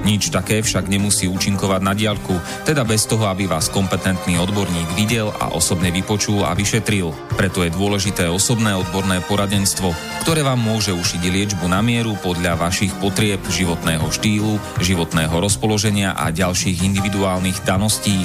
Nič také však nemusí účinkovať na diaľku, teda bez toho, aby vás kompetentný odborník videl a osobne vypočul a vyšetril. Preto je dôležité osobné odborné poradenstvo, ktoré vám môže ušiť liečbu na mieru podľa vašich potrieb, životného štýlu, životného rozpoloženia a ďalších individuálnych daností.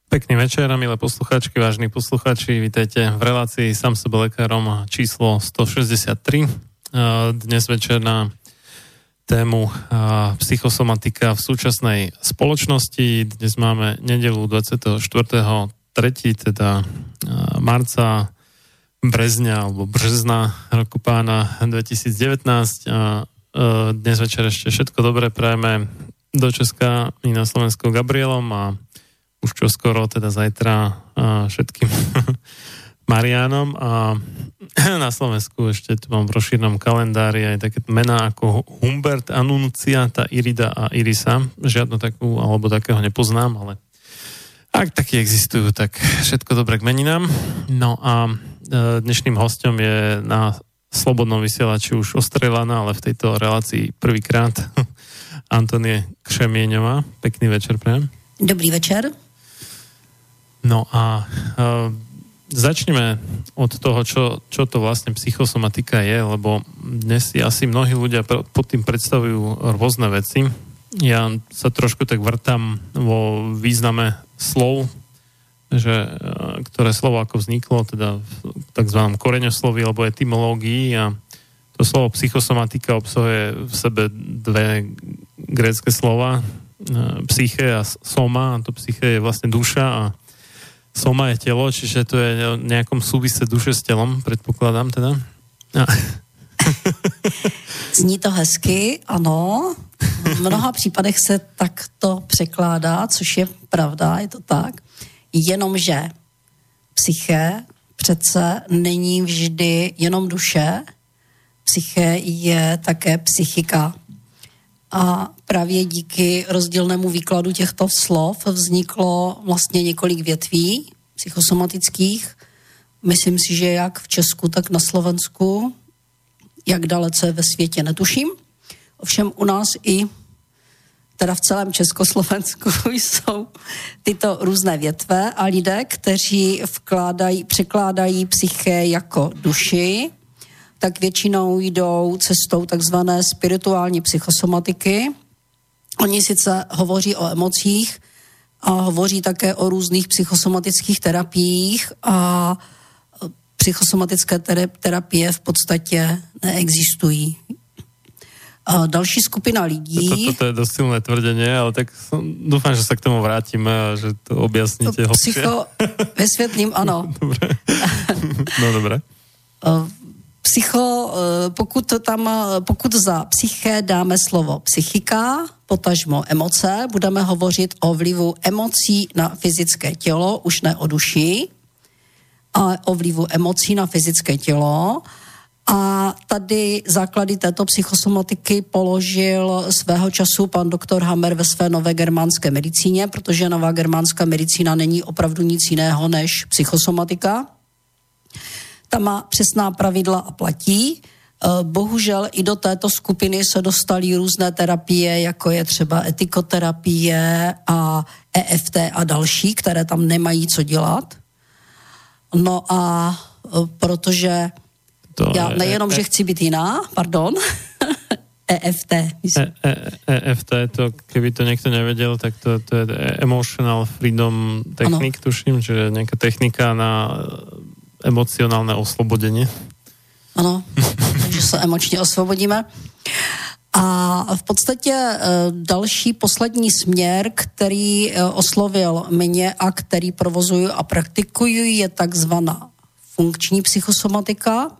Pekný večer, milé posluchačky, vážni posluchači, vítajte v relácii sám sebe lekárom číslo 163. Dnes večer na tému psychosomatika v súčasnej spoločnosti. Dnes máme nedelu 24. 3. teda marca brezňa alebo března roku pána 2019 a dnes večer ešte všetko dobré prajeme do Česka i na Slovensku Gabrielom a už čo skoro, teda zajtra všetkým Marianom a na Slovensku ešte tu mám v rozšírnom kalendári aj také mená ako Humbert, Anunciata, Irida a Irisa. Žiadnu takú alebo takého nepoznám, ale ak takí existujú, tak všetko dobre k meninám. No a e, dnešným hostom je na slobodnom vysielači už ostrelaná, ale v tejto relácii prvýkrát Antonie Křemieňová. Pekný večer, prejem. Dobrý večer. No a uh, začneme od toho, čo, čo to vlastne psychosomatika je, lebo dnes si asi mnohí ľudia pod tým predstavujú rôzne veci. Ja sa trošku tak vrtam vo význame slov, že, e, ktoré slovo ako vzniklo, teda v tzv. koreňoslovi alebo etymológii a to slovo psychosomatika obsahuje v sebe dve grécké slova, e, psyche a soma, a to psyche je vlastne duša a Soma je telo, čiže to je v nejakom súvise duše s telom, predpokladám teda. A. Zní to hezky, ano. V mnoha případech se takto překládá, což je pravda, je to tak. Jenomže psyché přece není vždy jenom duše, psyché je také psychika. A právě díky rozdílnému výkladu těchto slov vzniklo vlastně několik větví psychosomatických. Myslím si, že jak v Česku, tak na Slovensku, jak dalece ve světě netuším. Ovšem u nás i teda v celém Československu jsou tyto různé větve a lidé, kteří vkládají, překládají psyché jako duši, tak většinou jdou cestou takzvané spirituální psychosomatiky. Oni sice hovoří o emocích, a hovoří také o různých psychosomatických terapiích a psychosomatické terapie v podstatě neexistují. A další skupina lidí... To, to, to je dost silné tvrdenie, ale tak doufám, že se k tomu vrátíme a že to objasníte. Psycho, vysvětlím, ano. Dobre. No dobré. Psycho, eh, pokud, tam, pokud za psyché dáme slovo psychika, potažmo emoce, budeme hovořit o vlivu emocí na fyzické tělo, už ne o duši, ale o vlivu emocí na fyzické tělo. A tady základy této psychosomatiky položil svého času pan doktor Hammer ve své nové germánské medicíně, protože nová germánská medicína není opravdu nic jiného než psychosomatika. Ta má přesná pravidla a platí. Eh, bohužel i do této skupiny se dostaly různé terapie, jako je třeba etikoterapie a EFT a další, které tam nemají co dělat. No a eh, protože to já nejenom, e, že chci být jiná, pardon, EFT. E, e, EFT, to, keby to někdo nevěděl, tak to, to je Emotional Freedom Technique, ano. tuším, že nějaká technika na emocionálne oslobodenie. Ano, takže se emočně osvobodíme. A v podstatě e, další poslední směr, který e, oslovil mě a který provozuju a praktikuju, je takzvaná funkční psychosomatika.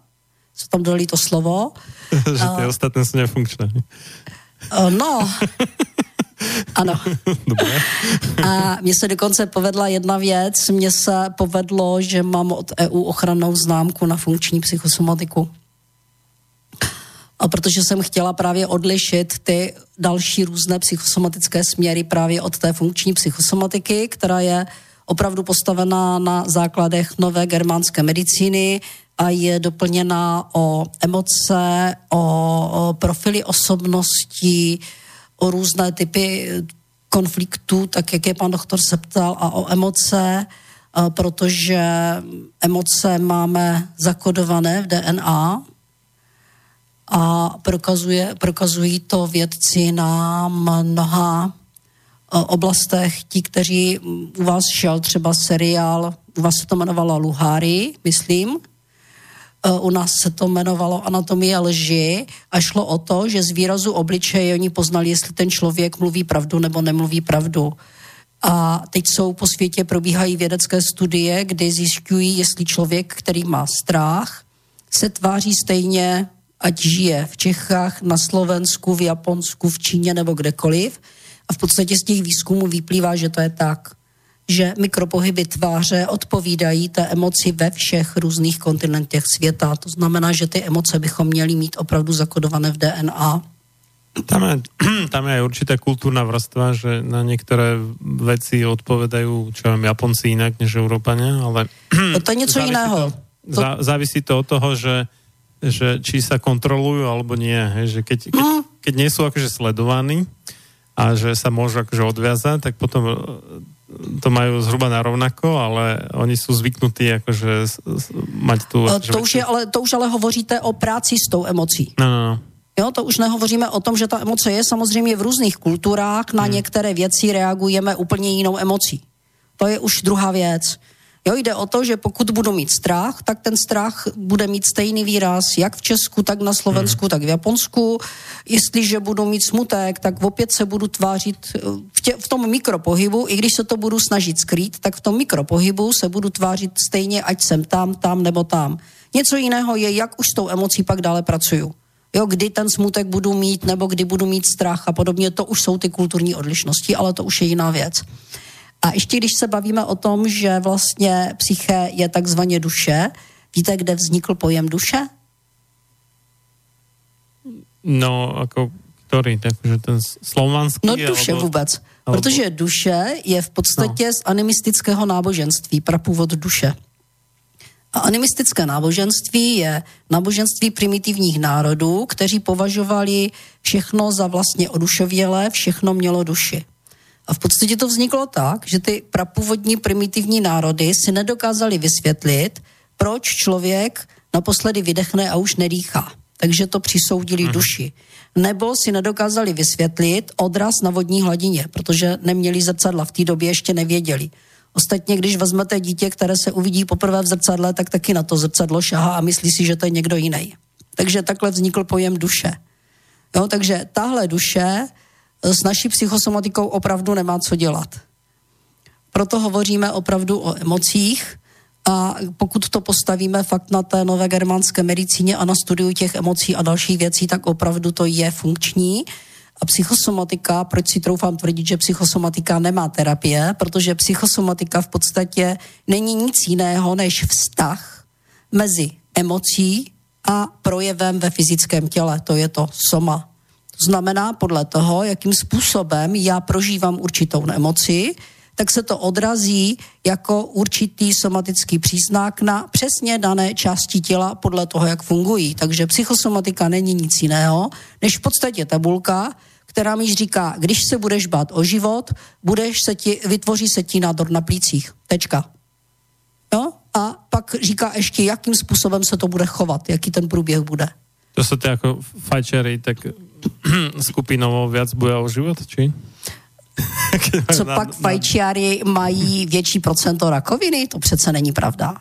Co tam dali to slovo? že ty ostatné jsou nefunkčné. E, no, Ano. Dobré. A mně se dokonce povedla jedna věc. Mně se povedlo, že mám od EU ochrannou známku na funkční psychosomatiku. A protože jsem chtěla právě odlišit ty další různé psychosomatické směry právě od té funkční psychosomatiky, která je opravdu postavená na základech nové germánské medicíny a je doplněná o emoce, o, o profily osobností, o různé typy konfliktů, tak jak je pan doktor se ptal, a o emoce, protože emoce máme zakodované v DNA a prokazuje, prokazují to vědci na mnoha oblastech. Ti, kteří u vás šel třeba seriál, u vás se to jmenovalo Luháry, myslím, Eh, u nás se to jmenovalo anatomie lži a šlo o to, že z výrazu obličeje oni poznali, jestli ten člověk mluví pravdu nebo nemluví pravdu. A teď jsou po světě, probíhají vědecké studie, kdy zjišťují, jestli člověk, který má strach, se tváří stejně, ať žije v Čechách, na Slovensku, v Japonsku, v Číně nebo kdekoliv. A v podstatě z těch výzkumů vyplývá, že to je tak že mikropohyby tváře odpovídají té emoci ve všech různých kontinentech světa. To znamená, že ty emoce bychom měli mít opravdu zakodované v DNA. Tam je, tam je určitá kultúrna vrstva, že na některé věci odpovedají, čo vím, Japonci jinak než Európania, ale... To je něco jiného. To, to... Závisí to od toho, že, že či sa kontrolujú alebo nie. Hej, že keď, keď, mm. keď nie sú akože sledovaní a že sa môžu akože odviazať, tak potom to majú zhruba narovnako, ale oni jsou zvyknutí jakože mať tu... To už, je, ale, to už ale hovoříte o práci s tou emocí. No, no, no. Jo, to už nehovoříme o tom, že ta emoce je samozřejmě v různých kulturách, na hmm. některé věci reagujeme úplně jinou emocí. To je už druhá věc. Jo, jde o to, že pokud budu mít strach, tak ten strach bude mít stejný výraz jak v Česku, tak na Slovensku, hmm. tak v Japonsku. Jestliže budu mít smutek, tak opět se budu tvářit eh, v, tě, v tom mikropohybu, i když se to budu snažit skrýt, tak v tom mikropohybu se budu tvářit stejně, ať jsem tam, tam nebo tam. Něco jiného je, jak už s tou emocí pak dále pracuju. Jo, kdy ten smutek budu mít, nebo kdy budu mít strach a podobně, to už jsou ty kulturní odlišnosti, ale to už je jiná věc. A ještě když se bavíme o tom, že vlastně psyché je takzvaně duše, víte, kde vznikl pojem duše? No, jako který? Takže ten slovanský? No duše alebo... vůbec. Alebo... Protože duše je v podstatě no. z animistického náboženství, prapůvod duše. A animistické náboženství je náboženství primitivních národů, kteří považovali všechno za vlastně odušovělé, všechno mělo duši. A v podstatě to vzniklo tak, že ty prapůvodní primitivní národy si nedokázali vysvětlit, proč člověk naposledy vydechne a už nedýchá. takže to přisoudili uh-huh. duši. Nebo si nedokázali vysvětlit odraz na vodní hladině, protože neměli zrcadla, v té době ještě nevěděli. Ostatně, když vezmete dítě, které se uvidí poprvé v zrcadle, tak taky na to zrcadlo šahá a myslí si, že to je někdo jiný. Takže takhle vznikl pojem duše. Jo, takže tahle duše s naší psychosomatikou opravdu nemá co dělat. Proto hovoříme opravdu o emocích a pokud to postavíme fakt na té nové germánské medicíně a na studiu těch emocí a dalších věcí, tak opravdu to je funkční. A psychosomatika, proč si troufám tvrdit, že psychosomatika nemá terapie, protože psychosomatika v podstatě není nic jiného než vztah mezi emocí a projevem ve fyzickém těle. To je to soma. Znamená podle toho, jakým způsobem já prožívám určitou emoci, tak se to odrazí jako určitý somatický příznak na přesně dané části těla podle toho, jak fungují. Takže psychosomatika není nic jiného, než v podstatě tabulka, která mi říká, když se budeš bát o život, budeš se ti, vytvoří se ti nádor na plících. Tečka. No? A pak říká ještě, jakým způsobem se to bude chovat, jaký ten průběh bude. To se ty jako fajčery, tak skupinovou viac bude o život, či? Co pak fajčiári mají větší procento rakoviny? To přece není pravda.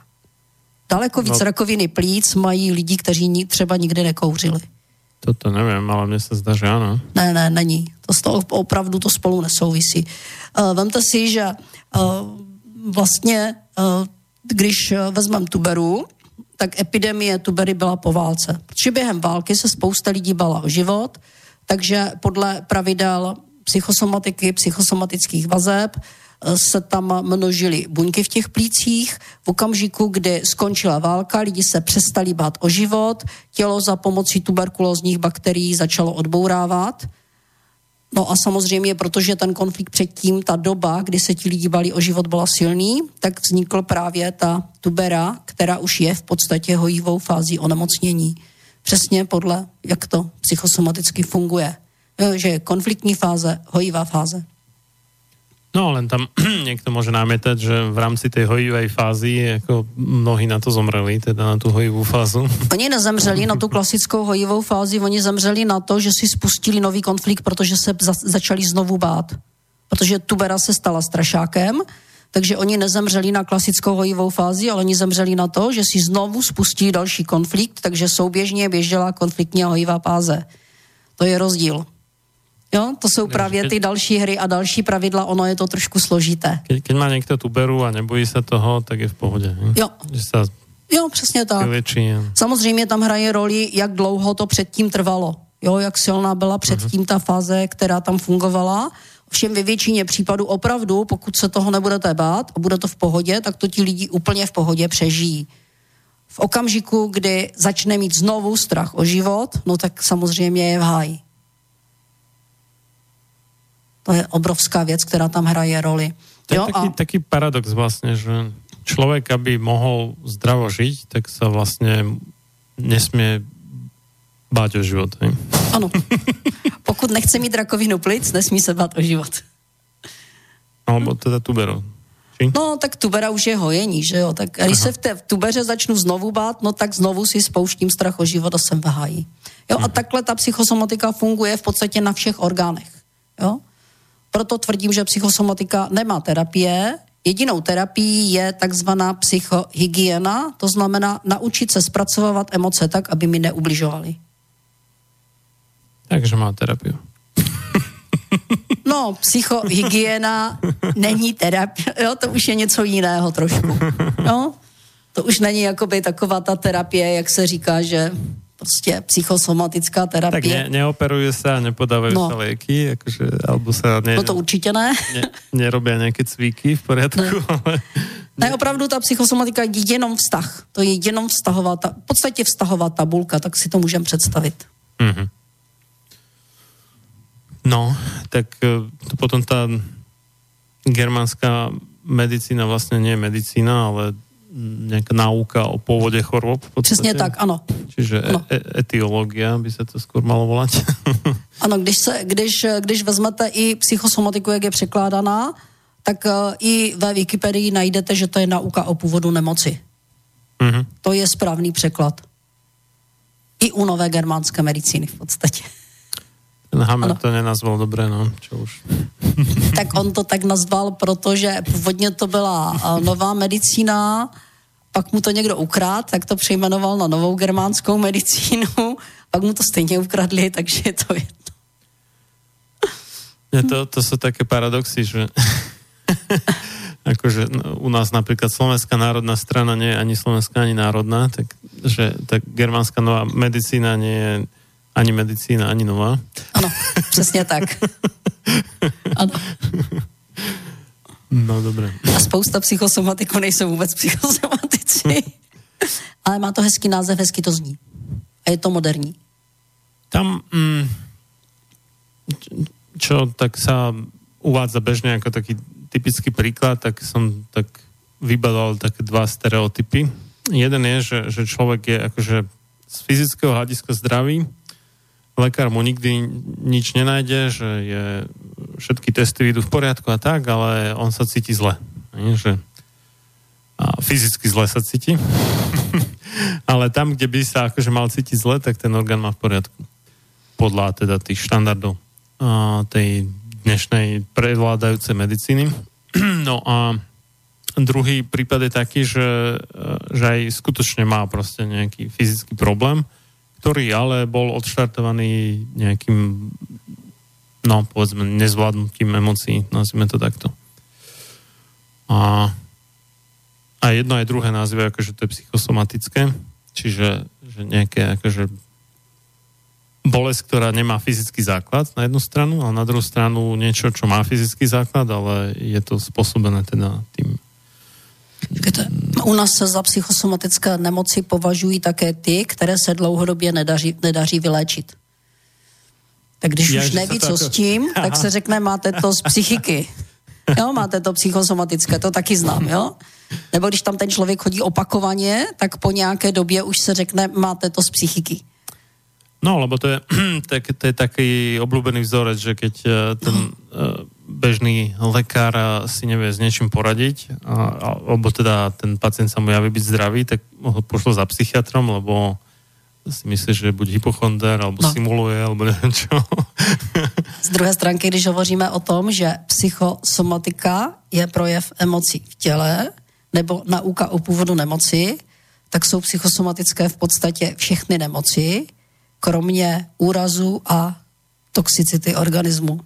Daleko víc no. rakoviny plíc mají lidi, kteří třeba nikdy nekouřili. Toto nevím, ale mně se zdá, že ano. Ne, ne, není. To z toho opravdu to spolu nesouvisí. Uh, vemte si, že uh, vlastně, uh, když vezmeme tuberu, tak epidemie tubery byla po válce. Protože během války se spousta lidí bala o život, takže podle pravidel psychosomatiky, psychosomatických vazeb, eh, se tam množily buňky v těch plících. V okamžiku, kdy skončila válka, lidi se přestali bát o život, tělo za pomocí tuberkulózních bakterií začalo odbourávat. No a samozřejmě, protože ten konflikt předtím, ta doba, kdy se ti lidi bali o život, byla silný, tak vznikl právě ta tubera, která už je v podstatě hojivou fází onemocnění. Přesně podle, jak to psychosomaticky funguje. Eh, že je konfliktní fáze, hojivá fáze. No, len tam niekto môže námietať, že v rámci tej hojivej fázy jako mnohí na to zomreli, teda na tu hojivou fázu. Oni nezemřeli na tu klasickou hojivou fázi, oni zemřeli na to, že si spustili nový konflikt, protože se za, začali znovu bát. Protože tubera se stala strašákem, takže oni nezemřeli na klasickou hojivou fázi, ale oni zemřeli na to, že si znovu spustí další konflikt, takže souběžně běžela konfliktní a hojivá fáze. To je rozdíl. Jo, to jsou právě ty další hry a další pravidla, ono je to trošku složité. Keď má někdo tuberu a nebojí se toho, tak je v pohodě. Jo. Že sa jo, přesně tak. Vyvětší, Samozřejmě tam hraje roli, jak dlouho to předtím trvalo. Jo, jak silná byla předtím ta fáze, která tam fungovala. Všem ve většině případů opravdu, pokud se toho nebudete bát a bude to v pohodě, tak to ti lidi úplně v pohodě přežijí. V okamžiku, kdy začne mít znovu strach o život, no tak samozřejmě je v háji. To je obrovská věc, která tam hraje roli. To je jo, taký, a... taký paradox vlastně, že člověk, aby mohl zdravo žít, tak se vlastně nesmí bát o život. Ne? Ano. Pokud nechce mít rakovinu plic, nesmí se bát o život. Alebo teda tuberu. No, tak tubera už je hojení, že jo? Tak když Aha. se v té v tubeře začnu znovu bát, no tak znovu si spouštím strach o život a jsem v háji. Jo, a takhle ta psychosomatika funguje v podstatě na všech orgánech. Jo? Proto tvrdím, že psychosomatika nemá terapie. Jedinou terapií je takzvaná psychohygiena, to znamená naučit se zpracovávat emoce tak, aby mi neubližovaly. Takže má terapii. No, psychohygiena není terapie, jo, to už je něco jiného trošku. No, to už není jakoby taková ta terapie, jak se říká, že prostě psychosomatická terapie. Tak ne, neoperuje se a nepodávají no. se léky, jakože, alebo se ne, no to určitě ne. ne nerobí nějaké cvíky v pořádku, ne. ale... Ne, opravdu ta psychosomatika je jenom vztah. To je jenom vztahová, ta, v podstatě vztahová tabulka, tak si to můžeme představit. Mm-hmm. No, tak eh, to potom ta germánská medicína vlastně nie je medicína, ale nějaká náuka o původě chorob. Přesně tak, ano. Čiže ano. E- etiologia by se to skoro malo volat. ano, když, se, když, když vezmete i psychosomatiku, jak je překládaná, tak uh, i ve Wikipedii najdete, že to je nauka o původu nemoci. Mm-hmm. To je správný překlad. I u nové germánské medicíny v podstatě. Ten Hammer ano. to nenazval dobře, no, čo už. tak on to tak nazval, protože původně to byla nová medicína, pak mu to někdo ukrát, tak to přejmenoval na novou germánskou medicínu, pak mu to stejně ukradli, takže je to jedno. Je to, to jsou také paradoxy, že akože no, u nás napríklad Slovenská národná strana nie je ani slovenská, ani národná, tak že tak germánska nová medicína nie je ani medicína, ani nová. Ano, přesně tak. ano. No, dobré. A spousta psychosomatiků nejsou vůbec psychosomatici. Ale má to hezký název, hezky to zní. A je to moderní. Tam, mm, čo tak sa uvádza bežne ako taký typický príklad, tak som tak vybadal také dva stereotypy. Jeden je, že, že človek je akože z fyzického hľadiska zdravý, lekár mu nikdy nič nenájde, že je, všetky testy idú v poriadku a tak, ale on sa cíti zle. Nie, že a fyzicky zle sa cíti. ale tam, kde by sa akože mal cítiť zle, tak ten orgán má v poriadku. Podľa teda tých štandardov a, tej dnešnej prevládajúcej medicíny. No a druhý prípad je taký, že, že aj skutočne má proste nejaký fyzický problém, ktorý ale bol odštartovaný nejakým no, povedzme, nezvládnutím emócií, nazvime to takto. A, a jedno aj druhé nazývajú, akože to je psychosomatické, čiže že nejaké akože bolesť, ktorá nemá fyzický základ na jednu stranu a na druhou stranu niečo, čo má fyzický základ, ale je to spôsobené teda tým u nás se za psychosomatické nemoci považují také ty, které se dlouhodobě nedaří, nedaří vyléčit. Tak když Já, už neví, co s tím, Aha. tak se řekne, máte to z psychiky. Jo, máte to psychosomatické, to taky znám, jo? Nebo když tam ten člověk chodí opakovaně, tak po nějaké době už se řekne, máte to z psychiky. No, lebo to je, tak, to je taký obľúbený vzorec, že keď eh, ten uh, bežný lekár si nevie s niečím poradiť, a, alebo teda ten pacient sa mu javí byť zdravý, tak ho pošlo za psychiatrom, lebo si myslí, že buď hypochonder, alebo no. simuluje, alebo neviem čo. Z druhé stránky, když hovoříme o tom, že psychosomatika je projev emocí v těle, nebo nauka o původu nemoci, tak jsou psychosomatické v podstatě všechny nemoci, kromě úrazu a toxicity organismu.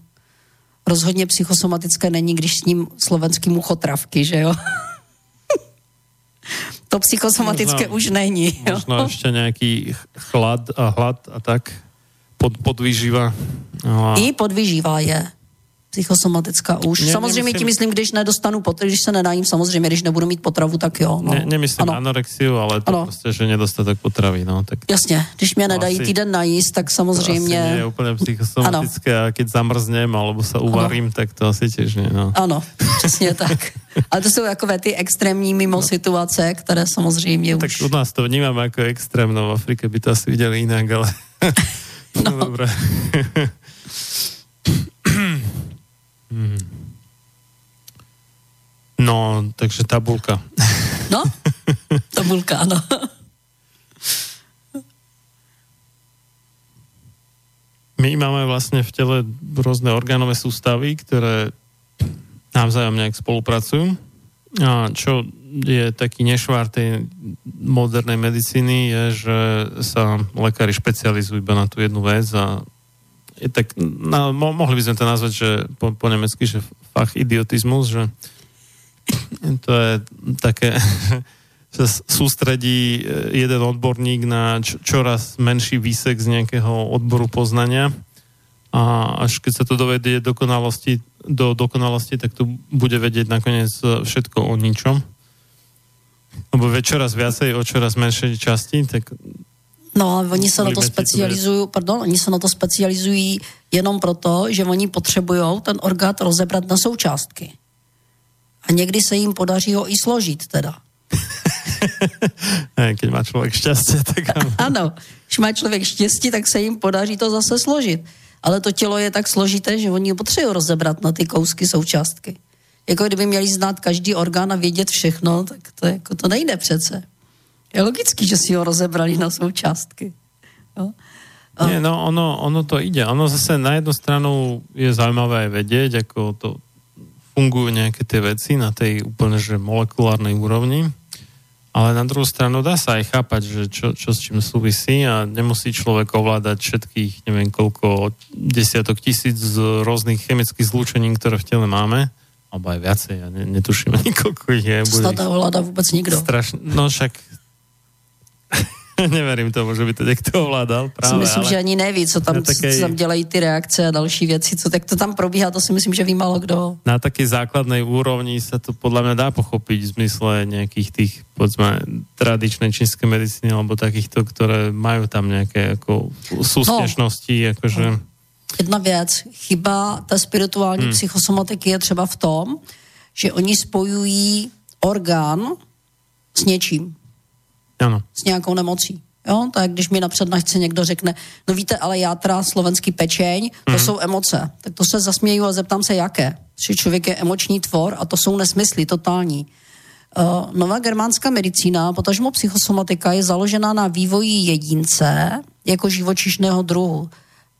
Rozhodně psychosomatické není, když s ním slovenský muchotravky, že jo? to psychosomatické možná, už není. Jo? Možná ještě nějaký chlad a hlad a tak pod, podvýživa. No a... I podvýživa je psychosomatická už. Ne, samozřejmě nemyslím, tím myslím, když nedostanu potravu, když se nenajím, samozřejmě, když nebudu mít potravu, tak jo. No. Ne, nemyslím ano. anorexiu, ale to ano. prostě, že nedostatek potravy. No, tak Jasně, když mě nedají asi, týden najíst, tak samozřejmě... To asi je úplně psychosomatické ano. a keď zamrznem alebo se uvarím, ano. tak to asi těž ne. No. Ano, přesně tak. Ale to jsou takové ty extrémní mimo no. situace, které samozřejmě tak už... Tak u nás to vnímám jako extrém, no v Afrike by to asi viděli jinak, ale... no, no dobré. Hmm. No, takže tabulka. No, tabulka, ano. My máme vlastně v těle různé orgánové sústavy, které navzájom nějak spolupracují. A čo je taký nešvár tej modernej medicíny, je, že sa lekári špecializujú iba na tú jednu vec a tak, no, mo, mohli by sme to nazvať, že po, po nemecky, že fach idiotizmus, že to je také, že sústredí eh, jeden odborník na čoraz menší výsek z nejakého odboru poznania a až keď sa to dovedie dokonalosti, do dokonalosti, tak to bude vedieť nakoniec všetko o ničom. Lebo vie čoraz viacej o čoraz menšej časti, tak No, ale oni se na to specializují, pardon, oni se na to specializují jenom proto, že oni potřebují ten orgán rozebrat na součástky. A někdy se jim podaří ho i složit teda. Keď má člověk štěstí, tak ano. Když má člověk štěstí, tak se jim podaří to zase složit. Ale to tělo je tak složité, že oni ho potřebují rozebrat na ty kousky součástky. Jako kdyby měli znát každý orgán a vědět všechno, tak to, jako, to nejde přece. Je logický, že si ho rozebrali na součástky. Jo? Nie, no ono, ono to ide. Ono zase na jednu stranu je zaujímavé aj vedieť, ako to fungujú nejaké tie veci na tej úplne že molekulárnej úrovni, ale na druhú stranu dá sa aj chápať, že čo, čo s čím súvisí a nemusí človek ovládať všetkých, neviem koľko, desiatok tisíc z rôznych chemických zlúčení, ktoré v tele máme, alebo aj viacej, ja ne, netuším ani koľko ich je. Snad ovláda vôbec nikto. Strašne, no však Neverím tomu, že by to někdo ovládal. Právě, si myslím, ale... že ani neví, co tam, také... co tam dělají ty reakce a další věci, co tak to tam probíhá, to si myslím, že ví málo kdo. Na také základnej úrovni se to podle mě dá pochopit v zmysle nějakých těch, povedzme, tradičné čínské medicíny, alebo takýchto, které mají tam nějaké jako sústěžnosti, no. jakože... No. Jedna věc, chyba té spirituální hmm. psychosomatiky je třeba v tom, že oni spojují orgán s něčím. Ano. S nějakou nemocí. Jo, tak když mi na přednášce někdo řekne, no víte, ale játra, slovenský pečeň, to mm. jsou emoce. Tak to se zasměju a zeptám se, jaké. Že člověk je emoční tvor a to jsou nesmysly totální. Uh, nová germánská medicína, potažmo psychosomatika, je založena na vývoji jedince jako živočišného druhu.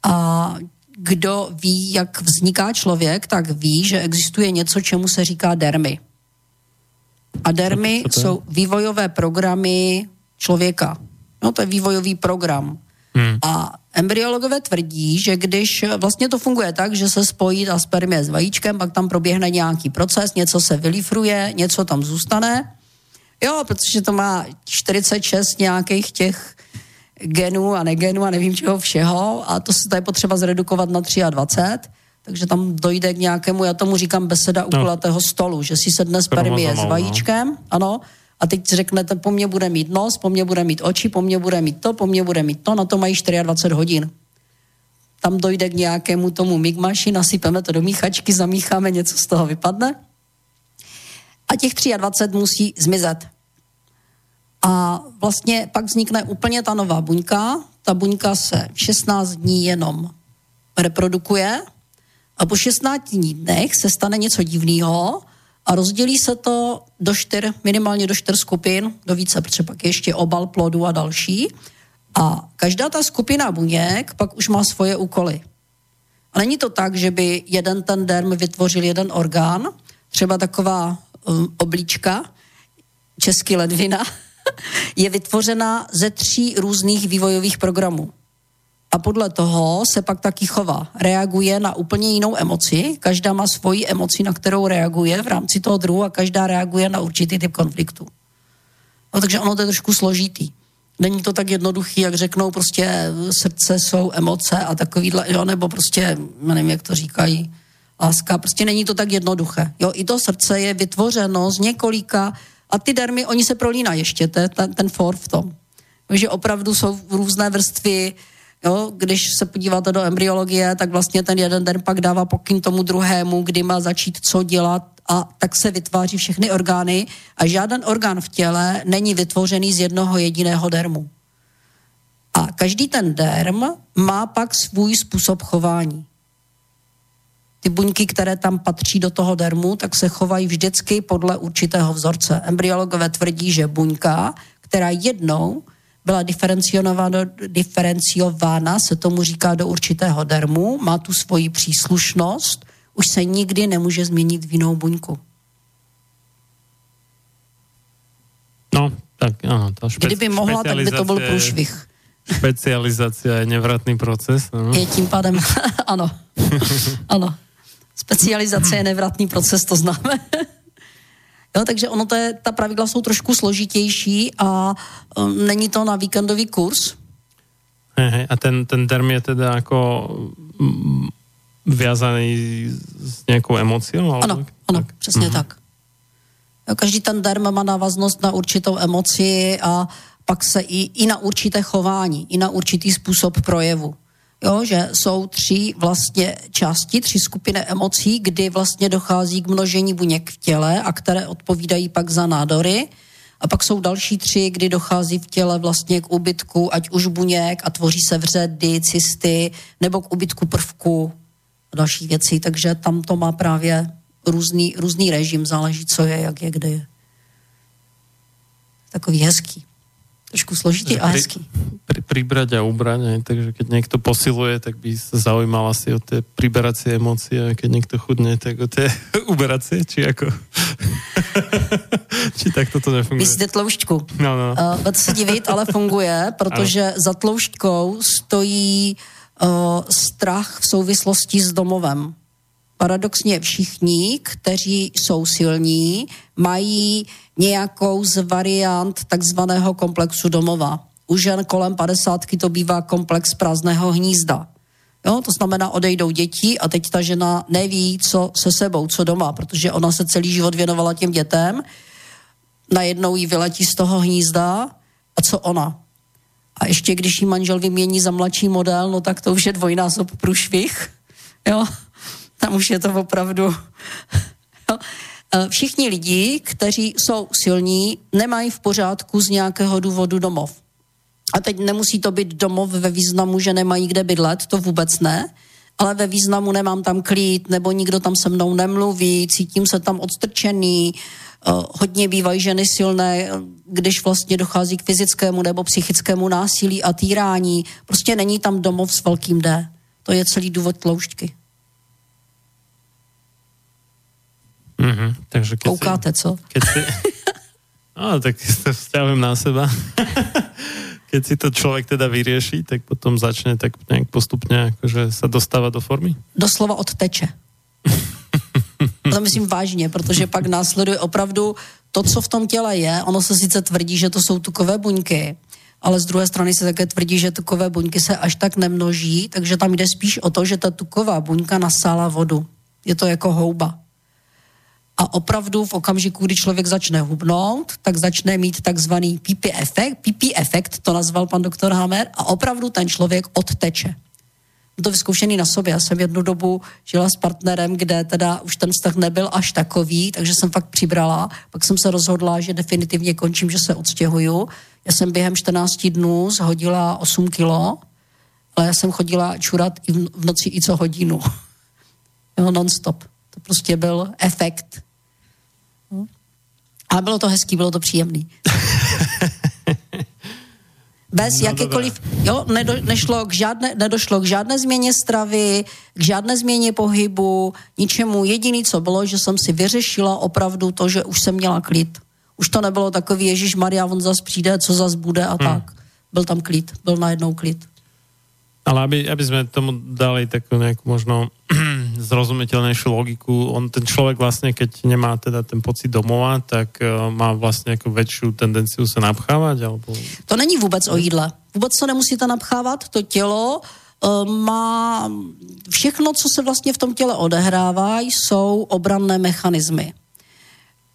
A kdo ví, jak vzniká člověk, tak ví, že existuje něco, čemu se říká dermy. A dermy jsou vývojové programy člověka. No to je vývojový program. Hmm. A embryologové tvrdí, že když vlastně to funguje tak, že se spojí ta spermie s vajíčkem, pak tam proběhne nějaký proces, něco se vylifruje, něco tam zůstane. Jo, protože to má 46 nějakých těch genů a negenů a nevím čeho všeho a to se tady potřeba zredukovat na 23 takže tam dojde k nějakému, já tomu říkám beseda u no. kulatého stolu, že si sedne spermie s no. vajíčkem, no. ano, a teď řeknete, po mně bude mít nos, po mně bude mít oči, po mně bude mít to, po mně bude mít to, na to mají 24 hodin. Tam dojde k nějakému tomu migmaši, nasypeme to do míchačky, zamícháme, něco z toho vypadne. A těch 23 musí zmizet. A vlastně pak vznikne úplně ta nová buňka. Ta buňka se 16 dní jenom reprodukuje, a po 16 dnech se stane něco divného a rozdělí se to do čtyř, minimálně do čtyř skupin, do více, protože pak je ještě obal plodu a další. A každá ta skupina buněk pak už má svoje úkoly. A není to tak, že by jeden ten derm vytvořil jeden orgán, třeba taková um, oblíčka, český ledvina, je vytvořena ze tří různých vývojových programů a podle toho se pak taky chová. Reaguje na úplně jinou emoci, každá má svoji emoci, na kterou reaguje v rámci toho druhu a každá reaguje na určitý typ konfliktu. No, takže ono to je trošku složitý. Není to tak jednoduchý, jak řeknou, prostě srdce jsou emoce a takovýhle, jo, nebo prostě, nevím, jak to říkají, láska, prostě není to tak jednoduché. Jo, i to srdce je vytvořeno z několika, a ty dermy, oni se prolínají ještě, ten, ten for v tom. Takže opravdu jsou různé vrstvy, Jo, když se podíváte do embryologie, tak vlastně ten jeden den pak dává pokyn tomu druhému, kdy má začít co dělat a tak se vytváří všechny orgány a žádný orgán v těle není vytvořený z jednoho jediného dermu. A každý ten derm má pak svůj způsob chování. Ty buňky, které tam patří do toho dermu, tak se chovají vždycky podle určitého vzorce. Embryologové tvrdí, že buňka, která jednou byla diferenciována, se tomu říká do určitého dermu, má tu svoji příslušnost, už se nikdy nemůže změnit v jinou buňku. No, tak ano. To špe- Kdyby mohla, tak by to byl průšvih. Specializace je nevratný proces. No. Je tím pádem, ano. ano. Specializace je nevratný proces, to známe. Jo, takže ono to je, ta pravidla jsou trošku složitější a um, není to na víkendový kurz. Hej, hej. A ten, ten term je teda jako mm, viazaný s nějakou emocí? Ano, ano, tak? přesně uh-huh. tak. Jo, každý ten derm má návaznost na určitou emoci a pak se i, i na určité chování, i na určitý způsob projevu jo, že jsou tři vlastně části, tři skupiny emocí, kdy vlastně dochází k množení buněk v těle a které odpovídají pak za nádory. A pak jsou další tři, kdy dochází v těle vlastně k úbytku, ať už buněk a tvoří se vředy, cysty, nebo k úbytku prvku a další věcí. Takže tam to má právě různý, různý režim, záleží, co je, jak je, kde je. Takový hezký. Trošku složitý a hezký. Pri, pribrať a ubrať, aj, takže keď niekto posiluje, tak by sa zaujímal asi o tie priberacie emócie, a keď niekto chudne, tak o tie uberacie, či ako... či tak toto nefunguje. Myslíte tloušťku? No, no. Uh, se divit, ale funguje, protože ano. za tloušťkou stojí uh, strach v souvislosti s domovem paradoxně všichni, kteří jsou silní, mají nějakou z variant takzvaného komplexu domova. U žen kolem 50 to bývá komplex prázdného hnízda. Jo, to znamená, odejdou děti a teď ta žena neví, co se sebou, co doma, protože ona se celý život věnovala těm dětem, najednou jí vyletí z toho hnízda a co ona? A ještě když jí manžel vymění za mladší model, no tak to už je dvojnásob průšvih. Jo? Tam už je to opravdu... E, všichni lidi, kteří jsou silní, nemají v pořádku z nějakého důvodu domov. A teď nemusí to být domov ve významu, že nemají kde bydlet, to vůbec ne, ale ve významu nemám tam klid, nebo nikdo tam se mnou nemluví, cítím se tam odstrčený, uh, hodně bývají ženy silné, když vlastně dochází k fyzickému nebo psychickému násilí a týrání. Prostě není tam domov s velkým D. To je celý důvod tloušťky. Mm-hmm, takže keď Koukáte, si, co? Keď si, no, tak to vzťahujem na seba. keď si to človek teda vyrieši, tak potom začne tak nejak postupne akože sa dostáva do formy? Doslova odteče. to myslím vážně, protože pak následuje opravdu to, co v tom těle je. Ono se sice tvrdí, že to jsou tukové buňky, ale z druhé strany se také tvrdí, že tukové buňky se až tak nemnoží, takže tam jde spíš o to, že ta tuková buňka nasála vodu. Je to jako houba. A opravdu v okamžiku, kdy člověk začne hubnout, tak začne mít takzvaný pipi efekt, pipi efekt, to nazval pan doktor Hammer, a opravdu ten člověk odteče. To vyzkoušený na sobě. Já jsem jednu dobu žila s partnerem, kde teda už ten vztah nebyl až takový, takže jsem fakt přibrala. Pak jsem se rozhodla, že definitivně končím, že se odstěhuju. Já jsem během 14 dnů zhodila 8 kilo, ale já jsem chodila čurat i v noci i co hodinu. Jo, non-stop. To prostě byl efekt. No. Ale bylo to hezký, bylo to příjemný. Bez no, jakékoliv, jo, nedo, nešlo k žádné, nedošlo k žádné změně stravy, k žádné změně pohybu, ničemu. Jediný, co bylo, že jsem si vyřešila opravdu to, že už jsem měla klid. Už to nebylo takový, Ježíš Maria, on zas přijde, co zas bude a hmm. tak. Byl tam klid, byl najednou klid. Ale aby, aby sme tomu dali takú nejakú možno zrozumiteľnejšiu logiku, on ten človek vlastne, keď nemá teda ten pocit domova, tak uh, má vlastně jako väčšiu tendenciu se napchávať? Alebo... To není vůbec o jídle. Vůbec se nemusíte napchávat, to tělo uh, má všechno, co se vlastně v tom těle odehrává, jsou obranné mechanismy.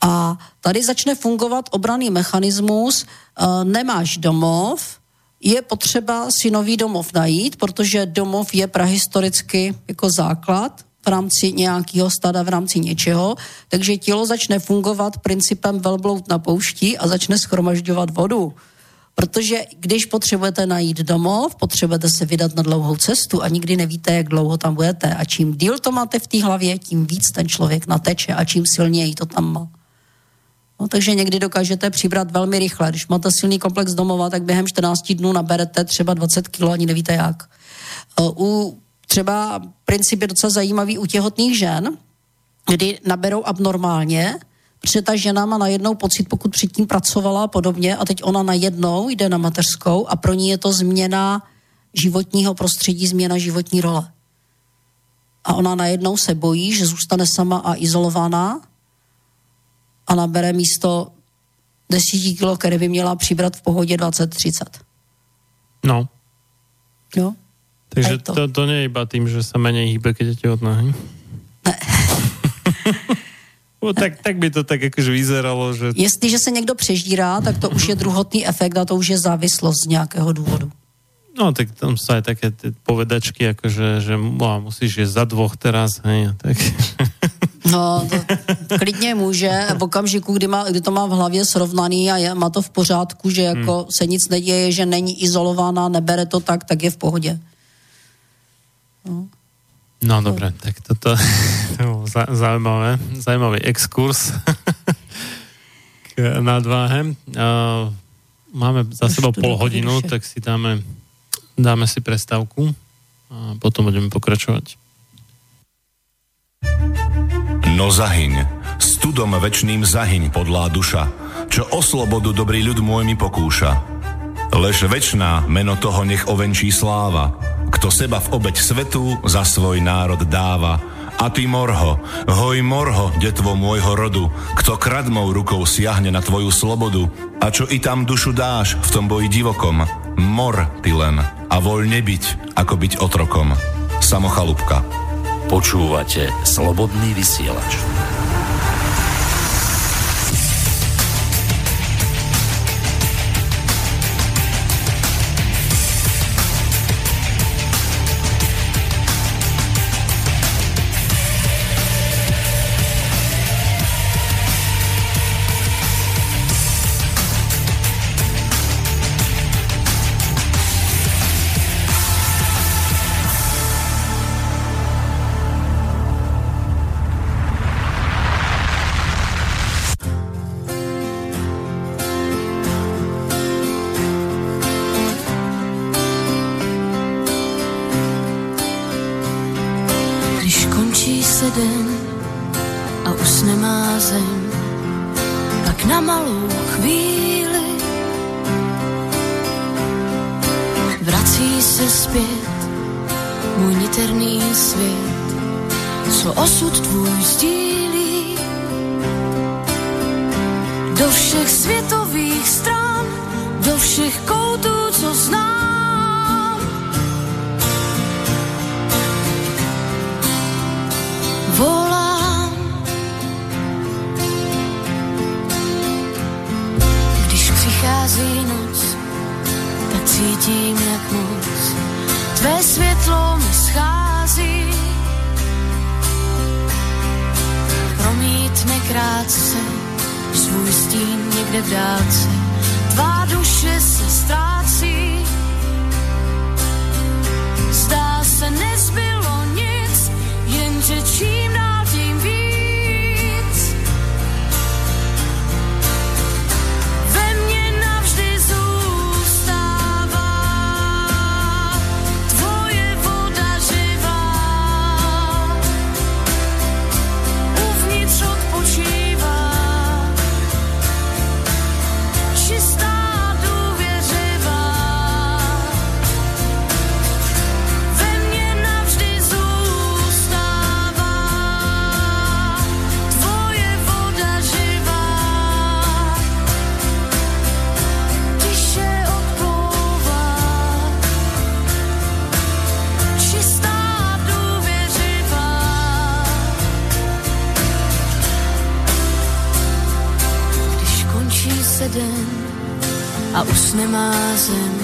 A tady začne fungovat obranný mechanismus, uh, nemáš domov, je potřeba si nový domov najít, protože domov je prahistoricky jako základ rámci nějakého stada, v rámci něčeho, takže tělo začne fungovat principem velbloud na poušti a začne schromažďovat vodu. Protože když potřebujete najít domov, potřebujete se vydat na dlouhou cestu a nikdy nevíte, jak dlouho tam budete. A čím díl to máte v té hlavě, tím víc ten člověk nateče a čím silněji to tam má. No, takže někdy dokážete přibrat velmi rychle. Když máte silný komplex domova, tak během 14 dnů naberete třeba 20 kg, ani nevíte jak. U třeba princip je docela zajímavý u těhotných žen, kdy naberou abnormálně, protože ta žena má najednou pocit, pokud předtím pracovala a podobně, a teď ona najednou jde na mateřskou a pro ní je to změna životního prostředí, změna životní role. A ona najednou se bojí, že zůstane sama a izolovaná a nabere místo 10 kilo, které by měla přibrat v pohodě 20-30. No. Jo. Takže to. To, to nie je iba tým, že sa menej hýbe, keď je tehotná, hej? No, tak, tak by to tak jakože vyzeralo, že... Jestliže se někdo přežírá, tak to už je druhotný efekt a to už je závislost z nějakého důvodu. No, tak tam sú aj také povedačky, akože, že no, musíš je za dvoch teraz, hej, tak... No, to klidně může, v okamžiku, kdy, má, kdy to má v hlavě srovnaný a je, má to v pořádku, že jako hmm. se nic neděje, že není izolovaná, nebere to tak, tak je v pohodě. No, no dobré, tak toto to zaujímavé, zaujímavý exkurs k nadváhe. Máme za sebou pol hodinu, tak si dáme, dáme si prestávku a potom budeme pokračovať. No zahyň, studom večným zahyň podlá duša, čo o slobodu dobrý ľud môj mi pokúša. Lež večná meno toho nech ovenčí sláva, kto seba v obeď svetu za svoj národ dáva, a ty morho, hoj morho, detvo môjho rodu, kto kradmou rukou siahne na tvoju slobodu, a čo i tam dušu dáš v tom boji divokom, mor ty len a voľne byť, ako byť otrokom. Samochalúbka. Počúvate Slobodný vysielač. a už nemá zem.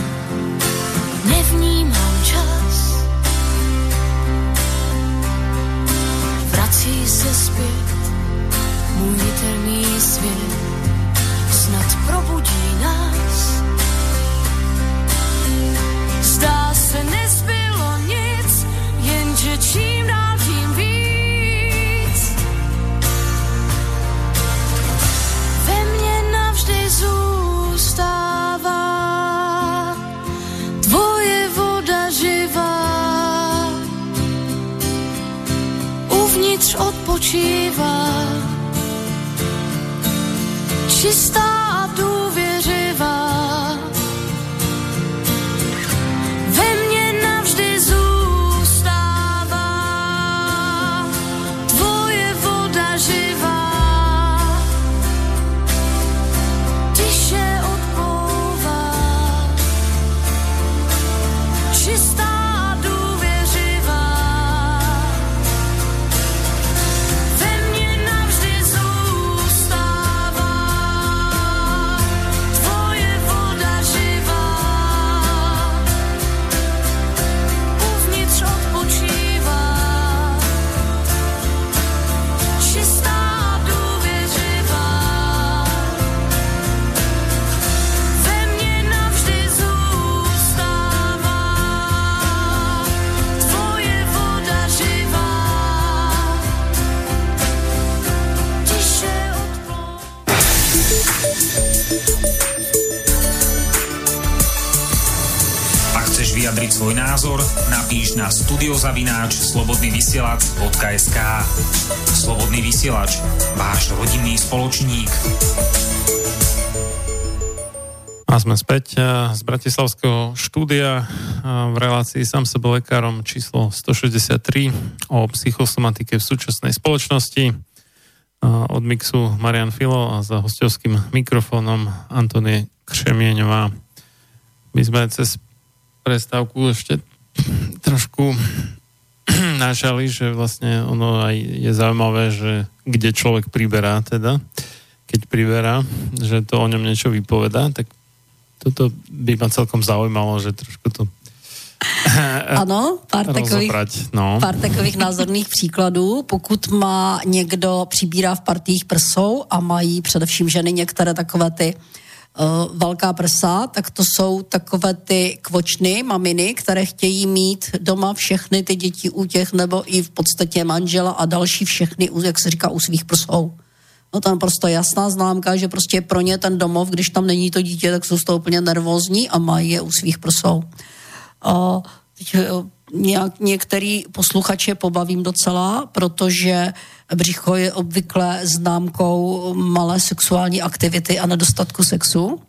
Sme späť eh, z Bratislavského štúdia eh, v relácii sám sebe lekárom číslo 163 o psychosomatike v súčasnej spoločnosti. Eh, od mixu Marian Filo a za hostovským mikrofónom Antonie Křemieňová. My sme cez prestávku ešte trošku nášali, že vlastne ono aj je zaujímavé, že kde človek priberá teda, keď priberá, že to o ňom niečo vypoveda, tak toto by ma celkom zaujímalo, že trošku to ano, pár takových, no. pár takových názorných příkladů. Pokud má někdo přibírá v partích prsou a mají především ženy některé takové ty uh, velká prsa, tak to jsou takové ty kvočny, maminy, které chtějí mít doma všechny ty děti u těch, nebo i v podstatě manžela a další všechny, jak se říká, u svých prsou. No tam prostě jasná známka, že prostě pro ně ten domov, když tam není to dítě, tak jsou z toho úplně nervózní a mají je u svých prsou. A teď, eh, nějak, některý posluchače pobavím docela, protože břicho je obvykle známkou malé sexuální aktivity a nedostatku sexu.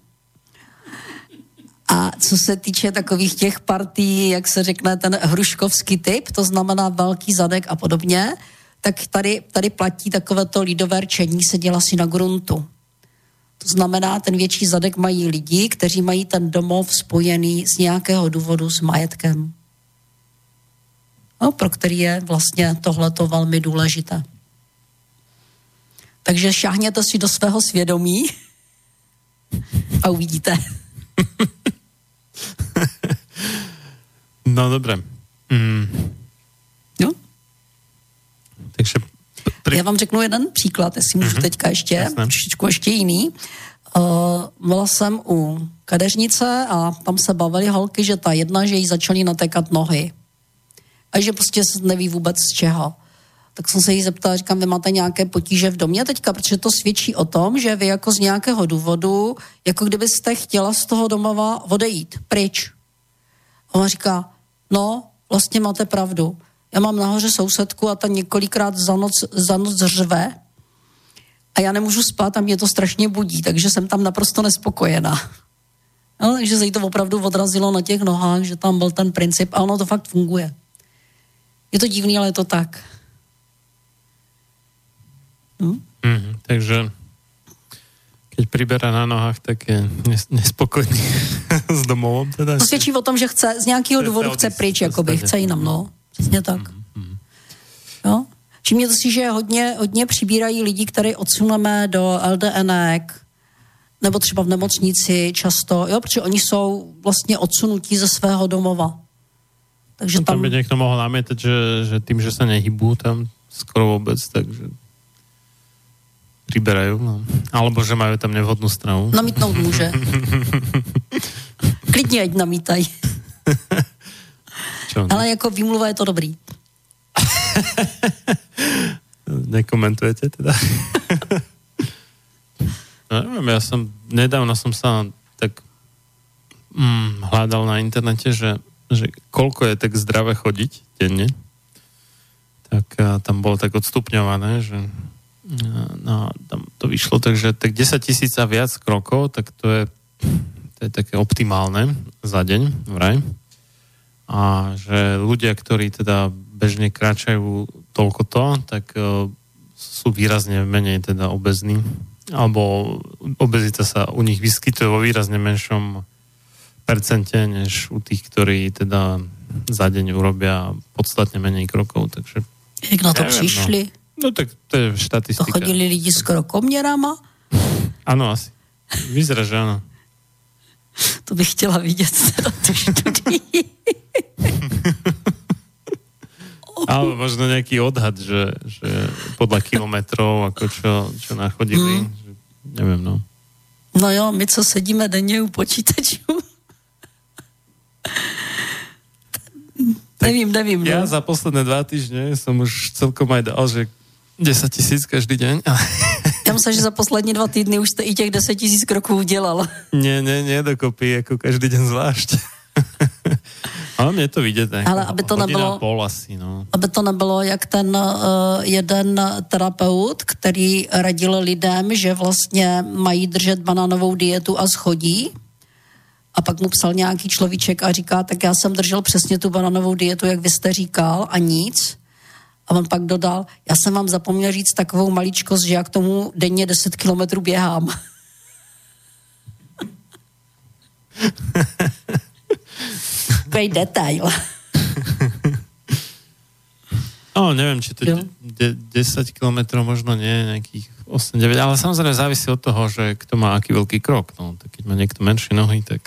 A co se týče takových těch partí, jak se řekne, ten hruškovský typ, to znamená velký zadek a podobně, tak tady, tady platí takovéto lidové rčení se dělá si na gruntu. To znamená, ten větší zadek mají lidi, kteří mají ten domov spojený z nějakého důvodu s majetkem. No, pro který je vlastně tohleto velmi důležité. Takže šáhněte si do svého svědomí a uvidíte. No dobré. Mm. Takže... Já vám řeknu jeden příklad, jestli můžu mm-hmm. teďka ještě, trošičku ještě jiný. Uh, byla jsem u kadeřnice a tam se bavily holky, že ta jedna, že jí začaly natékat nohy. A že prostě neví vůbec z čeho. Tak jsem se jí zeptala, říkám, vy máte nějaké potíže v domě teďka, protože to svědčí o tom, že vy jako z nějakého důvodu, jako kdybyste chtěla z toho domova odejít, pryč. A ona říká, no, vlastně máte pravdu. Já mám nahoře sousedku a ta několikrát za noc, za noc řve a já nemůžu spát a mě to strašně budí, takže jsem tam naprosto nespokojená. No, takže se jí to opravdu odrazilo na těch nohách, že tam byl ten princip a ono to fakt funguje. Je to divný, ale je to tak. No? Mm, takže keď přiberá na nohách, tak je nespokojný s domovom. Teda. To svědčí o tom, že chce, z nějakého důvodu chce pryč, jakoby, chce jinam, no. Přesně tak. Mm-hmm. Jo? Všimněte si, že hodně, hodně přibírají lidi, které odsuneme do LDNek, nebo třeba v nemocnici často, jo, protože oni jsou vlastně odsunutí ze svého domova. Takže no, tam... tam by někdo mohl námět, že, že tím, že se nehybu tam skoro vůbec, takže přiberají, no. Alebo že mají tam nevhodnou stravu. Namítnout může. Klidně ať namítají. Čo, Ale jako výmluva je to dobrý. Nekomentujete teda? no, neviem, ja som, nedávno som sa tak mm, hľadal na internete, že, že koľko je tak zdravé chodiť denne. Tak a, tam bolo tak odstupňované, že no, tam to vyšlo, takže tak 10 tisíc a viac krokov, tak to je, to je také optimálne za deň, vraj a že ľudia, ktorí teda bežne kráčajú toľko to, tak uh, sú výrazne menej teda obezní alebo obezita sa u nich vyskytuje vo výrazne menšom percente, než u tých, ktorí teda za deň urobia podstatne menej krokov, takže... Jak na to neviem, přišli? No. no tak to je štatistika. To chodili lidi s krokoměrama? Ano, asi. Vyzerá, že ano. To bych chtěla vidět tu. Ale možno nejaký odhad, že, že podľa kilometrov, ako čo, čo nachodili. Hmm. Že, neviem, no. No jo, my, co sedíme denně u počítačů. nevím, nevím. Ja no. za posledné dva týždne som už celkom aj dal, že 10 tisíc každý deň. Já myslím, že za poslední dva týdny už jste i těch 10 tisíc kroků udělal. Nie, nie, nie, dokopy, jako každý den zvlášť. Ale mě to vidět, ne? Ale aby to nebylo, pol asi, no. aby to nebylo jak ten uh, jeden terapeut, který radil lidem, že vlastně mají držet banánovou dietu a schodí. A pak mu psal nějaký človíček a říká, tak já jsem držel přesně tu bananovou dietu, jak vy jste říkal, a nic. A on pak dodal, já jsem vám zapomněl říct takovou maličkost, že já k tomu denně 10 kilometrů běhám. Takový detail. No, neviem, či to je de, 10 km možno nie, nejakých 8-9, ale samozrejme závisí od toho, že kto má aký veľký krok. No, tak keď má niekto menšie nohy, tak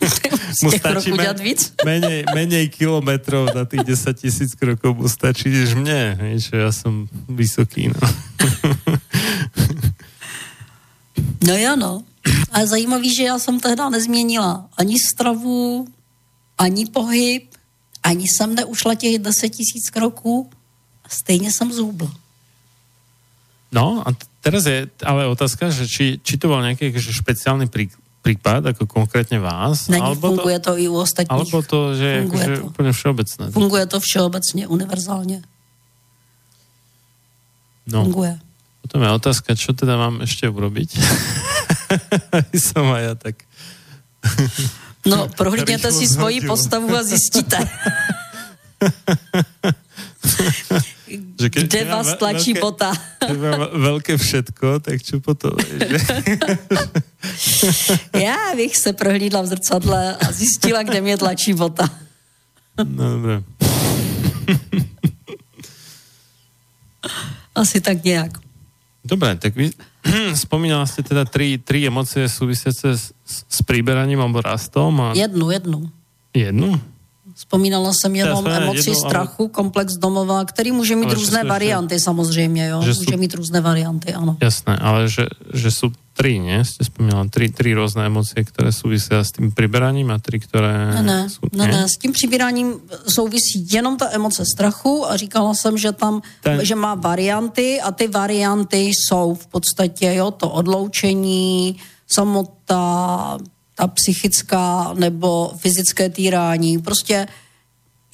mu stačí men, menej, menej kilometrov na tých 10 tisíc krokov mu stačí, než mne, že ja som vysoký. No, no jo, no. A zajímavý, že já jsem tehdy nezměnila ani stravu, ani pohyb, ani jsem neušla těch 10 tisíc kroků a stejně jsem zhubla. No a teraz je ale otázka, že či, či to bol nejaký špeciálny prí, prípad, ako konkrétne vás? Není, alebo funguje to, to i u ostatních. Alebo to, že funguje je to. úplne všeobecné. Funguje to všeobecně, univerzálně. No. Funguje. Potom je otázka, čo teda mám ešte urobiť? Som aj ja tak... No, prohlídněte si svoji postavu a zjistíte. že keď, Kde vás tlačí veľké, bota? Veľké všetko, tak čo potom? Já bych se prohlídla v zrcadle a zjistila, kde mě tlačí bota. No, dobré. Asi tak nějak. Dobre, tak vy spomínala ste teda tri, tri emócie súvisiace s, s príberaním alebo rastom. A... Jednu, jednu. Jednu? Vzpomínala jsem jenom ja, emoci jednu, strachu, ale... komplex domova, který může mít ale různé varianty ještě... samozřejmě, jo. Že může sú... mít různé varianty, ano. Jasné, ale že, že sú tri, nie? Ste spomínala tri, tri různé emoce, které souvisí s tím přiberaním a tri, které... Ne, ne, sú, ne, ne, s tím přibíráním souvisí jenom ta emoce strachu a říkala jsem, že tam, Ten... že má varianty a ty varianty jsou v podstatě, jo, to odloučení, samota, ta psychická nebo fyzické týrání. Prostě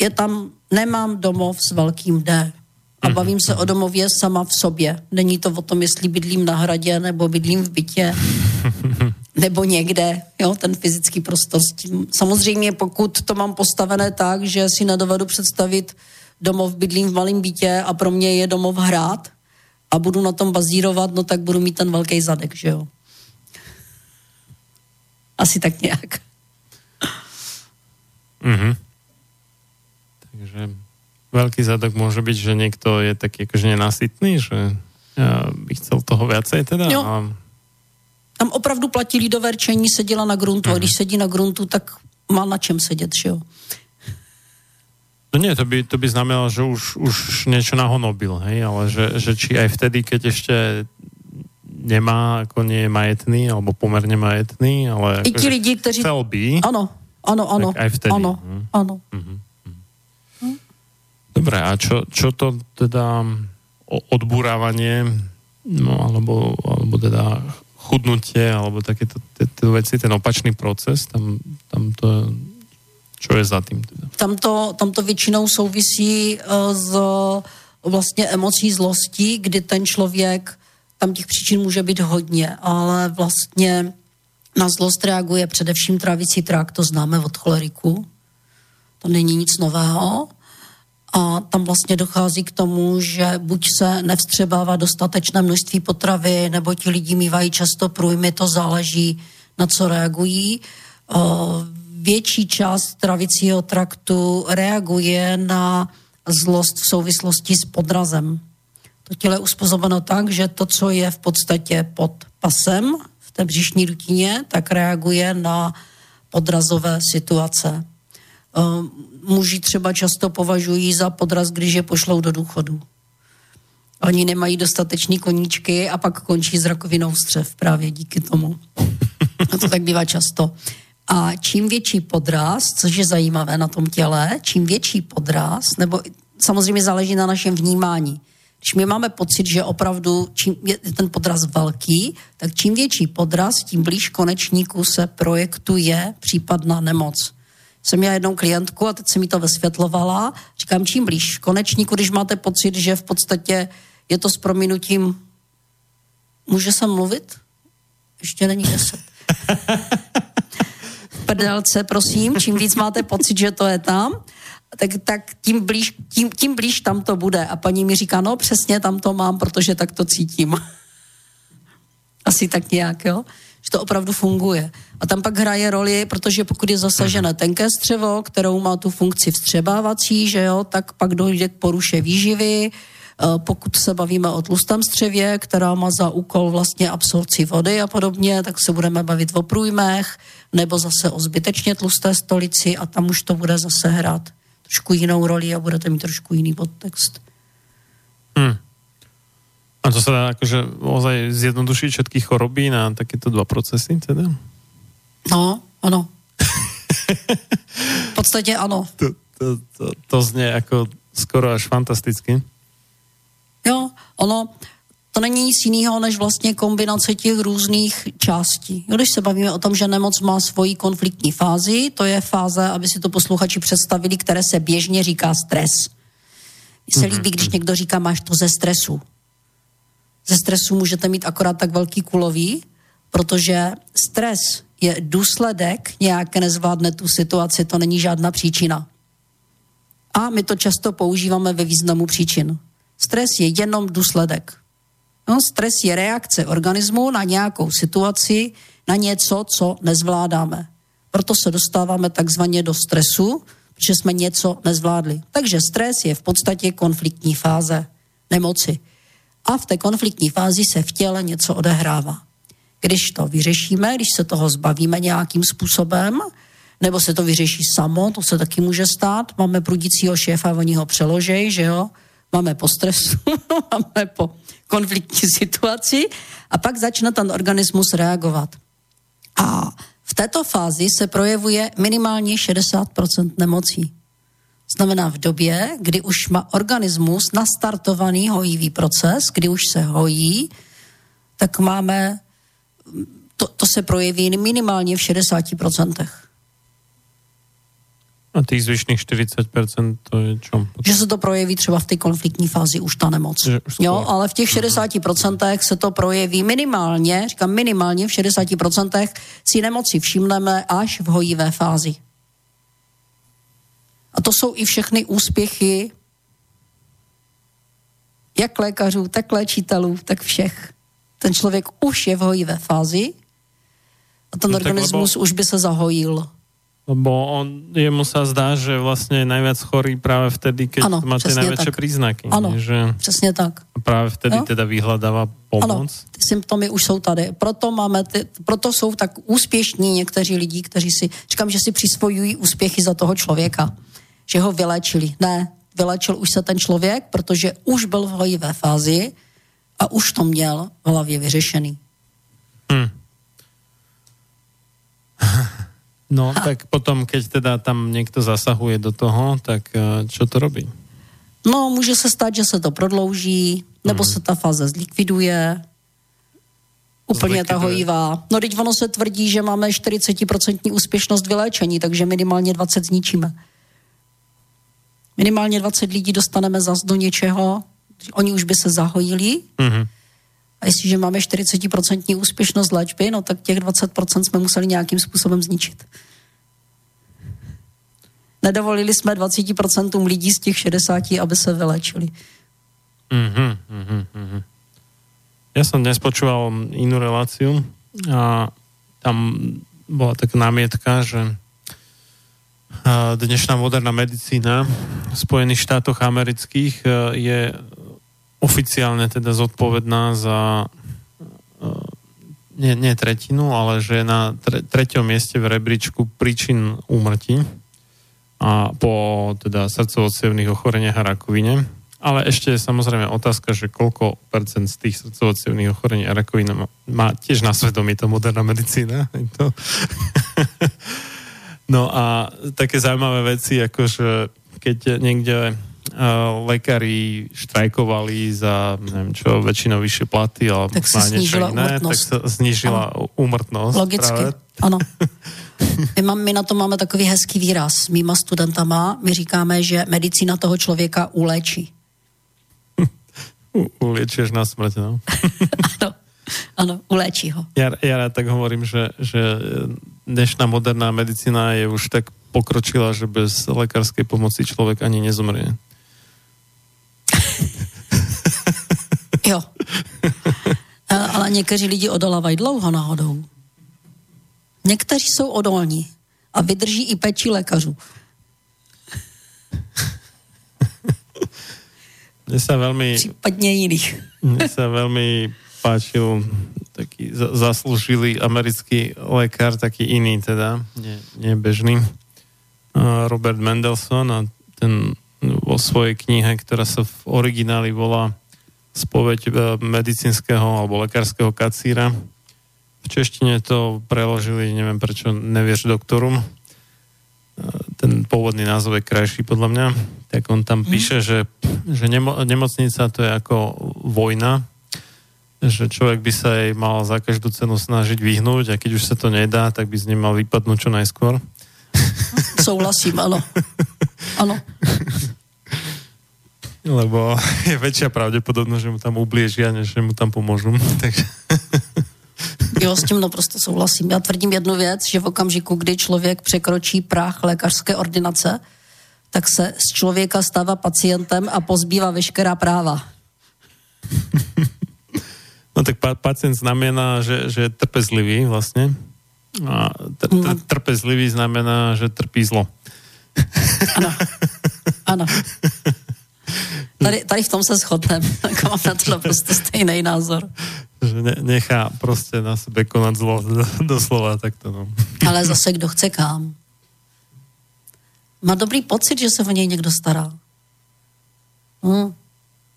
je tam, nemám domov s velkým D. A mhm. bavím se o domově sama v sobě. Není to o tom, jestli bydlím na hradě nebo bydlím v bytě nebo někde, jo, ten fyzický prostor. Samozřejmě pokud to mám postavené tak, že si nedovedu představit domov, bydlím v malém bytě a pro mě je domov hrát a budu na tom bazírovat, no tak budu mít ten velký zadek, že jo. Asi tak nějak. Mm-hmm. Takže veľký zadok môže byť, že niekto je taký akože nenasytný, že by chcel toho viacej teda. Jo. A... Tam opravdu platí lidové rčení, seděla na gruntu mm-hmm. a když sedí na gruntu, tak má na čem sedět, že jo? No nie, to by, to by znamenalo, že už, už niečo nahonobil, hej, ale že, že či aj vtedy, keď ešte nemá, ako nie je majetný, alebo pomerne majetný, ale I ti lidi, kteří... chcel by, ano, ano, ano, aj vtedy. Ano, hm. ano. Mhm. Hm. Dobre, a čo, čo to teda odburávanie, no alebo, alebo teda chudnutie, alebo takéto veci, ten opačný proces, tam, tam to, čo je za tým teda? Tam to, tam to většinou souvisí uh, s vlastně emocí zlosti, kdy ten člověk tam těch příčin může být hodně, ale vlastně na zlost reaguje především trávicí trakt, to známe od choleriku. To není nic nového. A tam vlastně dochází k tomu, že buď se nevstřebává dostatečné množství potravy, nebo ti lidi mývají často průjmy, to záleží, na co reagují. Větší část travicího traktu reaguje na zlost v souvislosti s podrazem. To tělo je uspůsobeno tak, že to, co je v podstatě pod pasem v té břišní dutině, tak reaguje na podrazové situace. Ehm, muži třeba často považují za podraz, když je pošlou do důchodu. Oni nemají dostatečný koníčky a pak končí s rakovinou střev právě díky tomu. A to tak bývá často. A čím větší podraz, což je zajímavé na tom těle, čím větší podraz, nebo samozřejmě záleží na našem vnímání. Když my máme pocit, že opravdu čím je ten podraz velký, tak čím větší podraz, tím blíž konečníku se projektuje případná nemoc. jsem měla jednou klientku a teď se mi to vysvětlovala. Říkám, čím blíž konečníku, když máte pocit, že v podstatě je to s prominutím, může se mluvit? Ještě není deset. prdelce, prosím, čím víc máte pocit, že to je tam, tak, tak tím, blíž, tím, tím blíž tam to bude. A paní mi říká, no přesně tam to mám, protože tak to cítím. Asi tak nějak, jo? Že to opravdu funguje. A tam pak hraje roli, protože pokud je zasažené tenké střevo, kterou má tu funkci vstřebávací, že jo, tak pak dojde k poruše výživy, Eh, pokud se bavíme o tlustém střevě, která má za úkol vlastně absorci vody a podobně, tak se budeme bavit o průjmech, nebo zase o zbytečně tlusté stolici a tam už to bude zase hrát trošku jinou roli a budete mít trošku jiný podtext. Hmm. A to se dá akože ozaj zjednodušiť všetky choroby na takéto dva procesy teda? No, ano. v podstatě ano. To, to, to, to znie jako skoro až fantasticky. Jo, ono, to není nic jiného, než vlastně kombinace těch různých částí. Když se bavíme o tom, že nemoc má svoji konfliktní fázi, to je fáze, aby si to posluchači představili, které se běžně říká stres. Mně se líbí, když někdo říká, máš to ze stresu. Ze stresu můžete mít akorát tak velký kulový, protože stres je důsledek nějaké nezvládne tu situaci, to není žádná příčina. A my to často používáme ve významu příčin. Stres je jenom důsledek. No, stres je reakce organismu na nějakou situaci, na něco, co nezvládáme. Proto se dostáváme takzvaně do stresu, že jsme něco nezvládli. Takže stres je v podstatě konfliktní fáze nemoci. A v té konfliktní fázi se v těle něco odehrává. Když to vyřešíme, když se toho zbavíme nějakým způsobem, nebo se to vyřeší samo, to se taky může stát. Máme prudícího šéfa, oni ho přeložej, že jo? máme po stresu, máme po konfliktní situaci a pak začne ten organismus reagovat. A v této fázi se projevuje minimálně 60% nemocí. Znamená v době, kdy už má organismus nastartovaný hojivý proces, kdy už se hojí, tak máme, to, to se projeví minimálně v 60%. A tých zvyšných 40% to je čo? Že se to projeví třeba v té konfliktní fázi už ta nemoc. Jo, ale v těch 60% se to projeví minimálně, říkám minimálně v 60% si nemoci všimneme až v hojivé fázi. A to jsou i všechny úspěchy jak lékařů, tak léčitelů, tak všech. Ten člověk už je v hojivé fázi a ten no, organismus lebo... už by se zahojil. Lebo on, jemu sa zdá, že vlastne je najviac chorý práve vtedy, keď ano, má tie najväčšie tak. príznaky. Ano, že přesně tak. A práve vtedy jo? teda vyhľadáva pomoc. Ano, ty symptomy už jsou tady. Proto, máme ty, proto jsou tak úspěšní někteří lidi, kteří si, říkám, že si přisvojují úspěchy za toho člověka. Že ho vylečili. Ne, vylečil už se ten člověk, protože už byl v hojivé fázi a už to měl v hlavě vyřešený. Hmm. No, tak potom, keď teda tam někdo zasahuje do toho, tak eh, čo to robí? No, může se stát, že se to prodlouží, nebo hmm. se ta fáze zlikviduje, úplně ta hojivá. No, teď ono se tvrdí, že máme 40% úspěšnost vyléčení, takže minimálně 20 zničíme. Minimálně 20 lidí dostaneme zas do něčeho, oni už by se zahojili, hmm. A jestliže máme 40% úspěšnost léčby, no tak těch 20% jsme museli nějakým způsobem zničit. Nedovolili jsme 20% lidí z těch 60, aby se vylečili. Mm-hmm, mm-hmm. Ja som dnes počúval inú reláciu a tam bola taká námietka, že dnešná moderná medicína v Spojených štátoch amerických e, je oficiálne teda zodpovedná za eh, nie, nie tretinu, ale že je na tre, treťom mieste v rebríčku príčin úmrtí a po teda srdcovo ochoreniach a rakovine. Ale ešte je samozrejme otázka, že koľko percent z tých srdcovo ochorení a rakoviny má, má tiež na svedomí to moderná medicína. To. no a také zaujímavé veci, ako že keď niekde lekári štrajkovali za, neviem čo, väčšinou vyššie platy, alebo tak sa niečo iné, umrtnosť. tak sa znižila ano. Logicky, áno. My, mám, my na to máme takový hezký výraz mýma studentama. My říkáme, že medicína toho člověka uléčí. Uliečieš na smrť, no. ano, ano, uléčí ho. Ja rád tak hovorím, že, že dnešná moderná medicína je už tak pokročila, že bez lekárskej pomoci človek ani nezomrie. Jo. Ale někteří lidi odolávají dlouho náhodou. Někteří jsou odolní a vydrží i peči lékařů. Mne sa veľmi... Případně jiných. Mne sa veľmi páčil taký zaslúžilý americký lekár, taký iný teda, nie bežný, Robert Mendelssohn a ten vo svojej knihe, ktorá sa v origináli volá spoveď e, medicínskeho alebo lekárskeho kacíra. V češtine to preložili, neviem prečo, nevieš doktorum. E, ten pôvodný názov je krajší podľa mňa. Tak on tam mm. píše, že, že nemo, nemocnica to je ako vojna, že človek by sa jej mal za každú cenu snažiť vyhnúť a keď už sa to nedá, tak by z nej mal vypadnúť čo najskôr. Souhlasím, ano. Ano lebo je väčšia pravdepodobnosť, že mu tam ublížia, než že mu tam pomôžu. Takže... Jo, s tím naprosto souhlasím. Já tvrdím jednu věc, že v okamžiku, kdy člověk překročí práh lékařské ordinace, tak se z člověka stává pacientem a pozbývá veškerá práva. No tak pa- pacient znamená, že, že je trpezlivý vlastně. A tr- tr- no. trpezlivý znamená, že trpí zlo. Ano. Ano. Tady, tady v tom se shodneme. mám na to prostě stejný názor. Že ne, nechá prostě na sebe konat zlo, doslova takto. No. Ale zase kdo chce kam. Má dobrý pocit, že se o něj někdo stará. Hm.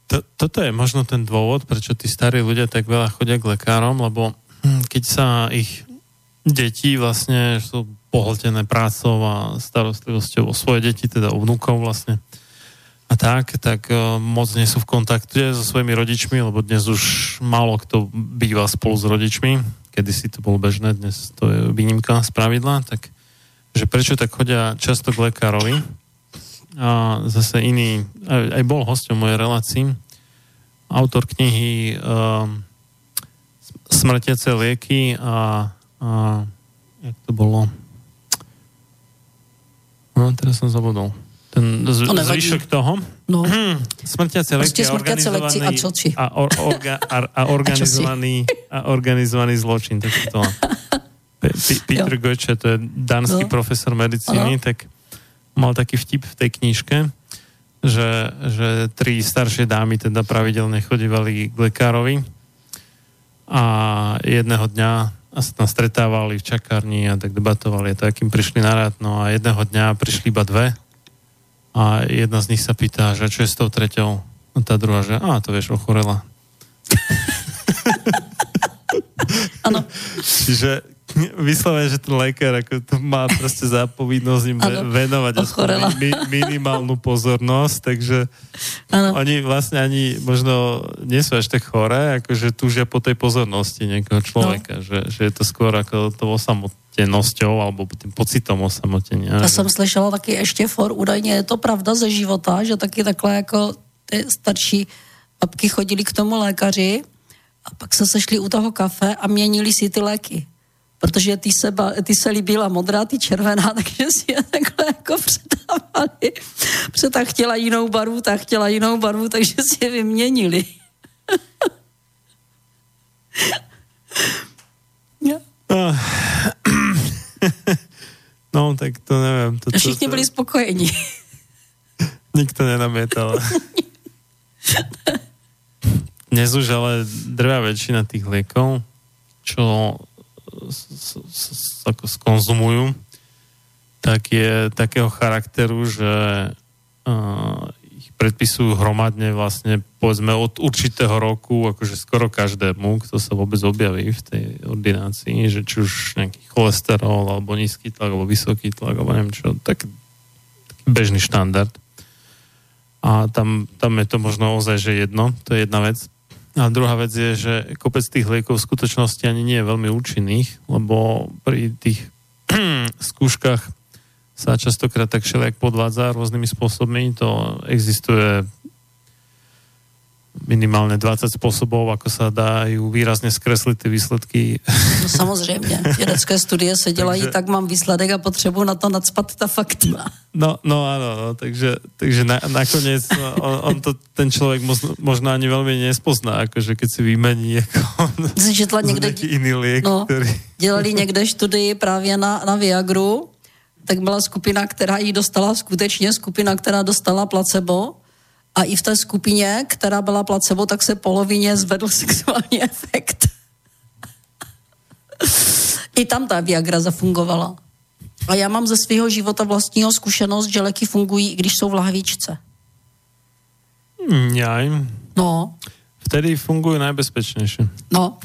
To, toto je možno ten dôvod, prečo tí starí ľudia tak veľa chodia k lekárom, lebo hm, keď sa ich deti vlastne sú pohltené prácou a starostlivosťou o svoje deti, teda o vnúkov vlastne, a tak, tak uh, moc nie sú v kontakte so svojimi rodičmi, lebo dnes už málo kto býva spolu s rodičmi, kedy si to bolo bežné, dnes to je výnimka z pravidla, tak že prečo tak chodia často k lekárovi. A zase iný, aj, aj bol hosťom mojej relácii, autor knihy uh, Smrtiace lieky a, a jak to bolo? No, teraz som zabudol ten z, to zvyšok toho. No. Smrťace lekcie a organizovaný, a, a, or, orga, a, a, organizovaný, a organizovaný zločin. Tak to. Peter Goethe, to je dánsky no. profesor medicíny, ano. tak mal taký vtip v tej knižke, že, že tri staršie dámy teda pravidelne chodívali k lekárovi a jedného dňa a sa tam stretávali v čakárni a tak debatovali a tak, kým prišli na rád, no a jedného dňa prišli iba dve a jedna z nich sa pýta, že čo je s tou treťou? A tá druhá, že a to vieš, ochorela. Ano. Čiže vyslovene, že ten lekár ako to má proste zápovinnosť im ano, venovať mi, minimálnu pozornosť, takže ano. oni vlastne ani možno nie sú až tak choré, akože túžia po tej pozornosti nejakého človeka, no. že, že je to skôr ako to osamotenosťou alebo tým pocitom osamotenia. Já jsem slyšela taky ještě for, údajně je to pravda ze života, že taky takhle jako ty starší babky chodili k tomu lékaři a pak se sešli u toho kafe a měnili si ty léky protože ty se, ty se líbila modrá, ty červená, takže si je takhle jako předávali. Protože ta chtěla jinou barvu, ta chtěla jinou barvu, takže si je vyměnili. No, tak to nevím. To, to, Všichni byli spokojení. Nikto nenamietal. Dnes už ale drvá väčšina tých liekov, čo ako skonzumujú, tak je takého charakteru, že uh, ich predpisujú hromadne vlastne povedzme od určitého roku, akože skoro každému, kto sa vôbec objaví v tej ordinácii, že či už nejaký cholesterol, alebo nízky tlak, alebo vysoký tlak, alebo neviem čo, tak, taký bežný štandard. A tam, tam je to možno ozaj, že jedno, to je jedna vec. A druhá vec je, že kopec tých liekov v skutočnosti ani nie je veľmi účinných, lebo pri tých skúškach sa častokrát tak všelijak podvádza rôznymi spôsobmi. To existuje minimálne 20 spôsobov, ako sa dajú výrazne skresliť tie výsledky. No samozřejmě. Vědecké studie se dělají, takže, tak mám výsledek a potřebuji na to nadspat ta fakta. No, no áno, no, takže, takže na, nakoniec on, on to ten človek možno, možno ani veľmi nespozná, akože keď si vymení ako Jsem četla někde, iný liek, no, ktorý... Dělali někde studii právě na, na Viagru, tak byla skupina, která ji dostala skutečně, skupina, která dostala placebo a i v té skupině, která byla placebo, tak se polovině zvedl sexuální efekt. I tam ta Viagra zafungovala. A já mám ze svého života vlastního zkušenost, že léky fungují, i když jsou v lahvičce. Jaj. No. Vtedy fungují nejbezpečnější. No.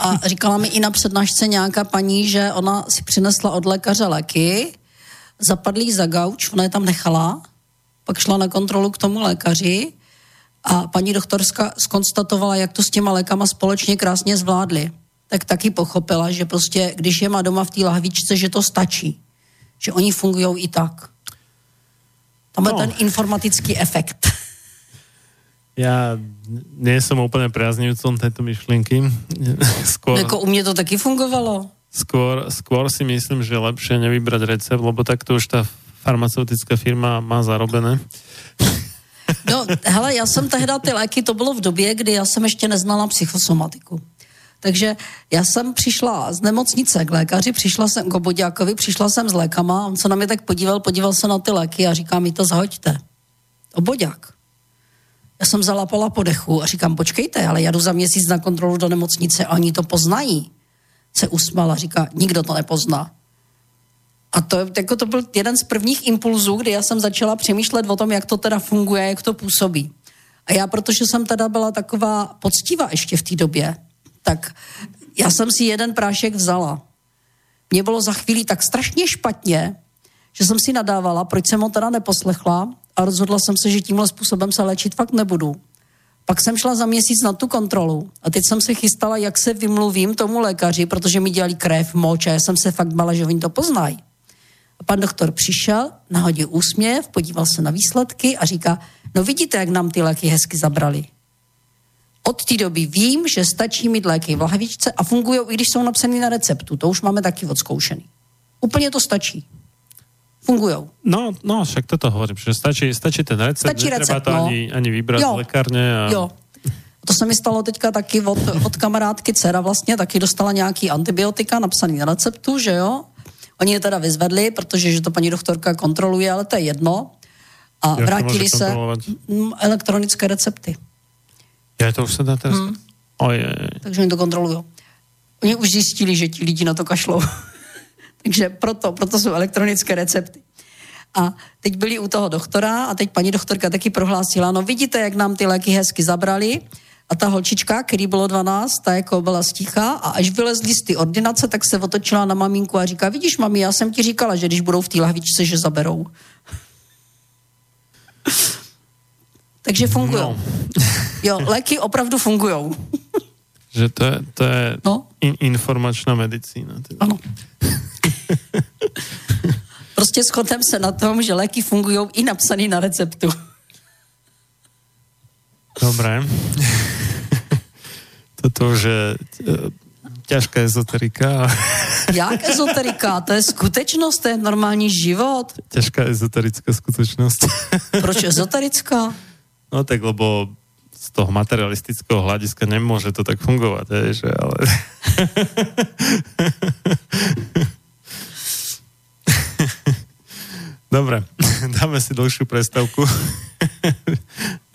A říkala mi i na přednášce nějaká paní, že ona si přinesla od lékaře léky, zapadlý za gauč, ona je tam nechala, pak šla na kontrolu k tomu lékaři a paní doktorska skonstatovala, jak to s těma lékama společně krásně zvládli. Tak taky pochopila, že prostě, když je má doma v té lahvičce, že to stačí. Že oni fungují i tak. Tam je No. ten informatický efekt. Ja nie som úplne priaznivcom tejto myšlienky. Skôr, Jako u mě to taky fungovalo. skôr, skôr si myslím, že je lepšie nevybrať recept, lebo takto už tá farmaceutická firma má zarobené. No, hele, já jsem tehda ty léky, to bylo v době, kdy já jsem ještě neznala psychosomatiku. Takže já jsem přišla z nemocnice k lékaři, přišla jsem k oboďákovi, přišla jsem s lékama, on se na mě tak podíval, podíval se na ty léky a říká mi to zhoďte. Oboďák. Já jsem zalapala po dechu a říkám, počkejte, ale já jdu za měsíc na kontrolu do nemocnice a oni to poznají. Se usmál a říká, nikdo to nepozná. A to, jako to byl jeden z prvních impulzů, kdy já jsem začala přemýšlet o tom, jak to teda funguje, jak to působí. A já, protože jsem teda byla taková poctivá ještě v té době, tak já jsem si jeden prášek vzala. Mně bylo za chvíli tak strašně špatně, že jsem si nadávala, proč jsem ho teda neposlechla a rozhodla jsem se, že tímhle způsobem se léčit fakt nebudu. Pak jsem šla za měsíc na tu kontrolu a teď jsem se chystala, jak se vymluvím tomu lékaři, protože mi dělali krev, moč a já jsem se fakt bala, že oni to poznají. Pan doktor přišel, nahodil úsměv, podíval se na výsledky a říká, no vidíte, jak nám ty léky hezky zabrali. Od té doby vím, že stačí mít léky v lahvičce a fungují, i když jsou napsané na receptu. To už máme taky odzkoušený. Úplně to stačí. Fungujou. No, no, však toto hovorím, že stačí, stačí ten recept, Stačí recept, to no. ani, ani vybrať Jo. z lekárne. A... Jo. To se mi stalo teďka taky od, od kamarádky dcera vlastně, taky dostala nějaký antibiotika napsaný na receptu, že jo. Oni je teda vyzvedli, protože že to paní doktorka kontroluje, ale to je jedno. A Jak vrátili se elektronické recepty. Ja, to už sa dá teraz? Hmm. Ojej. Takže oni to kontrolují. Oni už zjistili, že ti lidi na to kašlou. Takže proto, proto jsou elektronické recepty. A teď byli u toho doktora a teď paní doktorka taky prohlásila, no vidíte, jak nám ty léky hezky zabrali a ta holčička, který bylo 12, ta jako byla sticha a až vylezli z ty ordinace, tak se otočila na maminku a říká, vidíš mami, já jsem ti říkala, že když budou v té lahvičce, že zaberou. Takže fungují. No. Jo, léky opravdu fungují. Že to je, to je No. in, informačná medicína. teda. Ano. prostě shodneme se na tom, že léky fungují i napsaný na receptu. Dobre. Toto už je e, ťažká ezoterika. Jak ezoterika? To je skutečnost, to je normální život. ťažká ezoterická skutočnosť. Proč ezoterická? No tak, lebo z toho materialistického hľadiska nemôže to tak fungovať, hej, že ale... Dobre, dáme si dlhšiu prestávku.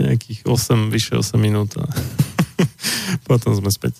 Nejakých 8, vyše 8 minút. Potom sme späť.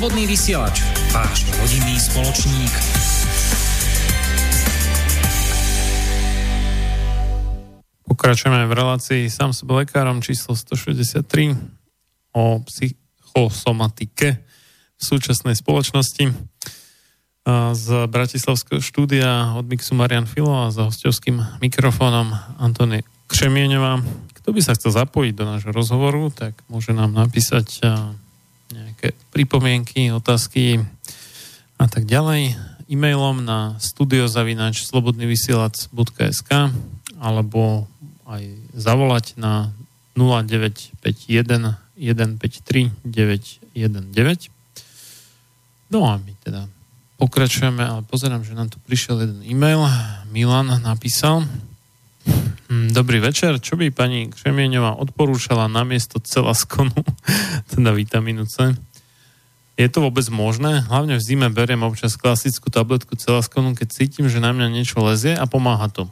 Slobodný vysielač, váš rodinný spoločník. Pokračujeme v relácii sám sebe lekárom číslo 163 o psychosomatike v súčasnej spoločnosti z Bratislavského štúdia od Mixu Marian Filo a za hostovským mikrofónom Antony Křemieňová. Kto by sa chcel zapojiť do nášho rozhovoru, tak môže nám napísať nejaké pripomienky, otázky a tak ďalej e-mailom na studiozavinač slobodnyvysielac.sk alebo aj zavolať na 0951 153 919. No a my teda pokračujeme, ale pozerám, že nám tu prišiel jeden e-mail. Milan napísal, Hm, dobrý večer. Čo by pani Křemieňová odporúčala namiesto celaskonu, teda vitamínu C? Je to vôbec možné? Hlavne v zime beriem občas klasickú tabletku celaskonu, keď cítim, že na mňa niečo lezie a pomáha to.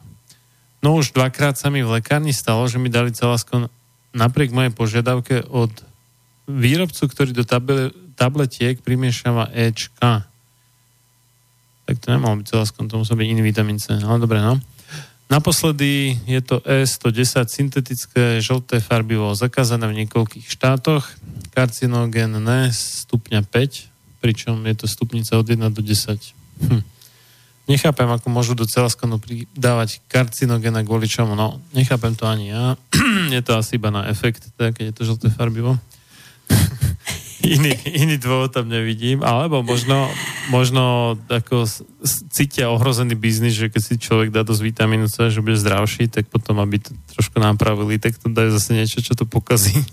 No už dvakrát sa mi v lekárni stalo, že mi dali celaskon napriek mojej požiadavke od výrobcu, ktorý do tabletiek primiešava Ečka. Tak to nemalo byť celaskon, to musel byť iný vitamín C. Ale dobre, no. Naposledy je to E110 syntetické žlté farbivo zakázané v niekoľkých štátoch, karcinogénne stupňa 5, pričom je to stupnica od 1 do 10. Hm. Nechápem, ako môžu do celaskonu pridávať karcinogéna kvôli čomu. No, nechápem to ani ja. je to asi iba na efekt, teda, keď je to žlté farbivo. Iný, iný dôvod tam nevidím, alebo možno, možno ako cítia ohrozený biznis, že keď si človek dá dosť vitamínu C, že bude zdravší, tak potom, aby to trošku napravili, tak to dajú zase niečo, čo to pokazí.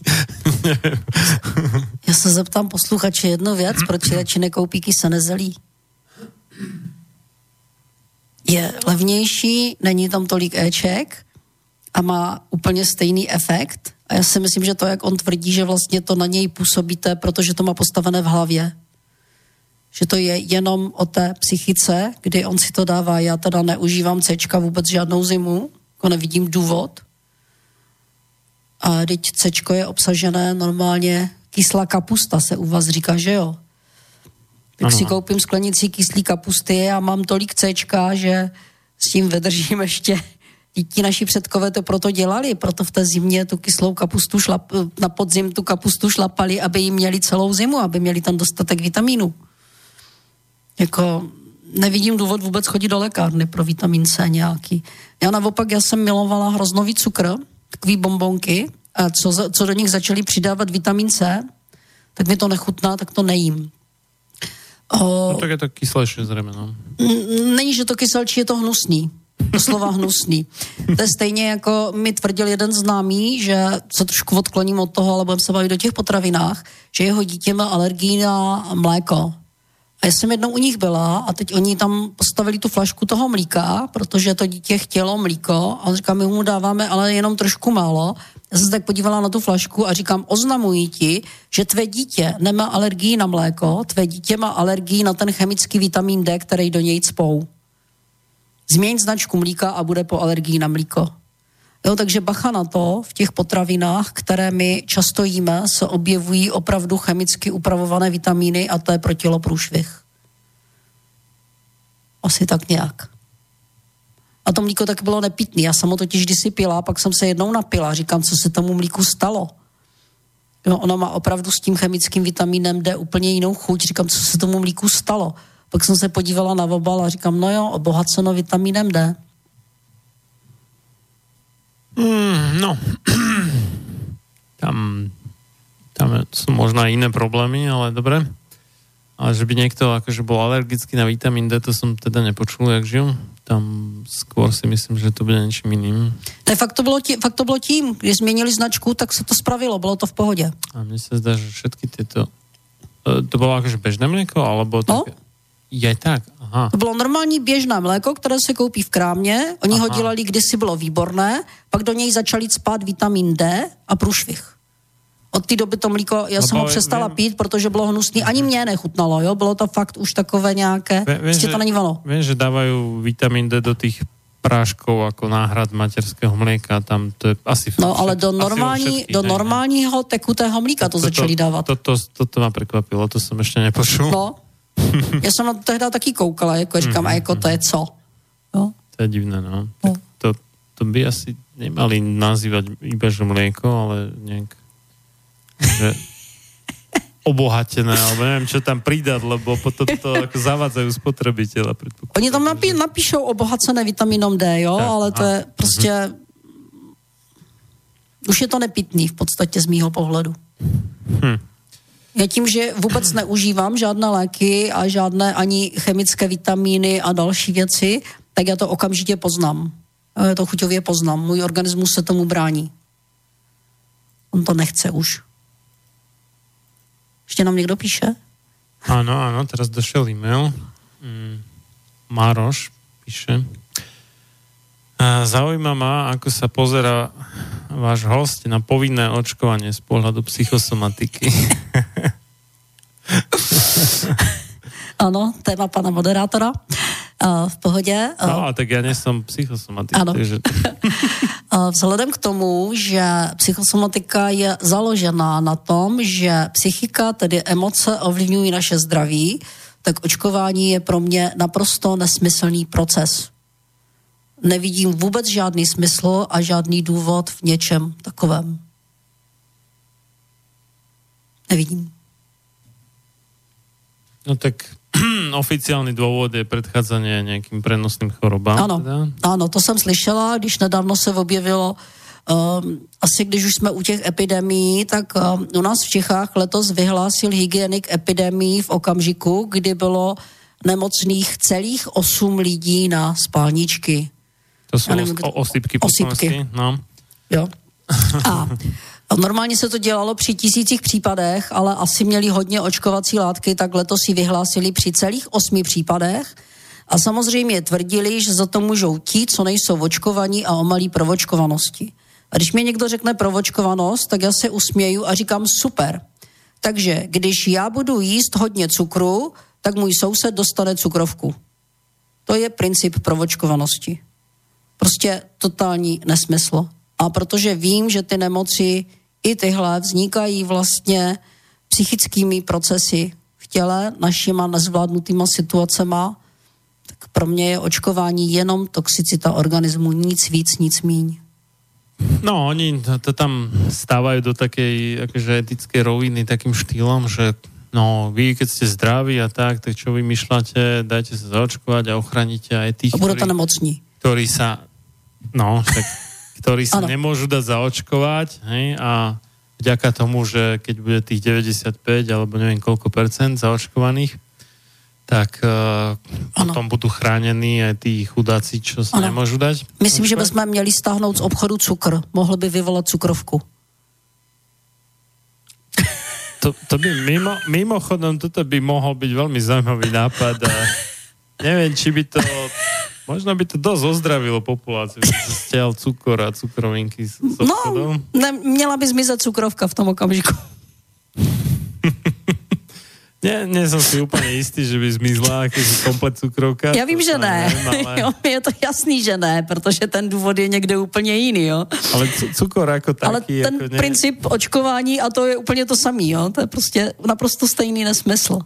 Já se zeptám posluchače jednu věc, proč radši nekoupí kysané zelí? Je levnější, není tam tolik éček a má úplně stejný efekt a já si myslím, že to, jak on tvrdí, že vlastně to na něj působíte, protože to má postavené v hlavě. Že to je jenom o té psychice, kdy on si to dává. Já teda neužívám C vůbec žádnou zimu, jako nevidím důvod. A teď C je obsažené normálně kyslá kapusta, se u vás říká, že jo? Tak si koupím sklenici kyslí kapusty a mám tolik C, že s tím vydržím ještě ti naši předkové to proto dělali, proto v té zimě tu kyslou kapustu šlap, na podzim tu kapustu šlapali, aby jim měli celou zimu, aby měli tam dostatek vitamínu. Jako nevidím důvod vůbec chodit do lékárny pro vitamin C nějaký. Já naopak, já jsem milovala hroznový cukr, takový bombonky, a co, co do nich začali přidávat vitamin C, tak mi to nechutná, tak to nejím. O, no tak je to kyselší zřejmě, no. Není, že to kyselčí, je to hnusný doslova hnusný. To je stejně jako mi tvrdil jeden známý, že se trošku odkloním od toho, ale budeme se bavit o těch potravinách, že jeho dítě má alergii na mléko. A já jsem jednou u nich byla a teď oni tam postavili tu flašku toho mlíka, protože to dítě chtělo mlíko a on říká, my mu dáváme ale jenom trošku málo. Já jsem se tak podívala na tu flašku a říkám, oznamuji ti, že tvé dítě nemá alergii na mléko, tvé dítě má alergii na ten chemický vitamin D, který do něj cpou. Změň značku mlíka a bude po alergii na mlíko. Jo, takže bacha na to, v těch potravinách, které my často jíme, se objevují opravdu chemicky upravované vitamíny a to je pro tělo průšvih. Asi tak nějak. A to mlíko tak bylo nepitný. Já jsem ho totiž kdysi pila, pak jsem se jednou napila. Říkám, co se tomu mlíku stalo. Jo, ono má opravdu s tím chemickým vitamínem D úplně jinou chuť. Říkám, co se tomu mlíku stalo. Pak jsem se podívala na obal a říkám, no jo, obohaceno vitamínem D. Mm, no, tam, tam sú možno aj iné problémy, ale dobre. Ale že by niekto akože bol alergický na vitamín D, to som teda nepočul, jak žil. Tam skôr si myslím, že to bude niečím iným. Ne, fakt to bylo tím, fakt to bylo tím. Když změnili značku, tak se to spravilo, bylo to v pohodě. A mne sa zdá, že všetky tieto... e, To bolo akože bežné mlieko, alebo No. Je tak, aha. To bylo normální běžné mléko, které se koupí v krámě. Oni ho Aha. dělali kdysi, bylo výborné. Pak do něj začali spát vitamin D a průšvih. Od té doby to mlíko, já No jsem ho přestala vím. pít, protože bylo hnusný. Ani mě nechutnalo, jo. Bylo to fakt už takové nějaké, viem, prostě že- to není ono. Viem, že dávajú vitamín D do tých práškov ako náhrad materského mlieka, tam to je asi No ale do, normální, všetkých, do normálního tekutého mlíka to začali dávat. To, to, to, to ma prekvapilo, to som ešte nepočul. No. Já jsem na to tehdy taky koukala, jako říkám, a jako to je co? Jo? To je divné, no. No. Tak to, to by asi nemali nazývať iba že mlieko, ale nejak že obohatené, alebo neviem, čo tam pridať, lebo potom to ako zavádzajú spotrebiteľa. predpokladám, Oni tam napí, napíšou obohacené vitaminom D, jo, Tak, ale to aha. je prostě... Už je to nepitný v podstatě z mýho pohledu. Hm. Já tím, že vůbec neužívám žádné léky a žádné ani chemické vitamíny a další věci, tak já to okamžitě poznám. Já to chuťově poznám. Můj organismus se tomu brání. On to nechce už. Ještě nám někdo píše? Áno, áno, teraz došiel e-mail. Mm, Maroš píše. "A Zaujíma ma, ako sa pozera váš host na povinné očkovanie z pohľadu psychosomatiky. Ano, téma pana moderátora. Uh, v pohodě. Uh, No, a tak ja nie som psychosomatik, Áno. takže Uh, Vzhledem k tomu, že psychosomatika je založená na tom, že psychika, tedy emoce, ovlivňují naše zdraví, tak očkování je pro mě naprosto nesmyslný proces. Nevidím vůbec žádný smysl a žádný důvod v něčem takovém. Nevidím. no tak oficiálny dôvod je predchádzanie nejakým prenosným chorobám. Ano, Teda. ano, to jsem slyšela, když nedávno se objevilo, um, asi když už jsme u těch epidemií, tak um, u nás v Čechách letos vyhlásil hygienik epidemii v okamžiku, kdy bylo nemocných celých 8 lidí na spálničky. To neviem, os- o- osýpky. slovensky, No. Jo. A normálně se to dělalo při tisících případech, ale asi měli hodně očkovací látky, tak letos si vyhlásili při celých osmi případech. A samozřejmě tvrdili, že za to můžou ti, co nejsou očkovaní a o malý provočkovanosti. A když mi někdo řekne provočkovanost, tak já se usměju a říkám super. Takže když já budu jíst hodně cukru, tak můj soused dostane cukrovku. To je princip provočkovanosti. Prostě totální nesmysl. A protože vím, že ty nemoci i tyhle vznikají vlastně psychickými procesy v těle, našima nezvládnutýma situacema, tak pro mě je očkování jenom toxicita organismu, nic víc, nic míň. No, oni to, to tam stávajú do takej akože etickej roviny takým štýlom, že no, vy keď ste zdraví a tak, tak čo vymýšľate, dajte sa zaočkovať a ochránite aj tých, A budete ktorí, nemocní. Ktorí sa no, tak, ktorí sa nemôžu dať zaočkovať hej, a vďaka tomu, že keď bude tých 95 alebo neviem koľko percent zaočkovaných, tak uh, potom budú chránení aj tí chudáci, čo sa Áno. nemôžu dať. Myslím, že bychom měli stáhnout z obchodu cukr. Mohl by vyvolat cukrovku. To, to by mimo, mimochodom, toto by mohol byť veľmi zaujímavý nápad a neviem, či by to možno by to dosť ozdravilo populáciu, že stiaľ cukor a cukrovinky z No, ne, měla by zmizet cukrovka v tom okamžiku. Nie, nie som si úplne istý, že by zmizla komplet cukrovka. Já vím, že ne. neviem, ale, Jo, je to jasný, že ne, protože ten důvod je někde úplně jiný, jo. ale cu- cukor ako taký... Ale ten ako ne, princip očkování, a to je úplně to samý, jo. To je prostě naprosto stejný nesmysl.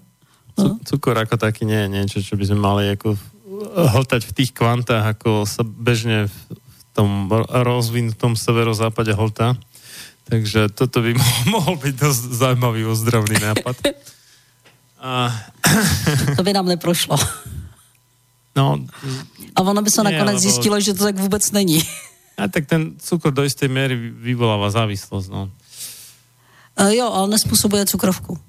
cu- Cukor ako taký nie je niečo, čo by sme mali ako hltať v tých kvantách, ako sa bežne v tom ro- rozvinutom severozápade hltá. Takže toto by mo- mohol byť dosť zaujímavý ozdravný nápad. A, To by nám neprošlo. no, A ono by se Ne, nakonec lebo- zjistilo, že to tak vůbec není. A tak ten cukor do istej miery vyvoláva závislosť, no. E, jo, ale nespůsobuje cukrovku.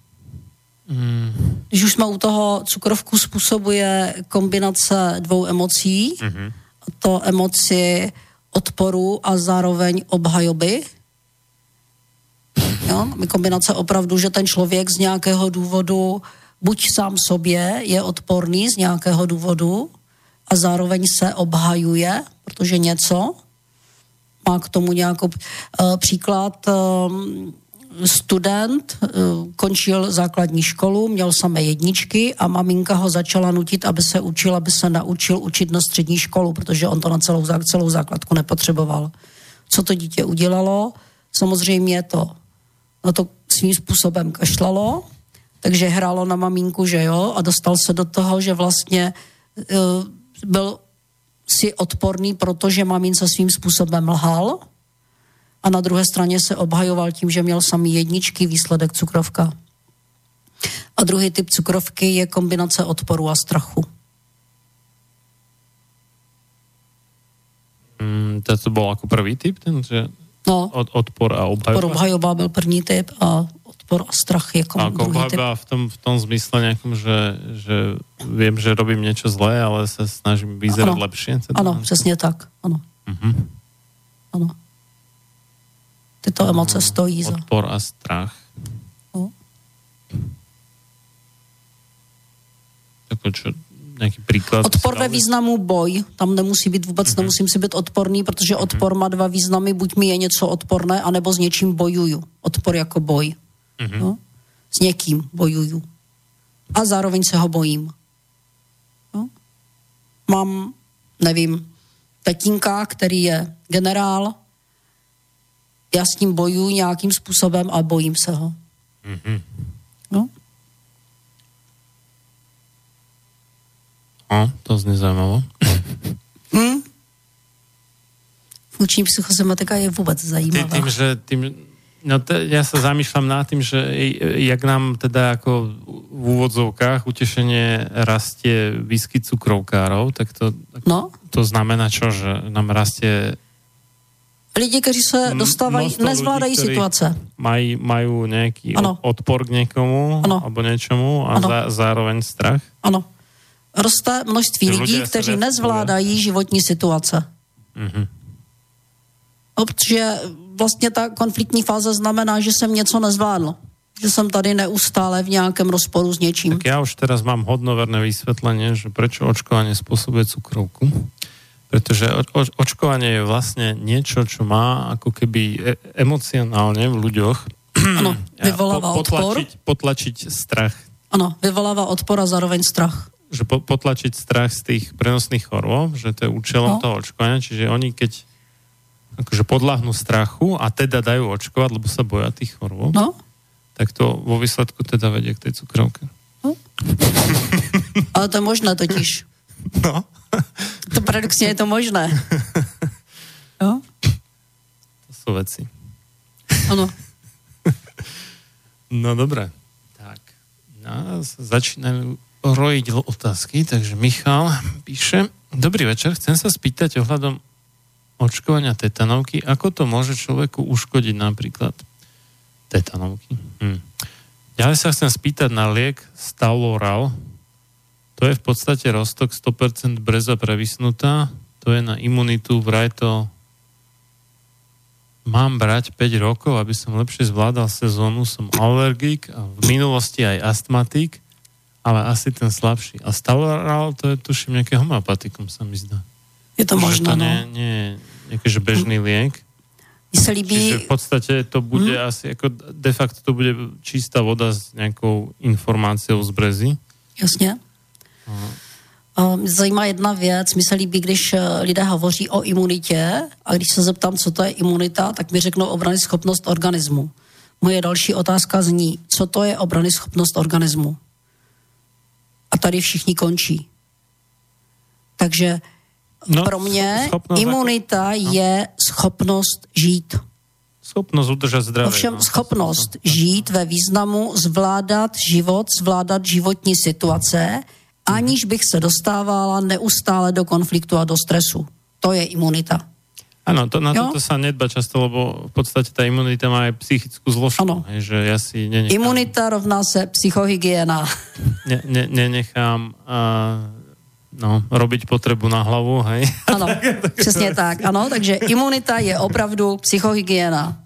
Mm. Když už jsme u toho, cukrovku způsobuje kombinace dvou emocí, Mm-hmm. to emoci odporu a zároveň obhajoby. Jo? Kombinace opravdu, že ten člověk z nějakého důvodu buď sám sobě je odporný z nějakého důvodu a zároveň se obhajuje, protože něco má k tomu nějakou uh, příklad. Um, student uh, končil základní školu, měl samé jedničky a maminka ho začala nutit, aby se učil, aby se naučil učit na střední školu, protože on to na celou, celou základku nepotřeboval. Co to dítě udělalo? Samozřejmě to na to svým způsobem kašlalo, takže hrálo na maminku, že jo, a dostal se do toho, že vlastně uh, byl si odporný, protože mamince svým způsobem lhal a na druhé straně se obhajoval tím, že měl samý jedničky, výsledek cukrovka. A druhý typ cukrovky je kombinace odporu a strachu. Mm, to, to bol ako prvý typ, ten, že No, od, odpor a obhajoba? odpor obhajoba byl první typ a odpor a strach je kom, A ako druhý typ. obhajoba v tom, v tom zmysle nejakom, že, že viem, že robím niečo zlé, ale sa snažím lepšie. Teda. Ano, přesně tak. Ano, Mhm. ano. Tyto emoce stojí za... Odpor a strach. No. Ako čo, nejaký príklad? Odpor ve významu boj, tam nemusí být vůbec, Mhm. nemusím si být odporný, protože odpor má dva významy, buď mi je něco odporné, anebo s něčím bojuju. Odpor jako boj. Mhm. No? S někým bojuju. A zároveň se ho bojím. No? Mám, nevím, tatínka, který je generál, já s ním bojuju nějakým způsobem a bojím se ho. Mhm. No? No, to znie zaujímavo. Hm? Funkční psychosomatika je vůbec zajímavá. tým, že tým, no te, ja sa zamýšľam nad tým, že jak nám teda ako v úvodzovkách utešenie rastie výskyt cukrovkárov, tak to, No, to znamená čo, že nám rastie lidi, kteří se dostávají, nezvládají ktorí situace. maj, majú nejaký Ano. od- odpor k niekomu Ano. alebo niečomu a Ano. za, zároveň strach. Ano. Roste množství lidí, lidé se kteří nezvládají životní situace. Mhm. No, protože vlastně ta konfliktní fáze znamená, že jsem něco nezvládl. Že jsem tady neustále v nějakém rozporu s něčím. Tak ja už teraz mám hodnoverné vysvetlenie, že prečo očkovanie spôsobuje cukrovku. Pretože o, o, očkovanie je vlastne niečo, čo má ako keby e, emocionálne v ľuďoch Ano, vyvolává odpor. potlačiť, potlačiť strach. Ano, vyvolává odpor a zároveň strach. Že po, potlačiť strach z tých prenosných chorôb, že to je účelom No. toho očkovania. Čiže oni keď akože podľahnú strachu a teda dajú očkovať, lebo sa boja tých chorôb, No, tak to vo výsledku teda vedie k tej cukrovke. ale to je možné totiž. No. To paradoxně je to možné. Jo? To sú veci. Ano. No dobre. Tak. No, sa začínajú rojiť otázky, takže Michal píše. Dobrý večer, chcem sa spýtať ohľadom očkovania tetanovky, ako to môže človeku uškodiť napríklad tetanovky. Hm. Ďalej sa chcem spýtať na liek Staloral. To je v podstate roztok 100% breza prevysnutá. To je na imunitu, vraj to mám brať 5 rokov, aby som lepšie zvládal sezónu. Som alergik a v minulosti aj astmatik, ale asi ten slabší. A Staloral, to je tuším nejaké homeopatikum, sa mi zdá. Je to možné, to no. nie, nie nejaký bežný liek. Mně se líbí, Čiže v podstate to bude asi, ako de facto to bude čistá voda s nejakou informáciou z brezy. jasně. A Mě zajímá jedna věc, mi se líbí, když eh, lidé hovoří o imunitě a když se zeptám, co to je imunita, tak mi řeknou obrany schopnost organismu. Moje další otázka zní, co to je obrany schopnost organismu? A tady všichni končí. Takže No, pro mě schopnost imunita je schopnost žít. Schopnosť udržať zdravie. Ovšem no. schopnost žít ve významu zvládat život, zvládat životní situace, aniž bych se dostávala neustále do konfliktu a do stresu. To je imunita. Áno, to, na to sa nedba často, lebo v podstate tá imunita má aj psychickú zložku. Ano. že ja si nenechám... Imunita rovná se psychohygiena. Ne, ne, nenechám uh, no, robiť potrebu na hlavu, hej? Ano, přesně tak, ano, takže imunita je opravdu psychohygiena.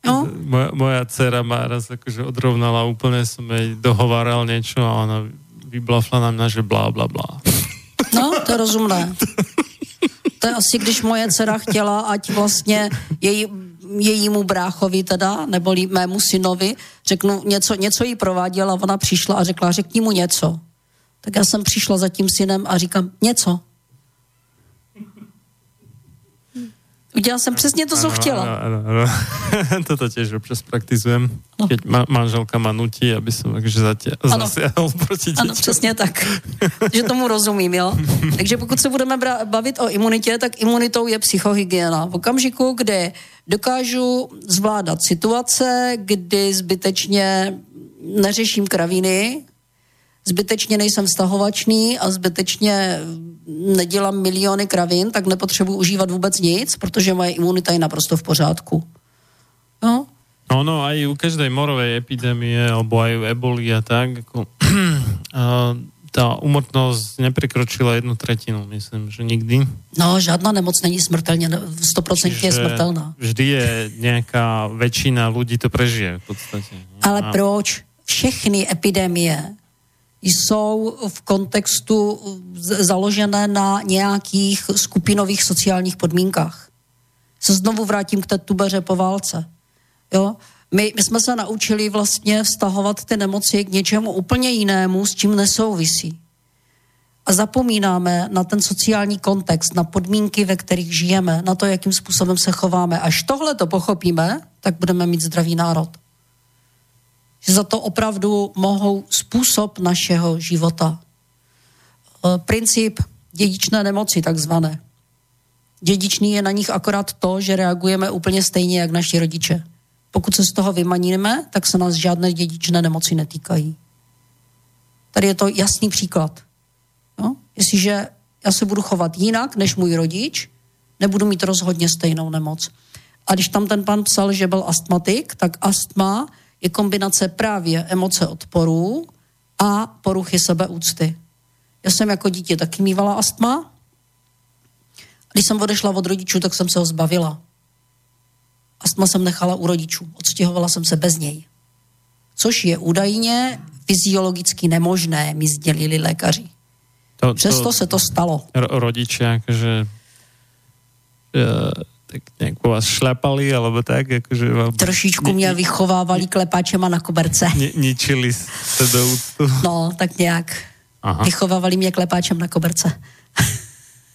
No? Moja, moja dcera ma raz akože odrovnala, úplne som jej dohováral niečo a ona vyblafla na mňa, že blá, blá, blá. No, to je rozumné. To je asi, když moje dcera chtěla, ať vlastně její, jejímu bráchovi teda, nebo mému synovi, řeknu, něco, něco jí prováděla, ona přišla a řekla, řekni mu něco. Tak já jsem přišla za tím synem a říkám, něco. Udělal jsem přesně to, co ano, chtěla. Ano, ano, ano. Toto těž občas praktizujem. No. Keď ma, manželka ma nutí, aby jsem takže zatě, zasiahol proti dětem. Ano, přesně tak. že tomu rozumím, jo. Takže pokud se budeme bavit o imunitě, tak imunitou je psychohygiena. V okamžiku, kdy dokážu zvládat situace, kdy zbytečně neřeším kraviny, zbytečně nejsem vztahovačný a zbytečně nedělám miliony kravin, tak nepotřebuji užívat vůbec nic, protože moje imunita je naprosto v pořádku. No, No, no, aj u každej morovej epidémie, alebo aj u eboli a tak, ako, tá umrtnosť neprekročila jednu tretinu, myslím, že nikdy. No, žádná nemoc není smrtelně, 100% je smrtelná. Vždy je nějaká väčšina ľudí to prežije v podstate. Ale a... proč? Všechny epidémie jsou v kontextu založené na nějakých skupinových sociálních podmínkách. Se znovu vrátím k té tubeře po válce. Jo? My, my jsme se naučili vlastně vztahovat ty nemoci k něčemu úplně jinému, s čím nesouvisí. A zapomínáme na ten sociální kontext, na podmínky, ve kterých žijeme, na to, jakým způsobem se chováme. Až tohle to pochopíme, tak budeme mít zdravý národ že za to opravdu mohou způsob našeho života. E, princip dědičné nemoci, takzvané. Dědičný je na nich akorát to, že reagujeme úplně stejně, jak naši rodiče. Pokud se z toho vymaníme, tak se nás žádné dědičné nemoci netýkají. Tady je to jasný příklad. No? Jestliže já se budu chovat jinak než můj rodič, nebudu mít rozhodně stejnou nemoc. A když tam ten pan psal, že byl astmatik, tak astma je kombinace právě emoce odporu a poruchy sebeúcty. Já jsem jako dítě taky mývala astma. Když jsem odešla od rodičů, tak jsem se ho zbavila. Astma jsem nechala u rodičů. Odstěhovala jsem se bez něj. Což je údajně fyziologicky nemožné, mi sdělili lékaři. To, to, Přesto se to stalo. Rodiče, jakože tak nějak po vás šlapali, alebo tak, jakože vám... Trošičku mě vychovávali klepáčema na koberce. Ni, ničili se do úctu. No, tak nějak. Aha. Vychovávali mě klepáčem na koberce.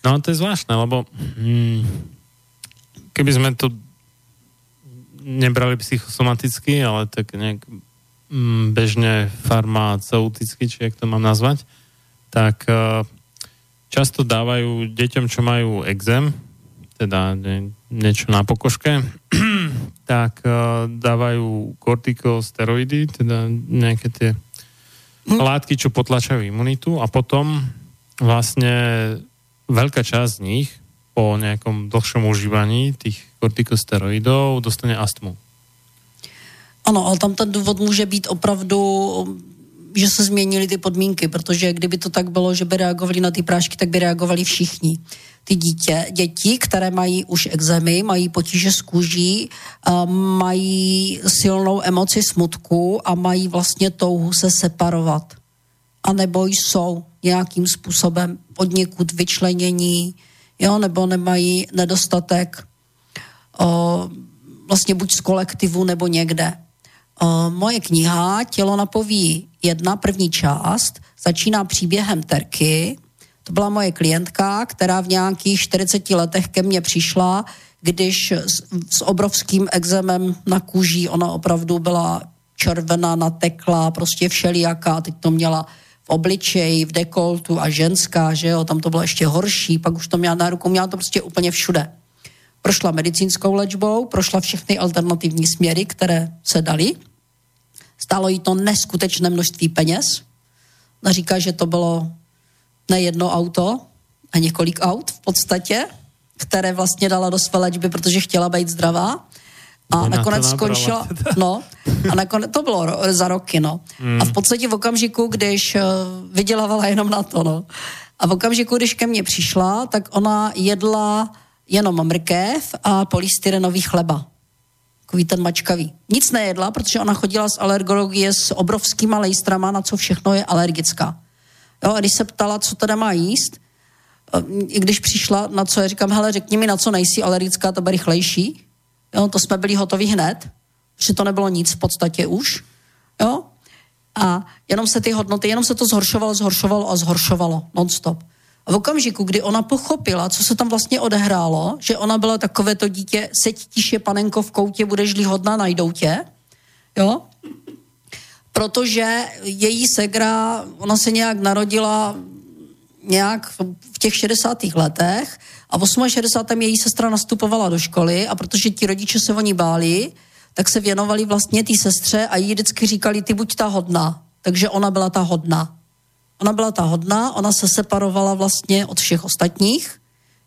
no, to je zvláštne, lebo hmm, keby sme to nebrali psychosomaticky, ale tak nejak hmm, bežne farmaceuticky, či jak to mám nazvať, tak uh, často dávajú deťom, čo majú exém, teda ne, niečo na pokožke, tak uh, dávajú kortikosteroidy, teda nejaké tie hm. látky, čo potlačajú imunitu a potom vlastne veľká časť z nich po nejakom dlhšom užívaní tých kortikosteroidov dostane astmu. Ano, ale tam ten důvod může být opravdu že se změnily ty podmínky, protože kdyby to tak bylo, že by reagovali na ty prášky, tak by reagovali všichni. Ty dítě, děti, které mají už exémy, mají potíže s kůží, mají silnou emoci smutku a mají vlastně touhu se separovat. A nebo jsou nějakým způsobem od někud vyčlenění, jo, nebo nemají nedostatek o, vlastně buď z kolektivu nebo někde. O, moje kniha Tělo napoví jedna, první část, začíná příběhem Terky. To byla moje klientka, která v nějakých 40 letech ke mně přišla, když s, s obrovským exemem na kůži, ona opravdu byla červená, natekla, prostě všelijaká, teď to měla v obličeji, v dekoltu a ženská, že jo, tam to bylo ještě horší, pak už to měla na ruku, měla to prostě úplně všude. Prošla medicínskou léčbou, prošla všechny alternativní směry, které se daly, Stálo jí to neskutečné množství peněz. Ona říká, že to bylo ne jedno auto a několik aut v podstatě. které vlastně dala do své léčby, protože chtěla být zdravá. A Ona nakonec skončila, no, a nakonec, to bylo ro, za roky, no. Hmm. A v podstatě v okamžiku, když uh, vydělávala jenom na to, no. A v okamžiku, když ke mně přišla, tak ona jedla jenom mrkev a polystyrenový chleba. Takový ten mačkavý. Nic nejedla, protože ona chodila z alergologie s obrovskýma lejstrama, na co všechno je alergická. Jo, a když se ptala, co teda má jíst, i když přišla, na co já říkám, hele, řekni mi, na co nejsi alergická, to bude rychlejší. Jo, to jsme byli hotovi hned, že to nebylo nic v podstatě už. Jo? A jenom se ty hodnoty, jenom se to zhoršovalo, zhoršovalo a zhoršovalo non-stop. A v okamžiku, kdy ona pochopila, co se tam vlastně odehrálo, že ona byla takové to dítě, seď tiše panenko v koutě, budeš-li hodná, najdou tě, jo? Protože její segra, ona se nějak narodila nějak v těch 60. letech a v 68. její sestra nastupovala do školy a protože ti rodiče se o ní báli, tak se věnovali vlastně té sestře a jí vždycky říkali, ty buď ta hodná. Takže ona byla ta hodná. Ona byla ta hodná, ona se separovala vlastně od všech ostatních,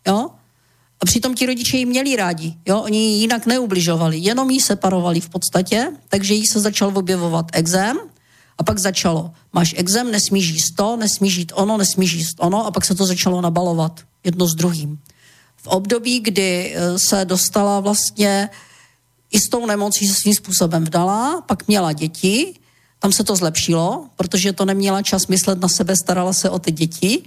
jo? A přitom ti rodiče ji měli rádi, jo? Oni ji jinak neubližovali, jenom ji separovali v podstatě, takže jí se začal objevovat exém a pak začalo, máš exém, nesmíš jíst to, nesmíš jít ono, nesmíš jíst ono a pak se to začalo nabalovat jedno s druhým. V období, kdy eh, se dostala vlastně i s tou nemocí se svým způsobem vdala, pak měla děti, tam se to zlepšilo, protože to neměla čas myslet na sebe, starala se o ty děti.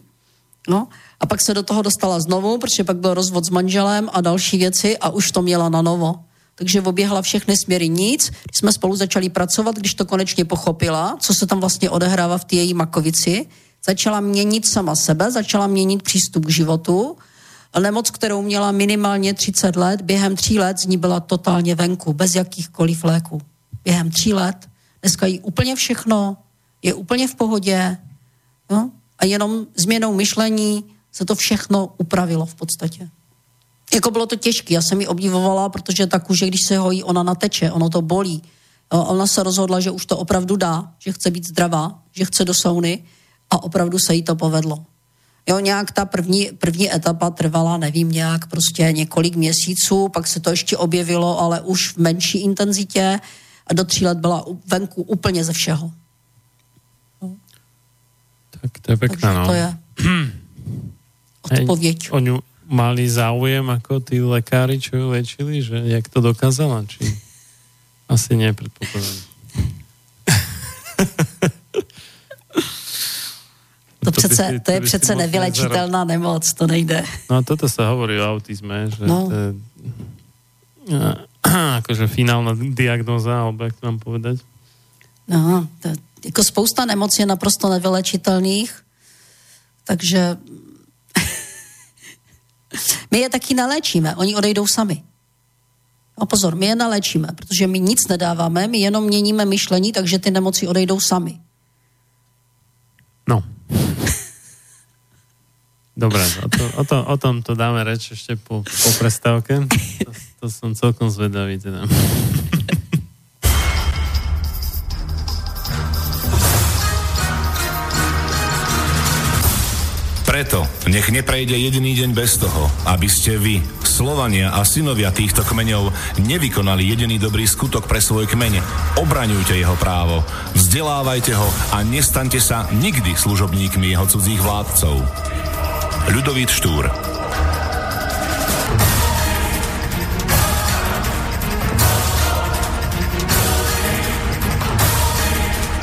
No, a pak se do toho dostala znovu, protože pak byl rozvod s manželem a další věci a už to měla na novo. Takže oběhla všechny směry nic. Když jsme spolu začali pracovat, když to konečně pochopila, co se tam vlastně odehrává v té její makovici, začala měnit sama sebe, začala měnit přístup k životu. Nemoc, kterou měla minimálně 30 let, během tří let z ní byla totálně venku, bez jakýchkoliv léků. Během tří let. Dneska jí úplně všechno, je úplně v pohodě. No? A jenom změnou myšlení se to všechno upravilo v podstatě. Jako bylo to těžké, já jsem ji obdivovala, protože ta kůže, když se hojí, ona nateče, ono to bolí. Jo, Ona se rozhodla, že už to opravdu dá, že chce být zdravá, že chce do sauny a opravdu se jí to povedlo. Jo, nějak ta první, první etapa trvala, nevím, nějak prostě několik měsíců, pak se to ještě objevilo, ale už v menší intenzitě do tří let byla venku úplně ze všeho. Tak to je pekné, no. to je odpověď. O ňu mali záujem ako tí lekári, čo ju liečili, že jak to dokázala, či asi nie, predpokladám. To, by přece, si- to je přece nevylečitelná nemoc, to nejde. No a toto sa hovorí o autizme, že No. to je akože finálna diagnóza, alebo jak to mám povedať. No, to, jako spousta nemocí je naprosto nevylečitelných, takže my je taky naléčíme, oni odejdou sami. No pozor, my je naléčíme, protože my nic nedáváme, my jenom měníme myšlení, takže ty nemoci odejdou sami. No. Dobre, o, to, o, to, o tom to dáme reč ešte po, po prestávke. To, to som celkom zvedavý teda. Preto nech neprejde jediný deň bez toho, aby ste vy, Slovania a synovia týchto kmeňov, nevykonali jediný dobrý skutok pre svoj kmeň. Obraňujte jeho právo, vzdelávajte ho a nestaňte sa nikdy služobníkmi jeho cudzích vládcov. Ľudovít Štúr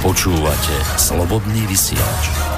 Počúvate Slobodný vysielač.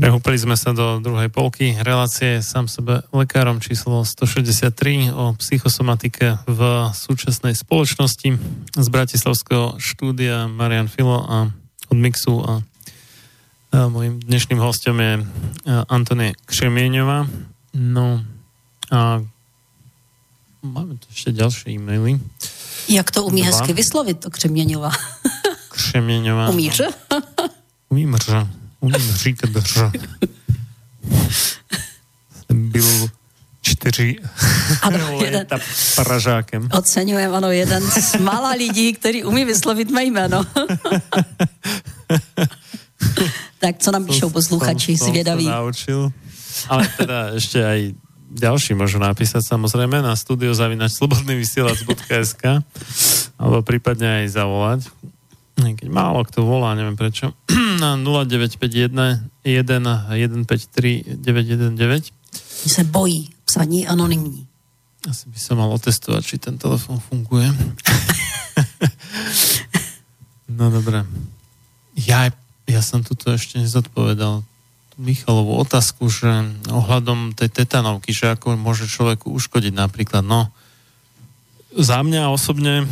Prehúpili sme sa do druhej polky relácie sám sebe lekárom číslo 163 o psychosomatike v súčasnej spoločnosti z Bratislavského štúdia Marian Filo a od Mixu a, a mojim dnešným hostom je a, Antonie Křemieňová. No a máme tu ešte ďalšie e-maily. Jak to umí Dva. hezky vyslovit, to Křeměňová. Křemieňová. Umíš? Umím ř. Umím říkat ř. Jsem byl čtyři Ano, jeden. léta pražákem. Oceňujem, ano, jeden z mála lidí, který umí vyslovit mé jméno. tak co nám píšou posluchači, zvědaví. naučil. Ale teda ešte aj ďalší môžu napísať samozrejme na studiozavinačslobodnyvysielac.sk alebo prípadne aj zavolať. Keď málo kto volá, neviem prečo. Na 0951 1 153 919 Se bojí psaní anonymní. Asi by som mal otestovať, či ten telefon funguje. no dobre. Ja, ja som tuto ešte nezodpovedal Michalovú otázku, že ohľadom tej tetanovky, že ako môže človeku uškodiť napríklad, no za mňa osobne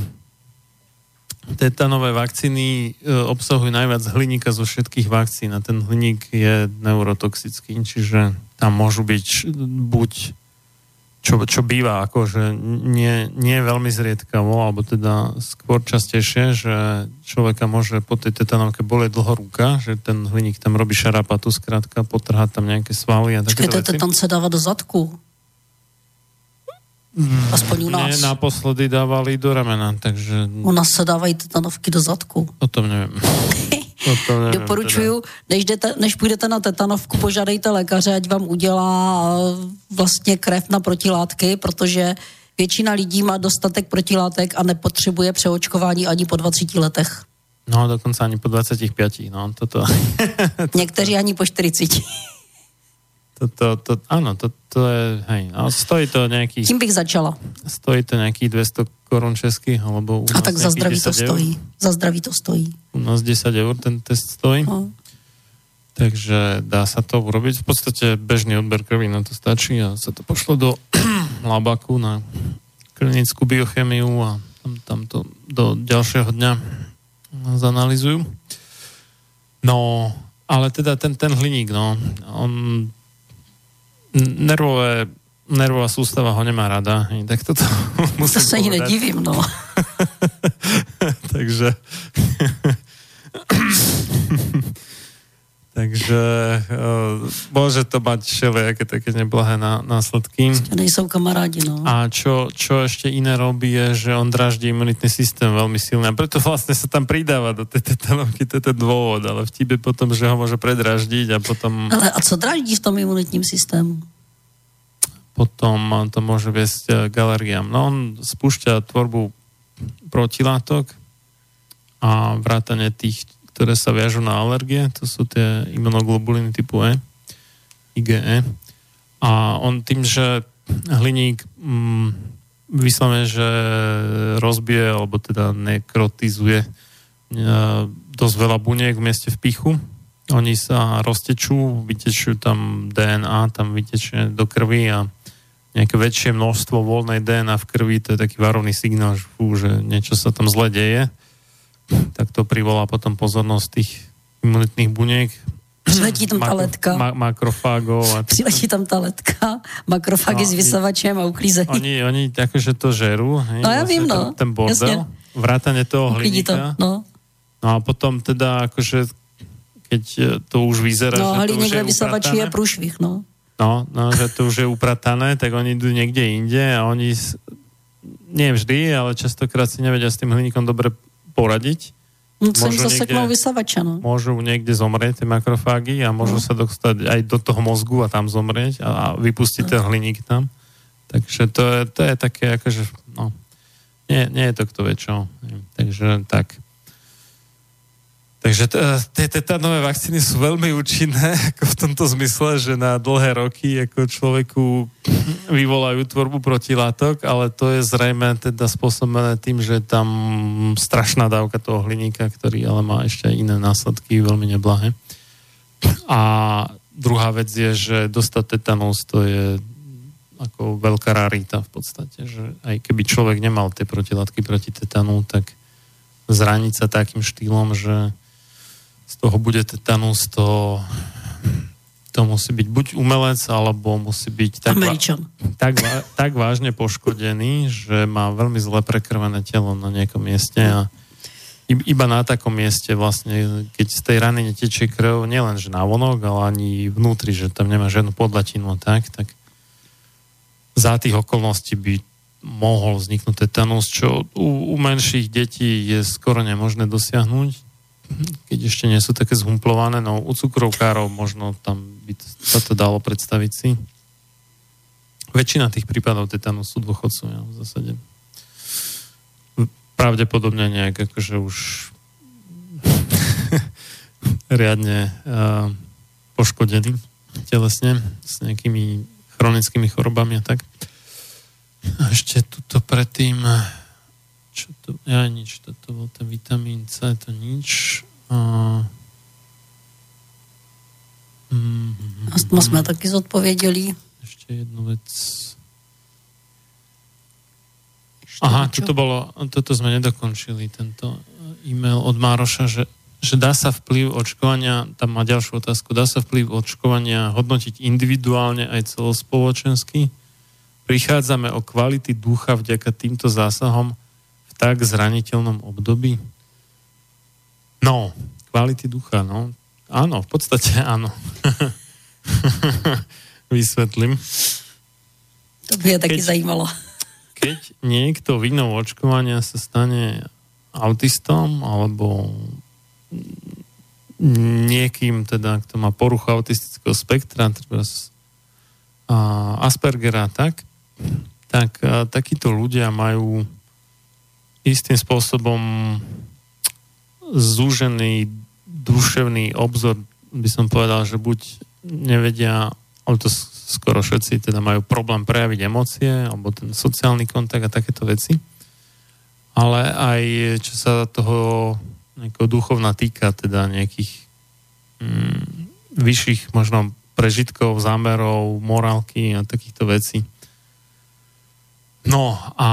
tetanové vakcíny e, obsahujú najviac hliníka zo všetkých vakcín a ten hliník je neurotoxický, čiže tam môžu byť buď čo, čo býva akože nie, nie veľmi zriedkavo, alebo teda skôr častejšie, že človeka môže po tej tetanovke boleť dlho ruka, že ten hliník tam robí šarapatu, skrátka, potrhá tam nejaké svaly a také Počkejte, tetan sa dáva do zadku. Aspoň u nás. Nie, naposledy dávali do ramena, takže U nás se dávají tetanovky do zadku. o tom neviem. O tom neviem Doporučuju, než, jdete, než půjdete na tetanovku, požádejte lékaře, ať vám udělá vlastně krev na protilátky, protože většina lidí má dostatek protilátek a nepotřebuje přeočkování ani po 20 letech. No, dokonca ani po 25, no, toto, Někteří ani po 40. toto, to, áno, to, to je, hej, no, stojí to nejakých, Tím bych začala. stojí to nejakých 200 korun českých, alebo u A tak za zdraví to 10 eur. stojí. Za zdraví to stojí. U nás 10 eur ten test stojí. No. Takže dá sa to urobiť. V podstate bežný odber krvi na to stačí a sa to pošlo do labaku na klinickú biochemiu a tam, tam to do ďalšieho dňa zanalizujú. No, ale teda ten, ten hliník, no, on nervové, nervová sústava ho nemá rada, tak toto To musím se ani povedať. nedivím, no. Takže Takže uh, môže to mať všelijaké také neblahé ná, následky. Nejsou kamarádi, no. A čo, čo ešte iné robí, je, že on draždí imunitný systém veľmi silne. A preto vlastne sa tam pridáva do tej tetanovky, to je ten dôvod, ale vtip je potom, že ho môže predraždiť a potom, Ale a co dráždí v tom imunitním systému? potom to môže viesť eh, k alergiám. No on spúšťa tvorbu protilátok a vrátane tých, ktoré sa viažú na alergie, to sú tie imunoglobuliny typu E, IgE. A on tým, že hliník mm, vyslovene, že rozbije, alebo teda nekrotizuje e, dosť veľa buniek v mieste v pichu. Oni sa roztečú, vytečujú tam DNA, tam vytečie do krvi a nejaké väčšie množstvo voľnej DNA v krvi, to je taký varovný signál, že, fú, že niečo sa tam zle deje, tak to privolá potom pozornosť tých imunitných buniek. Přiletí tam ta letka. Ma- makrofágov a Přiletí tam ta letka, makrofágy No, s vysavačem a uklízejí. oni, oni akože to žerú, hej, No vlastne vím, ten, no. ten bordel, Jasne. vrátane toho Uklidí to, hliníka. no. No a potom teda akože keď to už vyzerá, No, že to už je ve vysavači je průšvih, no. no, no, že to už je upratané, tak oni idú niekde inde a oni nie vždy, ale častokrát si nevedia s tým hliníkom dobre poradiť. No, co jim Môžu zaseknou niekde- vysavače, no. Môžu niekde zomrieť tie makrofágy a môžu No. sa dostať aj do toho mozgu a tam zomrieť a, a vypustiť ten hliník tam. Takže to je, to je také akože, no, nie, nie je to kto vie čo. Takže tak. Takže t- tie tetánové vakcíny sú veľmi účinné ako v tomto zmysle, že na dlhé roky ako človeku vyvolajú tvorbu protilátok, ale to je zrejme teda spôsobené tým, že tam strašná dávka toho hliníka, ktorý ale má ešte aj iné následky, veľmi neblahé. A druhá vec je, že dostať tetanus to je ako veľká rarita v podstate, že aj keby človek nemal tie protilátky proti tetanu, tak zraniť sa takým štýlom, že z toho bude tetanus, to, to musí byť buď umelec, alebo musí byť tak, va- Američan. tak, va- tak vážne poškodený, že má veľmi zle prekrvené telo na nejakom mieste a iba na takom mieste vlastne, keď z tej rany netečie krv, nielen že na vonok, ale ani vnútri, že tam nemá žiadnu podlatinu a tak, tak za tých okolností by mohol vzniknúť tetanus, čo u, u menších detí je skoro nemožné dosiahnuť, keď ešte nie sú také zhumplované, no u cukrovkárov možno tam by sa to dalo predstaviť si. Väčšina tých prípadov tetanu sú dôchodcovia v zásade. Pravdepodobne nejak akože už riadne uh, poškodení telesne s nejakými chronickými chorobami a tak. A ešte tuto predtým čo to, ja nič, toto bol ten vitamín C, to nič. A... Mm, Astma jsme taky zodpověděli. ešte jednu vec. Ještě Aha, toto, bolo, toto sme nedokončili, tento e-mail od Mároša, že, že dá sa vplyv očkovania, tam má ďalšiu otázku, dá sa vplyv očkovania hodnotiť individuálne aj celospoločensky? Prichádzame o kvality ducha vďaka týmto zásahom tak zraniteľnom období? No, kvality ducha, no. Áno, v podstate áno. Vysvetlím. To by je taky Keď- zajímalo. keď niekto vinou očkovania sa stane autistom alebo niekým, teda, kto má poruchu autistického spektra, treba z- a Aspergera, tak, tak takíto ľudia majú istým spôsobom zúžený duševný obzor, by som povedal, že buď nevedia, ale to skoro všetci teda majú problém prejaviť emócie, alebo ten sociálny kontakt a takéto veci. Ale aj čo sa toho duchovna týka, teda nejakých mm, vyšších možno prežitkov, zámerov, morálky a takýchto vecí. No a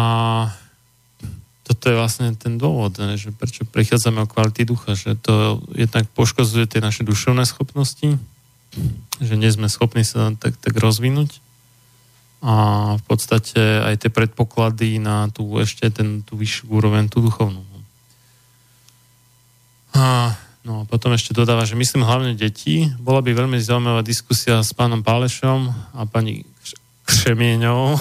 toto je vlastne ten dôvod, ne, že prečo prichádzame o kvality ducha, že to jednak poškozuje tie naše duševné schopnosti, že nie sme schopní sa tak, tak rozvinúť a v podstate aj tie predpoklady na tú ešte ten, tú vyššiu úroveň, tú duchovnú. A, no a potom ešte dodáva, že myslím hlavne deti. Bola by veľmi zaujímavá diskusia s pánom Pálešom a pani Kř- Křemieňovou.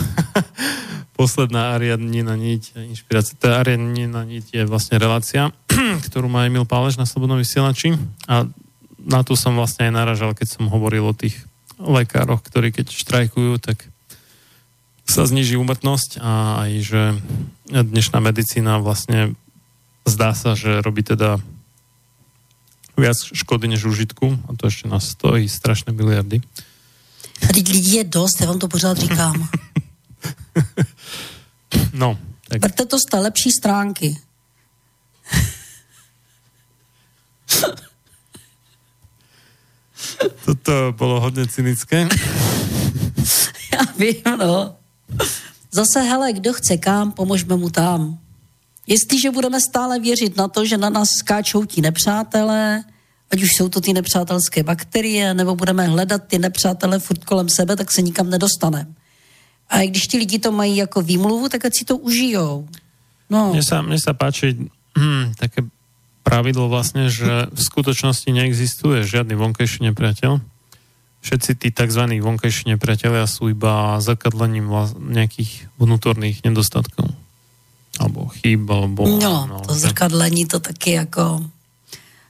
Posledná Ariadnina niť, inšpirácia. Tá Ariadnina niť je vlastne relácia, ktorú má Emil Páleš na Slobodnom vysielači a na tu som vlastne aj naražal, keď som hovoril o tých lekároch, ktorí keď štrajkujú, tak sa zniží úmrtnosť a aj, že dnešná medicína vlastne zdá sa, že robí teda viac škody než užitku a to ešte nás stojí strašné miliardy. Tady lidí je dost, já vám to pořád říkám. No, tak Berte to z té lepší stránky. toto bolo hodne cynické. Já vím, no. Zase, hele, kdo chce kam, pomožme mu tam. Jestliže budeme stále věřit na to, že na nás skáčou ti nepřátelé, ať už jsou to ty nepřátelské bakterie, nebo budeme hledat ty nepřátelé furt kolem sebe, tak se nikam nedostaneme. A i když ti lidi to mají jako výmluvu, tak ať si to užijou. No, Mne sa, mne sa páči hm, také pravidlo vlastne, že v skutočnosti neexistuje žiadny vonkajší nepriateľ. Všetci tí tzv. vonkajší nepriatelia sú iba zrkadlením vlas- nejakých vnútorných nedostatkov. Alebo chýb, alebo... no, to že- zrkadlení to taky jako...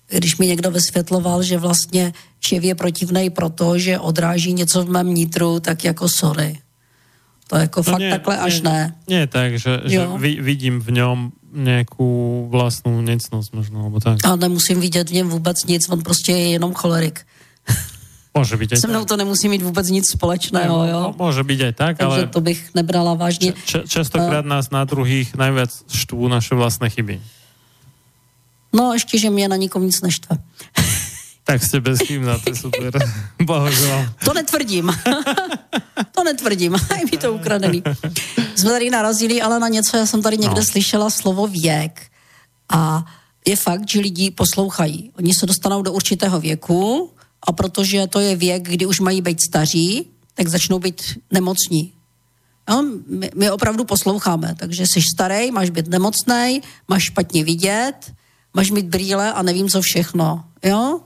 Když mi někdo vysvětloval, že vlastně čev je protivnej proto, že odráží něco v mém nitru, tak jako sorry. To jako no fakt nie, takhle až ne. Nie tak, že, že Jo. vidím v ňom nejakú vlastnú necnosť možno, alebo tak. A nemusím vidět v něm vůbec nic, on prostě je jenom cholerik. Byť aj Se mnou tak. to nemusí mít vůbec nic společného, Mo- jo. Môže byť aj tak, Takže ale to bych nebrala vážně. č- častokrát nás na druhých najviac štvú naše vlastné chyby. No ještě, že mě na nikom nic neštve. Tak ste bezchybná, to je super. Blahoželám. To netvrdím. to netvrdím. Je mi to ukradený. Jsme tady narazili ale na něco, já jsem tady někde No. slyšela slovo věk. A je fakt, že lidi poslouchají. Oni se dostanou do určitého věku a protože to je věk, kdy už mají být staří, tak začnou být nemocní. Jo, my, my opravdu posloucháme, takže jsi starý, máš být nemocný, máš špatně vidět, máš mít brýle a nevím co všechno. Jo?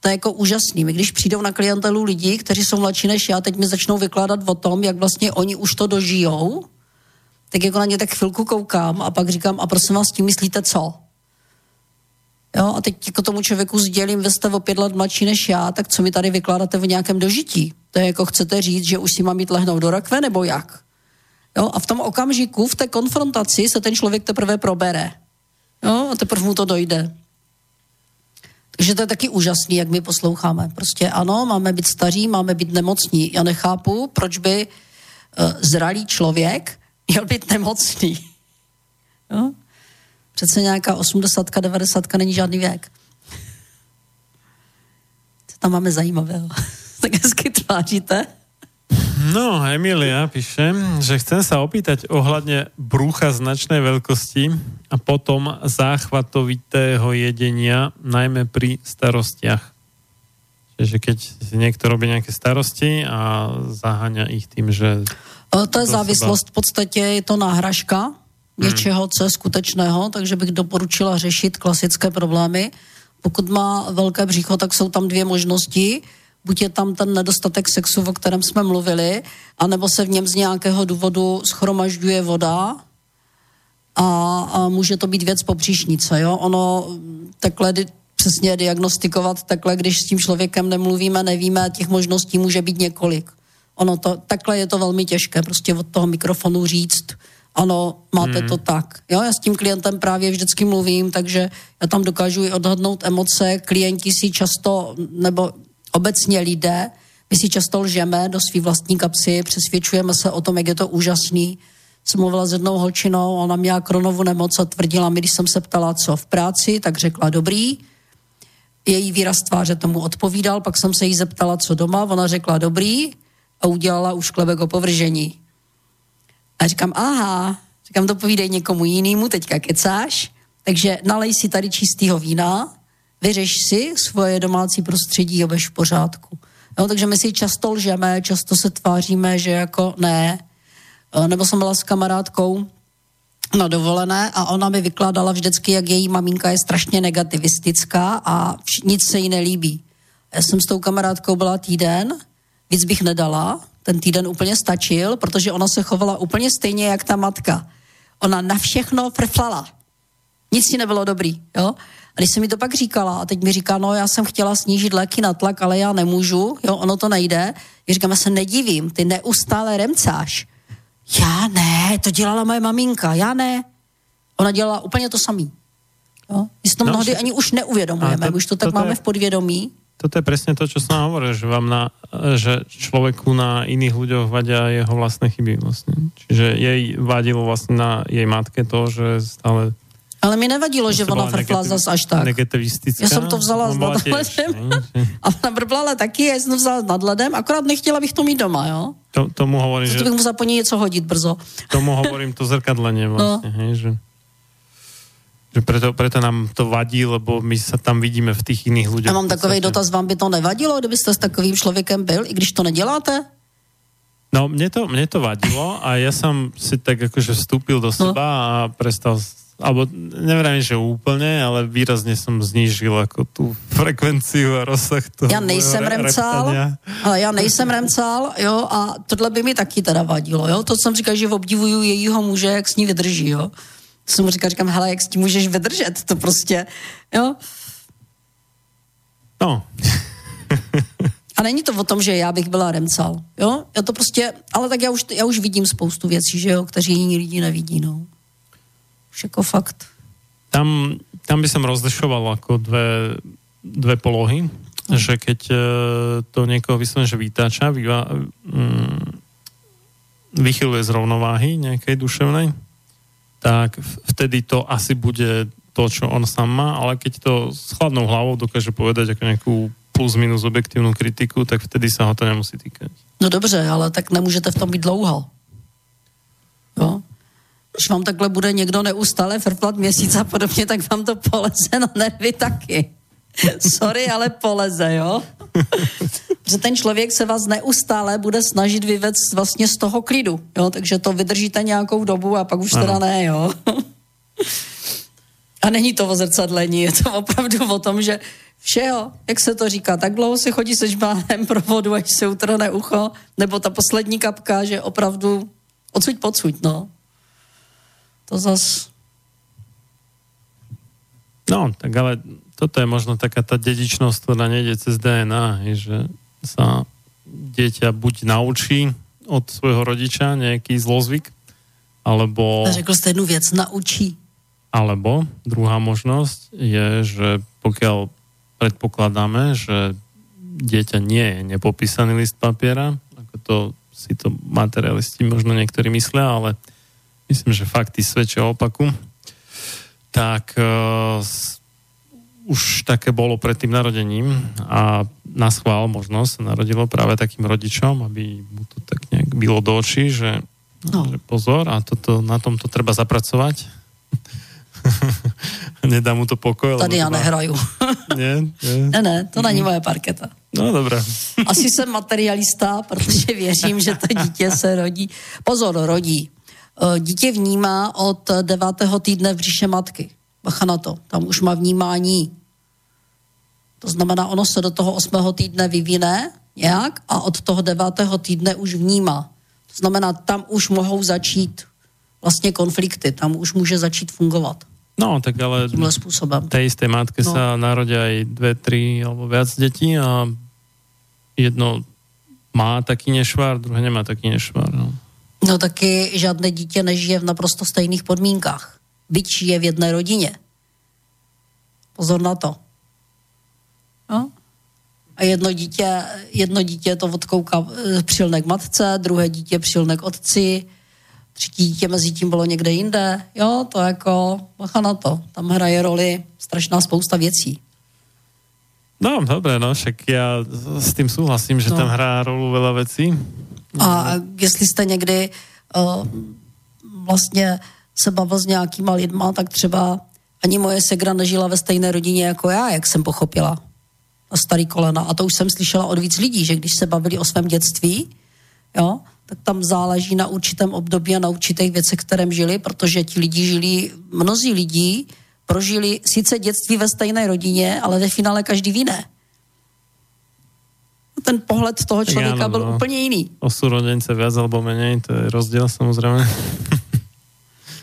To je jako úžasný. My když přijdou na klientelu lidi, kteří jsou mladší než já, teď mi začnou vykládat o tom, jak vlastně oni už to dožijou, tak jako na ně tak chvilku koukám a pak říkám, a prosím vás, tím myslíte co? Jo, a teď jako tomu člověku sdělím, vy jste o pět let mladší než já, tak co mi tady vykládáte v nějakém dožití? To je jako chcete říct, že už si mám jít lehnout do rakve, nebo jak? Jo, a v tom okamžiku, v té konfrontaci se ten člověk teprve probere. Jo, a teprve mu to dojde. Takže to je taky úžasný, jak my posloucháme. Prostě ano, máme být staří, máme být nemocní. Já nechápu, proč by uh, zralý člověk měl být nemocný. Jo? Přece nějaká 80, 90 není žádný věk. Co tam máme zajímavého? tak hezky tváříte. No, Emilia píše, že chcem sa opýtať ohľadne brúcha značnej veľkosti a potom záchvatovitého jedenia, najmä pri starostiach. Čiže keď si niekto robí nejaké starosti a zaháňa ich tým, že... E, To je závislost, v podstatě je to náhražka Hmm. něčeho, co je skutečného, takže bych doporučila řešit klasické problémy. Pokud má velké břicho, tak jsou tam dvě možnosti. Buď je tam ten nedostatek sexu, o kterém jsme mluvili, anebo se v něm z nějakého důvodu schromažďuje voda a, a může to být věc popříšnice. Jo? Ono takhle di- přesně diagnostikovat takhle, když s tím člověkem nemluvíme, nevíme, těch možností může být několik. Ono to, takhle je to velmi těžké, prostě od toho mikrofonu říct, ano, máte hmm. to tak. Jo, já s tím klientem právě vždycky mluvím, takže já tam dokážu i odhadnout emoce. Klienti si často, nebo obecně lidé, my si často lžeme do svý vlastní kapsy, přesvědčujeme se o tom, jak je to úžasný. Jsem mluvila s jednou holčinou, ona měla kronovou nemoc a tvrdila mi, když jsem se ptala, co v práci, tak řekla dobrý. Její výraz tváře tomu odpovídal, pak jsem se jí zeptala, co doma, ona řekla dobrý a udělala už klebek o povržení. A říkám, aha, říkám, to povídej někomu jinému, teďka kecáš, takže nalej si tady čistého vína, vyřeš si svoje domácí prostředí a budeš v pořádku. Jo, takže my si často lžeme, často se tváříme, že jako ne. E, Nebo jsem byla s kamarádkou na dovolené a ona mi vykládala vždycky, jak její maminka je strašně negativistická a nic se jí nelíbí. Já jsem s tou kamarádkou byla týden, víc bych nedala, ten týden úplně stačil, protože ona se chovala úplně stejně jak ta matka. Ona na všechno frflala. Nic si nebylo dobrý, jo. A když se mi to pak říkala, a teď mi říká, no já jsem chtěla snížit léky na tlak, ale já nemůžu, jo, ono to nejde. Já říkám, já se nedivím, ty neustále remcáš. Já ne, to dělala moje maminka, já ne. Ona dělala úplně to samý. Jo? My si to No, mnohdy že- ani už neuvědomujeme, to- už to tak toto je- máme v podvědomí. Toto je presne to, čo som hovoril, že vám na, že človeku na iných ľuďoch vadia jeho vlastné chyby vlastne. Čiže jej vadilo vlastne na jej matke to, že stále Ale mi nevadilo, že ona frfla negativ- zas až tak. Negativistická. Já jsem to vzala s nadhledem. Že A ona brblala taky, já jsem to vzala s nadhledem, akorát nechtěla bych to mít doma, jo? To, tomu hovorím, že To bych musela po ní něco hodit brzo. tomu hovorím to zrkadlenie vlastne, no. hej, že, že preto, preto nám to vadí, lebo my sa tam vidíme v tých iných ľuďoch. Já mám takový dotaz, vám by to nevadilo, kdybyste s takovým člověkem byl, i když to neděláte? No, mne to, mne to vadilo a ja som si tak akože vstúpil do seba a prestal, alebo neviem, že úplne, ale výrazne som znížil ako tú frekvenciu a rozsah toho Já nejsem mojho re- remcal, reptania. ale já nejsem remcal, jo, a tohle by mi taky teda vadilo, jo. To jsem říkal, že obdivuju jejího muže, jak s ní vydrží, jo. To jsem mu říkal, říkám, hele, jak s tím můžeš vydržet, to prostě, jo. No, A není to o tom, že já bych byla remcal, jo. Já to prostě, ale tak já už, já už vidím spoustu věcí, že jo, kteří jiní lidi nevidí, no. Už jako fakt. tam, tam by som rozlišoval ako dve, dve polohy, že keď e, to niekoho vyslovene, že vytáča, vyva, mm, vychyluje z rovnováhy nejakej duševnej, tak vtedy to asi bude to, čo on sám má, ale keď to s chladnou hlavou dokáže povedať ako nejakú plus minus objektívnu kritiku, tak vtedy sa ho to nemusí týkať. No dobře, ale tak nemůžete v tom být dlouho. Jo? Když vám takhle bude někdo neustále frflat měsíc a podobně, tak vám to poleze na nervy taky. Sorry, ale poleze, jo? Protože ten člověk se vás neustále bude snažit vyvést vlastně z toho klidu, jo? Takže to vydržíte nějakou dobu a pak už teda Ano. ne, jo? A není to o zrcadlení, je to opravdu o tom, že všeho, jak se to říká, tak dlouho si chodí se žbánem pro vodu, až se utrhne ucho, nebo ta poslední kapka, že opravdu odsuť pocsuť, no. To zas... No, tak ale toto je možno taká tá dedičnosť, ktorá nejde cez DNA, že sa dieťa buď naučí od svojho rodiča nejaký zlozvyk, alebo, Řekl jste jednu věc, naučí. alebo druhá možnosť je, že pokiaľ predpokladáme, že dieťa nie je nepopísaný list papiera, ako to si to materialisti možno niektorí myslia, ale myslím, že fakty svedčia opaku, tak uh, už také bolo pred tým narodením a na schvál možno sa narodilo práve takým rodičom, aby mu to tak nejak bylo do očí, že, no. že pozor a toto, na tom to treba zapracovať. Nedá mu to pokoj. Tady já nehraju. nie, nie. Ne, ne, to není moje parketa. No dobré. Asi jsem materialista, protože věřím, že to dítě se rodí. Pozor, rodí. E, Dítě vnímá od devátého týdne v břiše matky. Bacha na to, tam už má vnímání. To znamená, ono se do toho osmého týdne vyvine nějak a od toho devátého týdne už vnímá. To znamená, tam už mohou začít vlastně konflikty, tam už může začít fungovat. No, tak ale tímhle způsobem. tej istej matke no. sa narodia aj dve, tri alebo viac detí a jedno má taký nešvar, druhé nemá taký nešvar. No. No taky žádné dítě nežije v naprosto stejných podmínkách. Byť je v jedné rodině. Pozor na to. No? A jedno dítě, jedno dítě to odkouká eh, přilne k matce, druhé dítě přilne k otci, třetí dítě mezi tím bylo někde jinde. Jo, to jako, bacha na to. Tam hraje roli strašná spousta věcí. No, dobré, no, však já s tím souhlasím, že no. tam hrá rolu veľa věcí. A jestli jste někdy uh, vlastně se bavil s nějakýma lidma, tak třeba ani moje segra nežila ve stejné rodině jako já, jak jsem pochopila. Na starý kolena. A to už jsem slyšela od víc lidí, že když se bavili o svém dětství, jo, tak tam záleží na určitém období a na určitých věcech, kterém žili, protože ti lidi žili, mnozí lidí prožili sice dětství ve stejné rodině, ale ve finále každý v jiné. Ten pohled toho člověka byl no. úplně jiný. O súrodence viac alebo menej, to je rozdíl samozřejmě.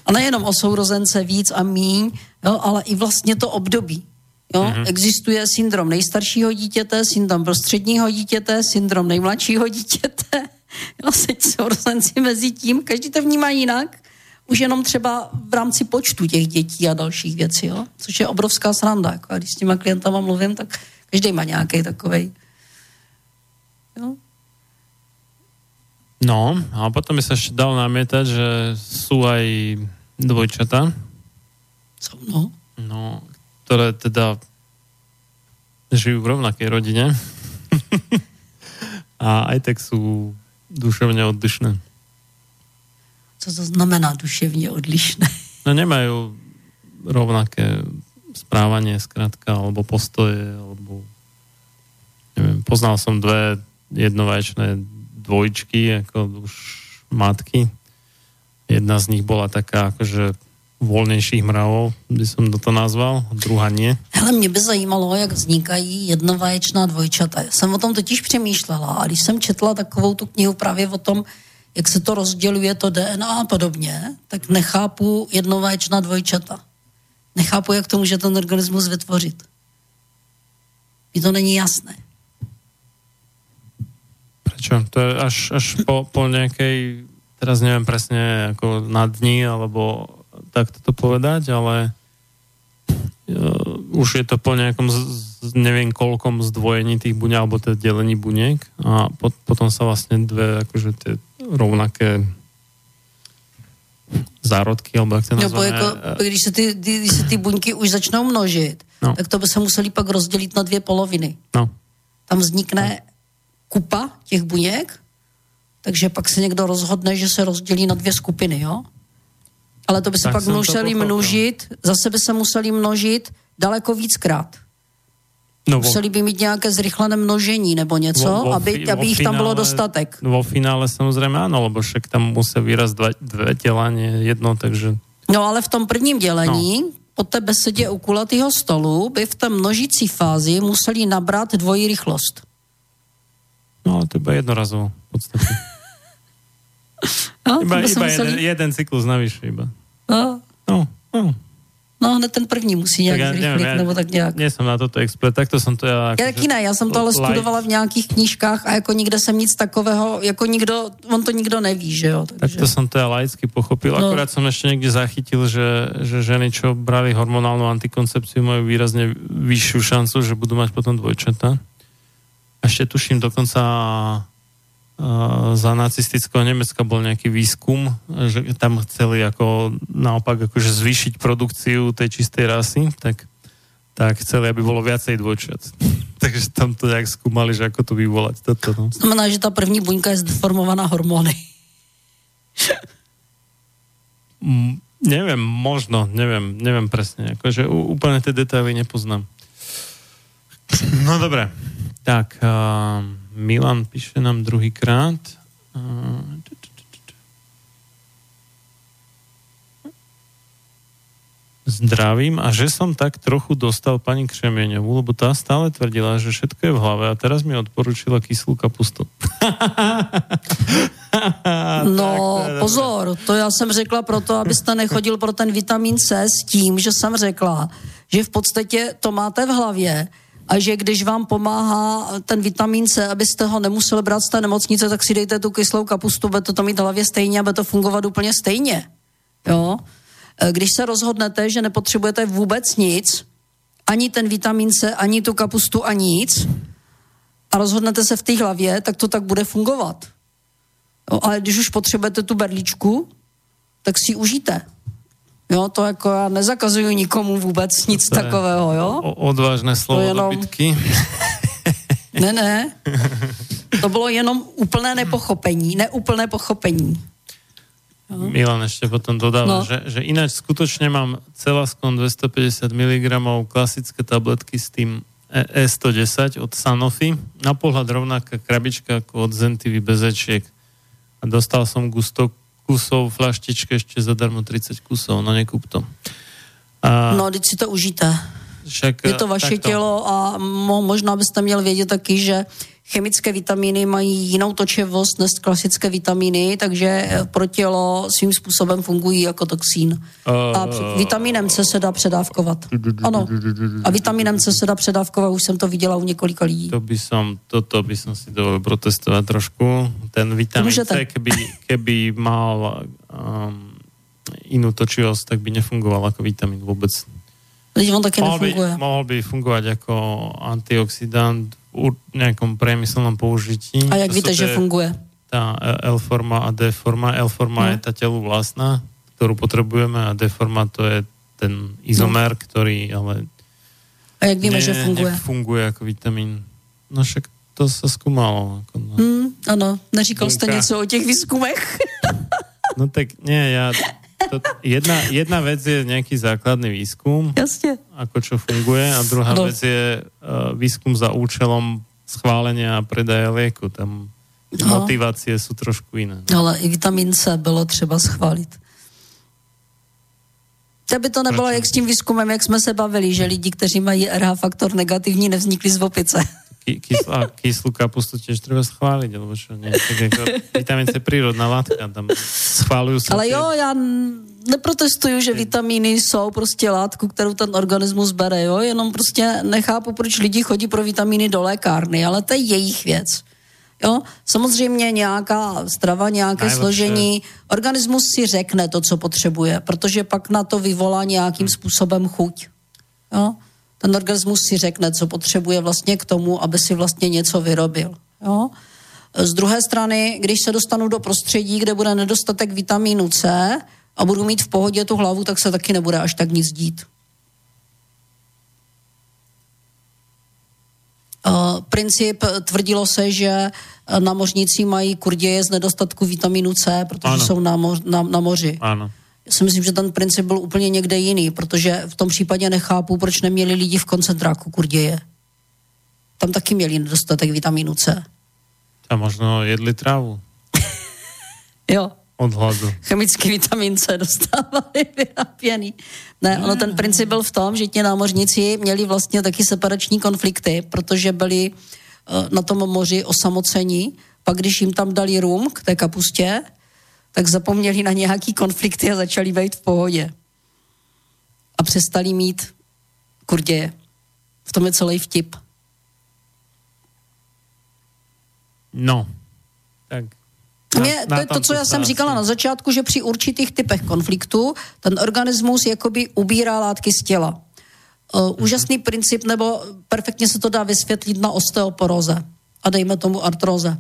a nejenom o sourozence víc a míň, jo, ale i vlastně to období. Jo? Mm-hmm. Existuje syndrom nejstaršího dítěte, syndrom prostředního dítěte, syndrom nejmladšího dítěte. Jo, teď sourozenci mezi tím, každý to vnímá jinak, už jenom třeba v rámci počtu těch dětí a dalších věcí, jo? což je obrovská sranda. Jako, a když s těma klientama mluvím, tak každý má nějaký takový. Jo? No, a potom by se ještě dal námětat, že jsou aj dvojčata. Co, no? No, které teda žijú v rovnaké rodině. a aj tak jsou duševně odlišné. Co to znamená duševně odlišné? No nemají rovnaké správanie zkrátka, alebo postoje, alebo neviem, poznal som dve jednovaječné dvojčky, jako už matky. Jedna z nich bola taká akože volnějších mravov, by som to nazval, druhá nie. Hele, mě by zajímalo, jak vznikají jednovaječná dvojčata. Já jsem o tom totiž přemýšlela a když jsem četla takovou tu knihu právě o tom, jak se to rozděluje, to DNA a podobně, tak nechápu jednovaječná dvojčata. Nechápu, jak to může ten organismus vytvořit. Mi to není jasné. Prečo? To je až, až po, po nějakej, teraz nevím přesně, jako na dní, alebo tak to povedať, ale uh, už je to po nejakom z, neviem koľkom zdvojení tých buniek alebo teda delení buniek a pot, potom sa vlastne dve akože tie rovnaké zárodky, alebo jak to Nebo jako, když se, ty, když se ty buňky už začnou množit, no. tak to by se museli pak rozdělit na dvě poloviny. No. Tam vznikne no. Kupa těch buněk, takže pak se někdo rozhodne, že se rozdělí na dvě skupiny, jo? ale to by se tak pak museli množit, zase by se museli množit daleko víckrát. No, Museli by mít nějaké zrychlené množení nebo něco, vo, vo, aby, aby jich tam bylo dostatek. Vo finále samozřejmě ano, lebo však tam musí výraz dva, dvě těla, nie jedno, takže... No ale v tom prvním dělení, no. po té besedě u kulatého stolu, by v té množící fázi museli nabrat dvojí rychlost. No, to bude jednorazovo v podstatě. no, iba iba museli... jeden, jeden cyklus navyše iba. No. No, no. No, hned ten první musí nějak tak zrychlit, nevím, nebo tak nějak. jsem na toto expert, tak to jsem to já... Já taky ne, já jsem to ale light. studovala v nějakých knížkách a jako nikde jsem nic takového, jako nikdo, on to nikdo neví, že jo. Takže... Tak to jsem to já laicky pochopil, no. akorát jsem ještě někdy zachytil, že, že ženy, čo brali hormonálnu antikoncepci, mají výrazně vyšší šancu, že budou mať potom dvojčata. A ještě tuším dokonca za nacistického Nemecka bol nejaký výskum, že tam chceli ako naopak akože zvýšiť produkciu tej čistej rasy, tak tak chceli, aby bolo viacej dvojčat. Takže tam to nejak skúmali, že ako to vyvolať. Toto, no. Znamená, že ta první buňka je zdeformovaná hormony. Mm, neviem, možno, neviem, neviem presne. Akože úplne tie detaily nepoznám. No dobre. Tak, uh, Milan píše nám druhýkrát. Uh, Zdravím a že som tak trochu dostal pani Křemieňovú, lebo tá stále tvrdila, že všetko je v hlave a teraz mi odporúčila kyslú kapustu. No, pozor, to já jsem řekla proto, abyste nechodil pro ten vitamin C s tím, že jsem řekla, že v podstatě to máte v hlavě a že když vám pomáhá ten vitamin C, abyste ho nemuseli brát z té nemocnice, tak si dejte tu kyslou kapustu, bude to tam mít hlavě stejně a bude to fungovat úplně stejně. Jo? E, Když se rozhodnete, že nepotřebujete vůbec nic, ani ten vitamin C, ani tu kapustu, ani nic, a rozhodnete se v té hlavě, tak to tak bude fungovat. Jo, ale když už potřebujete tu berličku, tak si ji užijte. Jo, to jako já nezakazuju nikomu vůbec nic To takového, jo? O, odvážne slovo To jenom- do bitky. Ne, ne. To bylo jenom úplné nepochopení, neúplné pochopení. Milan ešte potom dodáva, No. že, že ináč skutočne mám Celascon 250 mg klasické tabletky s tým E- E110 od Sanofi. Na pohľad rovnaká krabička ako od Zentivy bez ečiek. A dostal som 100 kusov flaštičke ešte zadarmo 30 kusov, no nekúp to. A No, teď si to užijte. však, Je to vaše takto. tělo a mo, možná byste měl vědět taky, že chemické vitamíny mají jinou točivost než klasické vitamíny, takže eh, pro tělo svým způsobem fungují jako toxín. A při- vitamínem C se dá předávkovat. Ano. A vitamínem C se dá předávkovat, už jsem to viděla u několika lidí. To by som, toto by som si dovolil protestovať trošku. Ten Môžete. C, keby, keby mal um, inú točivosť, tak by nefungoval ako vitamín vôbec. Teď on taky Mohol by, nefunguje. mohol by fungovať ako antioxidant nejakom priemyselnom použití. A jak To víte, že funguje? Tá L-forma a D-forma. L-forma No. je tá telu vlastná, ktorú potrebujeme a D-forma to je ten izomer, ktorý ale A jak víme, že funguje? nefunguje ako vitamín. No však to sa skúmalo. Ako no. Hmm, ano, neříkal jste Bunka. něco o těch výzkumech? no tak nie, ja... To, jedna, jedna vec je nejaký základný výskum, Jasně. ako čo funguje, a druhá No. vec je uh, výskum za účelom schválenia a predaja lieku. Tam No. motivácie sú trošku iné. Ale i vitamin C bylo třeba schválit. Aby to nebylo Proč? jak s tím výzkumem, jak jsme se bavili, že lidi, kteří mají RH faktor negativní, nevznikli z opice. Ky- Kyslá, kyslú kapustu tiež treba schváliť, alebo čo nie. Vitamín C je prírodná látka, tam schválujú sa Ale tie- jo, já neprotestuju, že vitamíny jsou prostě látku, kterou ten organismus bere, jo, jenom prostě nechápu, proč lidi chodí pro vitamíny do lékárny, ale to je jejich věc. Jo, samozřejmě nějaká strava, nějaké Najlepšie. složení, organismus si řekne to, co potřebuje, protože pak na to vyvolá nějakým způsobem chuť. Jo? Ten organismus si řekne, co potřebuje vlastně k tomu, aby si vlastně něco vyrobil. Jo? Z druhé strany, když se dostanu do prostředí, kde bude nedostatek vitamínu C a budu mít v pohodě tu hlavu, tak se taky nebude až tak nic dít. Uh, princip eh, tvrdilo se, že eh, námořníci mají kurděje z nedostatku vitamínu C, protože Ano. jsou na, mo- na, na moři. Áno. Já si myslím, že ten princip byl úplně někde jiný, protože v tom případě nechápu, proč neměli lidi v koncentráku kurděje. Tam taky měli nedostatek vitamínu C. Tam možno jedli trávu Jo, od hladu. chemický vitamin C dostávali vyráběný. Ne, ono ten princip byl v tom, že ti námořníci měli vlastně taky separační konflikty, protože byli eh, na tom moři osamocení, pak když jim tam dali rum k té kapustě, tak zapomněli na nějaký konflikty a začali být v pohodě. A přestali mít kurděje. V tom je celý vtip. No. Tak. A mě, to je to, co já jsem říkala na začátku, že při určitých typech konfliktu ten organismus jakoby ubírá látky z těla. Uh, úžasný princip, nebo perfektně se to dá vysvětlit na osteoporóze a dejme tomu artróze.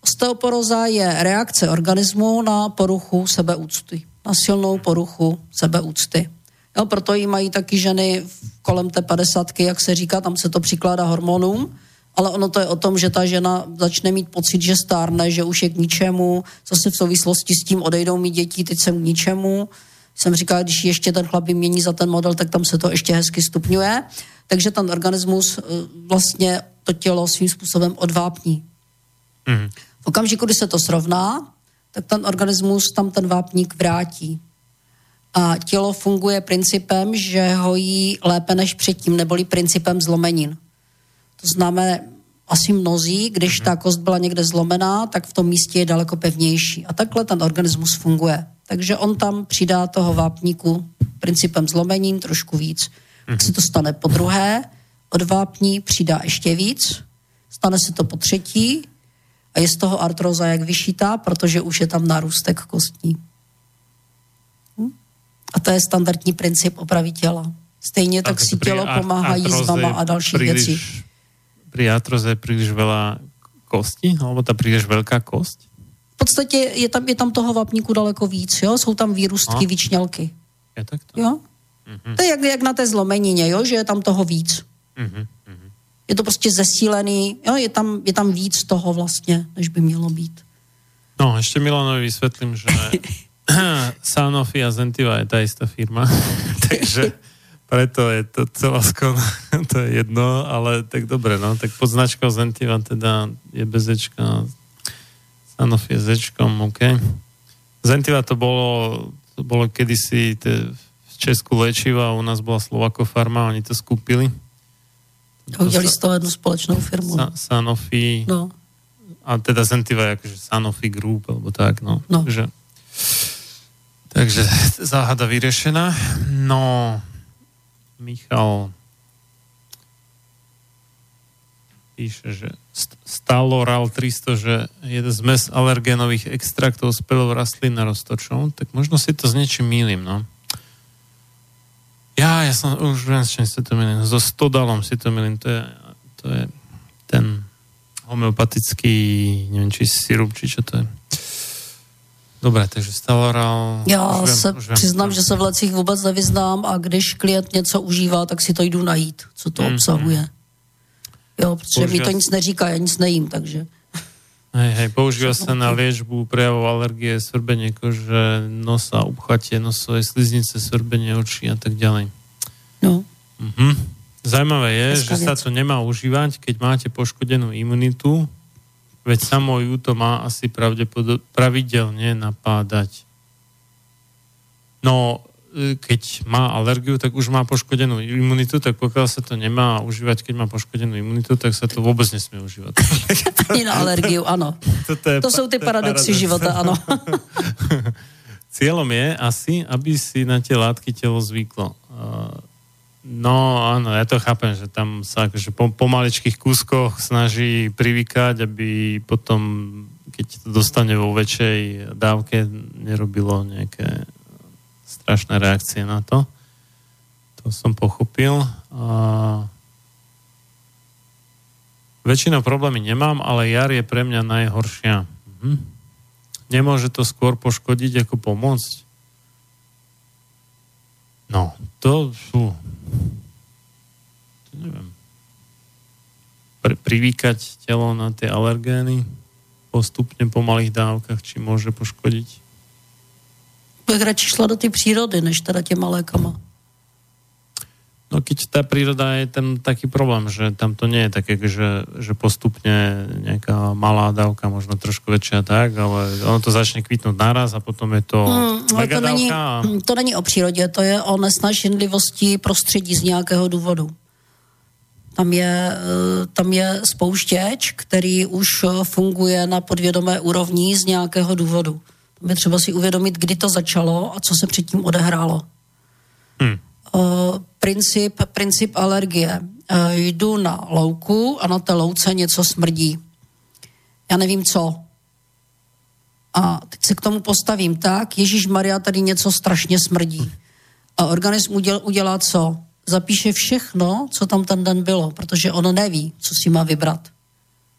Osteoporóza je reakce organismu na poruchu sebeúcty, na silnou poruchu sebeúcty. Jo, proto ji mají taky ženy kolem té padesátky, jak se říká, tam se to přikládá hormonům, ale ono to je o tom, že ta žena začne mít pocit, že stárne, že už je k ničemu, zase v souvislosti s tím odejdou mi děti, teď jsem k ničemu. Jsem říkala, když ještě ten chlap mění za ten model, tak tam se to ještě hezky stupňuje. Takže ten organismus eh, vlastně to tělo svým způsobem odvápní. Mhm. V okamžiku, kdy se to srovná, tak ten organismus tam ten vápník vrátí. A tělo funguje principem, že hojí lépe než předtím, neboli principem zlomenin. To znamená, asi mnozí, když ta kost byla někde zlomená, tak v tom místě je daleko pevnější. A takhle ten organismus funguje. Takže on tam přidá toho vápníku principem zlomenin trošku víc. Tak se to stane po druhé, od vápní přidá ještě víc, stane se to po třetí a je z toho artroza jak vyšitá, protože už je tam narůstek kostní. Hm? A to je standardní princip opravy těla. Stejně tak si pri tělo ar- pomáhá je a další príliš, věci. Pri artroze je príliš veľa kosti, alebo tá príliš veľká kosť? V podstatě je tam, je tam toho vapníku daleko víc, jo? jsou tam výrůstky, A? výčnělky. Je takto? Jo? To je jak, jak na té zlomenině, jo? že je tam toho víc. Mhm. Je to prostě zesílený, jo? Je, tam, je tam víc toho vlastně, než by mělo být. No, ešte Milanovi vysvetlím, že Sanofi a Zentiva je tá istá firma, takže preto je to celá skon, to je jedno, ale tak dobre, no, tak pod značkou Zentiva teda je bez Ečka, Sanofi je s Ečkom, OK. Zentiva to bolo, to bolo kedysi te, v Česku léčiva, u nás bola Slovako Farma, oni to skúpili. A udělali z toho jednu společnou firmu. Sa, Sanofi, No. a teda Zentiva je akože Sanofi Group, alebo tak, no. No. Takže, takže záhada vyriešená. No, Michal píše, že st- Staloral 300, že je zmes alergénových extraktov z pelov rastlín a roztočov, tak možno si to s niečím mýlim, no. Ja, ja som, už viem, s čím si to milím. So stodalom si to milím. To je, to je ten homeopatický, neviem, či sirup, či čo to je. Dobre, takže Staloral... Já viem, se přiznám, že se v lecích vůbec nevyznám a když klient něco užívá, tak si to jdu najít, co to Mm, obsahuje. Jo, protože mi to nic neříká, já nic nejím, takže... Hej, hej, používa sa na liečbu prejavov alergie, svrbenie kože, nosa, upchatie nosovej sliznice, svrbenie očí a tak ďalej. No. Mhm. Zajímavé je, Hezká že sa to nemá užívať, keď máte poškodenú imunitu, veď samo ju to má asi pravidelne napádať. No, keď má alergiu, tak už má poškodenú imunitu, tak pokiaľ sa to nemá užívať, keď má poškodenú imunitu, tak sa to vôbec nesmie užívať. Ani na alergiu, ano. Toto je, To jsou ty paradoxy paradox. života, ano. Cieľom je asi, aby si na tie látky telo zvyklo. Uh, No áno, ja to chápem, že tam sa akože po, po maličkých kúskoch snaží privykať, aby potom, keď to dostane vo väčšej dávke, nerobilo nejaké strašné reakcie na to. To som pochopil. A... Väčšinou problémy nemám, ale jar je pre mňa najhoršia. Mhm. Nemôže to skôr poškodiť ako pomôcť? No, to sú... To neviem. Pri, privýkať telo na tie alergény postupne po malých dávkach, či môže poškodiť? Bych radši šla do té přírody, než teda těma lékama. No keď tá príroda je ten taký problém, že tam to nie je také, že, že postupne nejaká malá dávka, možno trošku väčšia tak, ale ono to začne kvitnúť naraz a potom je to Hmm, ale mega to není, dávka a... to není o přírodě, to je o nesnaženlivosti prostředí z nějakého důvodu. Tam je, eh, tam je spouštěč, který už funguje na podvědomé úrovni z nějakého důvodu. Je třeba si uvědomit, kdy to začalo a co se předtím odehrálo. Hm. Uh, princip, princip alergie. Uh, jdu na louku a na té louce něco smrdí. Já nevím co. A teď se k tomu postavím tak, Ježíš Maria tady něco strašně smrdí. A organism uděl, udělá co? Zapíše všechno, co tam ten den bylo, protože on neví, co si má vybrat.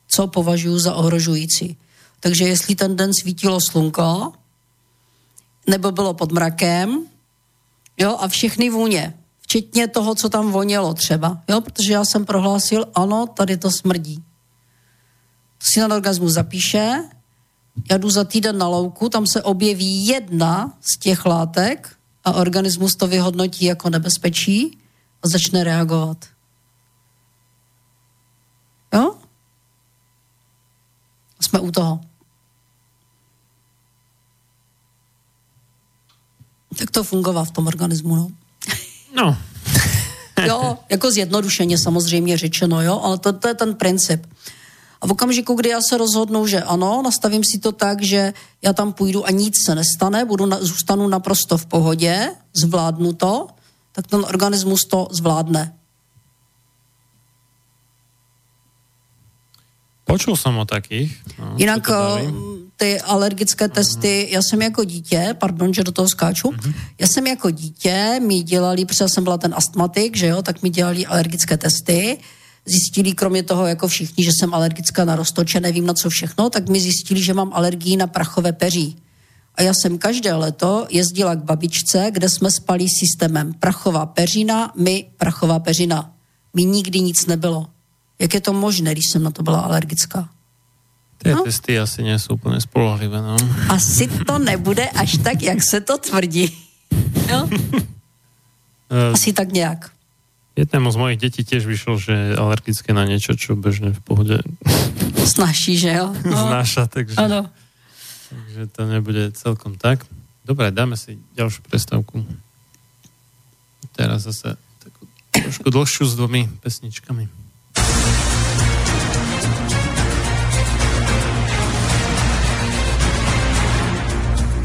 Co považuji za ohrožující. Takže jestli ten den svítilo slunko, nebo bylo pod mrakem, jo, a všechny vůně, včetně toho, co tam vonělo třeba, jo, protože já jsem prohlásil, ano, tady to smrdí. To si na organismus zapíše, já jdu za týden na louku, tam se objeví jedna z těch látek a organismus to vyhodnotí jako nebezpečí a začne reagovat. Jo? Jsme u toho. Tak to fungovalo v tom organismu, no. No, Jo, jako zjednodušeně samozřejmě řečeno, jo, ale to, to je ten princip. A v okamžiku, kdy já se rozhodnu, že ano, nastavím si to tak, že já tam půjdu a nic se nestane, budu na, zůstanu naprosto v pohodě, zvládnu to, tak ten organismus to zvládne. počul som o takých. No, Jinak ty alergické testy, já jsem jako dítě, pardon, že do toho skáču, já jsem jako dítě, mi dělali, protože jsem byla ten astmatik, že jo, tak mi dělali alergické testy, zjistili kromě toho jako všichni, že jsem alergická na roztoče, nevím na co všechno, tak mi zjistili, že mám alergii na prachové peří. A já jsem každé leto jezdila k babičce, kde jsme spali systémem prachová peřina, my prachová peřina. Mi nikdy nic nebylo. Jak je to možné, když jsem na to byla alergická? Tie no. testy asi nie sú úplne spolahlivé, no. asi to nebude až tak, jak se to tvrdí. Jo? Eh, Asi tak nějak. Jednému z mojich detí tiež vyšlo, že je alergické na niečo, čo bežne v pohode Snaží, že jo? No, znáša, takže, ano. takže to nebude celkom tak. Dobre, dáme si ďalšiu prestávku. Teraz zase takú trošku dlhšiu s dvomi pesničkami.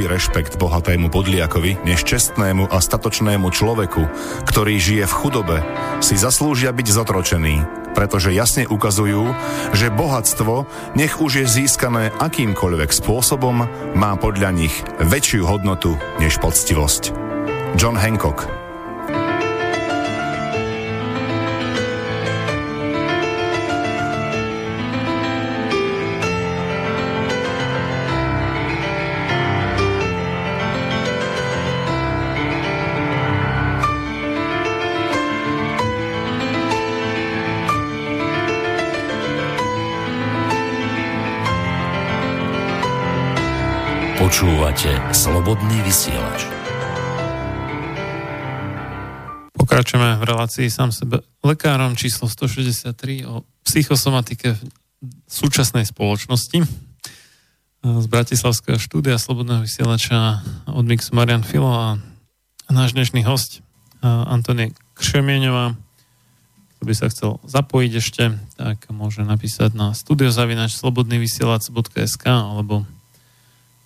Väčší rešpekt bohatému podliakovi než čestnému a statočnému človeku, ktorý žije v chudobe, si zaslúžia byť zotročení, pretože jasne ukazujú, že bohatstvo, nech už je získané akýmkoľvek spôsobom, má podľa nich väčšiu hodnotu než poctivosť. John Hancock Počúvate Slobodný vysielač. Pokračujeme v relácii sám sebe lekárom číslo 163 o psychosomatike v súčasnej spoločnosti z Bratislavského štúdia Slobodného vysielača od Mixu Marian Filo a náš dnešný host Antonie Kšemieňová kto by sa chcel zapojiť ešte, tak môže napísať na studiozavinač slobodnyvysielac.sk alebo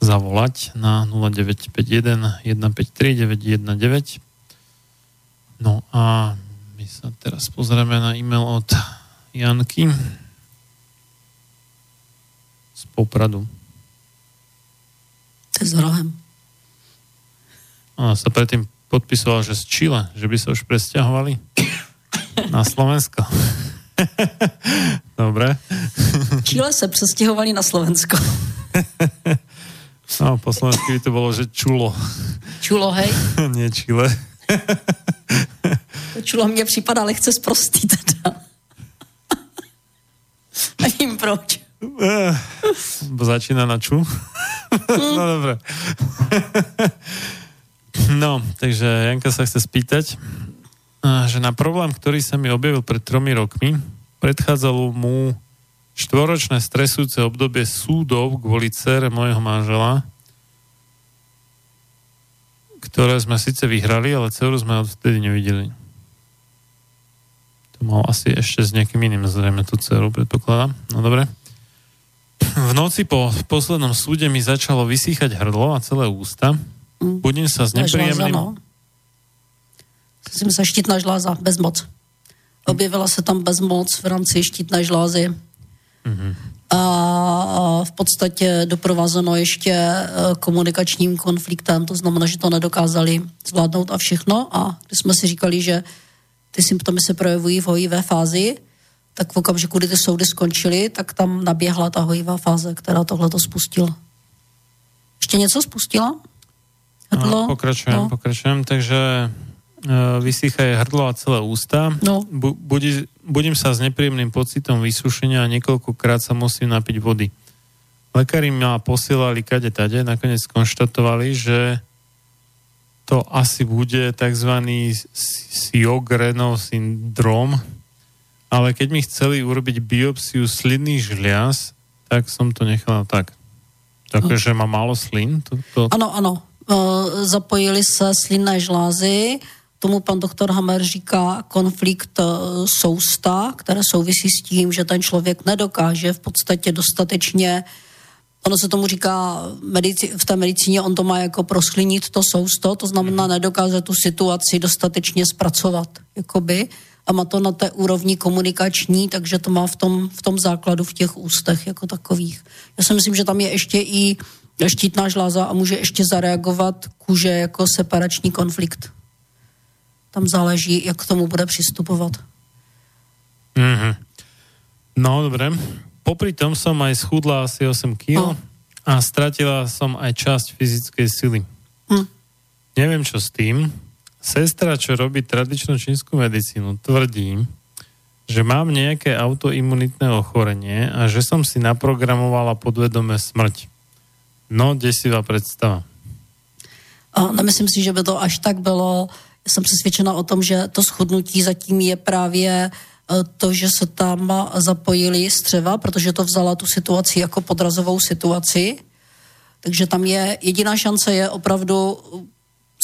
zavolať na 0951 153 919. No a my sa teraz pozrieme na e-mail od Janky z Popradu. To je s rohem. Ona sa predtým podpisovala, že z Chile, že by sa už presťahovali na Slovensko. Dobre. Chile se přestěhovali na Slovensko. No, po slovensky by to bolo, že čulo. Čulo, hej? Nie Chile. To čulo mně připadá lehce zprostý teda. Nevím proč. Začína na ču? no dobre. no, takže Janka sa chce spýtať, že na problém, ktorý sa mi objavil pred tromi rokmi, predchádzalo mu štvoročné stresujúce obdobie súdov kvôli cere mojho manžela, ktoré sme síce vyhrali, ale dceru sme odvtedy nevideli. To mal asi ešte s nejakým iným zrejme tú dceru, predpokladám. No dobre. V noci po poslednom súde mi začalo vysýchať hrdlo a celé ústa. Budím sa s nepríjemným... No. Jsem se štítná žláza, bezmoc. Objevila se tam bezmoc v rámci štítné žlázy. Mhm. A v podstatě doprovázeno ještě e, komunikačním konfliktem, to znamená, že to nedokázali zvládnout a všechno. A když jsme si říkali, že ty symptomy se projevují v hojivé fázi, tak v okamžiku, kdy ty soudy skončily, tak tam naběhla ta hojivá fáze, která tohle to spustila. Ještě něco spustila? Hrdlo? No, pokračujem, no. pokračujem. Takže uh, vysýchajú hrdlo a celé ústa. No. Bu- budí, budím sa s nepríjemným pocitom vysušenia a niekoľkokrát sa musím napiť vody. Lekári ma posielali kade tade, nakoniec skonštatovali, že to asi bude tzv. Sjogrenov syndrom, ale keď mi chceli urobiť biopsiu slinných žliaz, tak som to nechal tak. Takže má málo slin? Ano, ano. E, zapojili se slinné žlázy, tomu pan doktor Hammer říká konflikt e, sousta, které souvisí s tím, že ten člověk nedokáže v podstatě dostatečně Ono se tomu říká medici, v té medicíně, on to má jako prosklinit to sousto, to znamená nedokáže tu situaci dostatečně zpracovat, jakoby, a má to na té úrovni komunikační, takže to má v tom, v tom základu v těch ústech jako takových. Já si myslím, že tam je ještě i štítná žláza a může ještě zareagovat kůže jako separační konflikt. Tam záleží, jak k tomu bude přistupovat. Mm-hmm. No, dobre. Popri tom som aj schudla asi 8 kg No. a stratila som aj časť fyzickej sily. Hm. Neviem, čo s tým. Sestra, čo robí tradičnú čínsku medicínu, tvrdí, že mám nejaké autoimunitné ochorenie a že som si naprogramovala podvedome smrť. No, desivá predstava. A nemyslím si, že by to až tak bylo. Jsem přesvědčena o tom, že to schudnutí zatím je právě e, to, že se tam zapojili střeva, protože to vzala tu situaci jako podrazovou situaci. Takže tam je, jediná šance je opravdu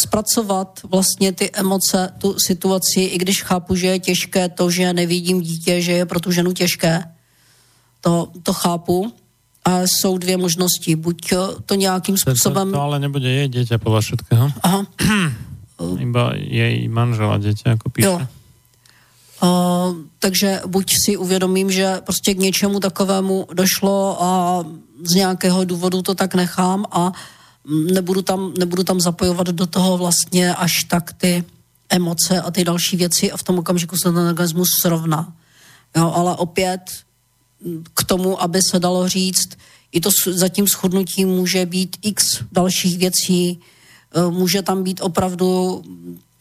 zpracovat vlastně ty emoce, tu situaci, i když chápu, že je těžké to, že nevidím dítě, že je pro tu ženu těžké. To, to chápu, A jsou dvě možnosti. Buď eh, to nějakým To, to, způsobem... to ale nebude jej dieťa podľa všetkého. Aha. Iba jej manžela dieťa, ako píše. Jo. Uh, takže buď si uvědomím, že prostě k něčemu takovému došlo a z nějakého důvodu to tak nechám a nebudu tam, nebudu tam zapojovat do toho vlastně až tak ty emoce a ty další věci a v tom okamžiku se ten organismus srovná. Jo, ale opět k tomu, aby se dalo říct, i to za tím shodnutím může být x dalších věcí, může tam být opravdu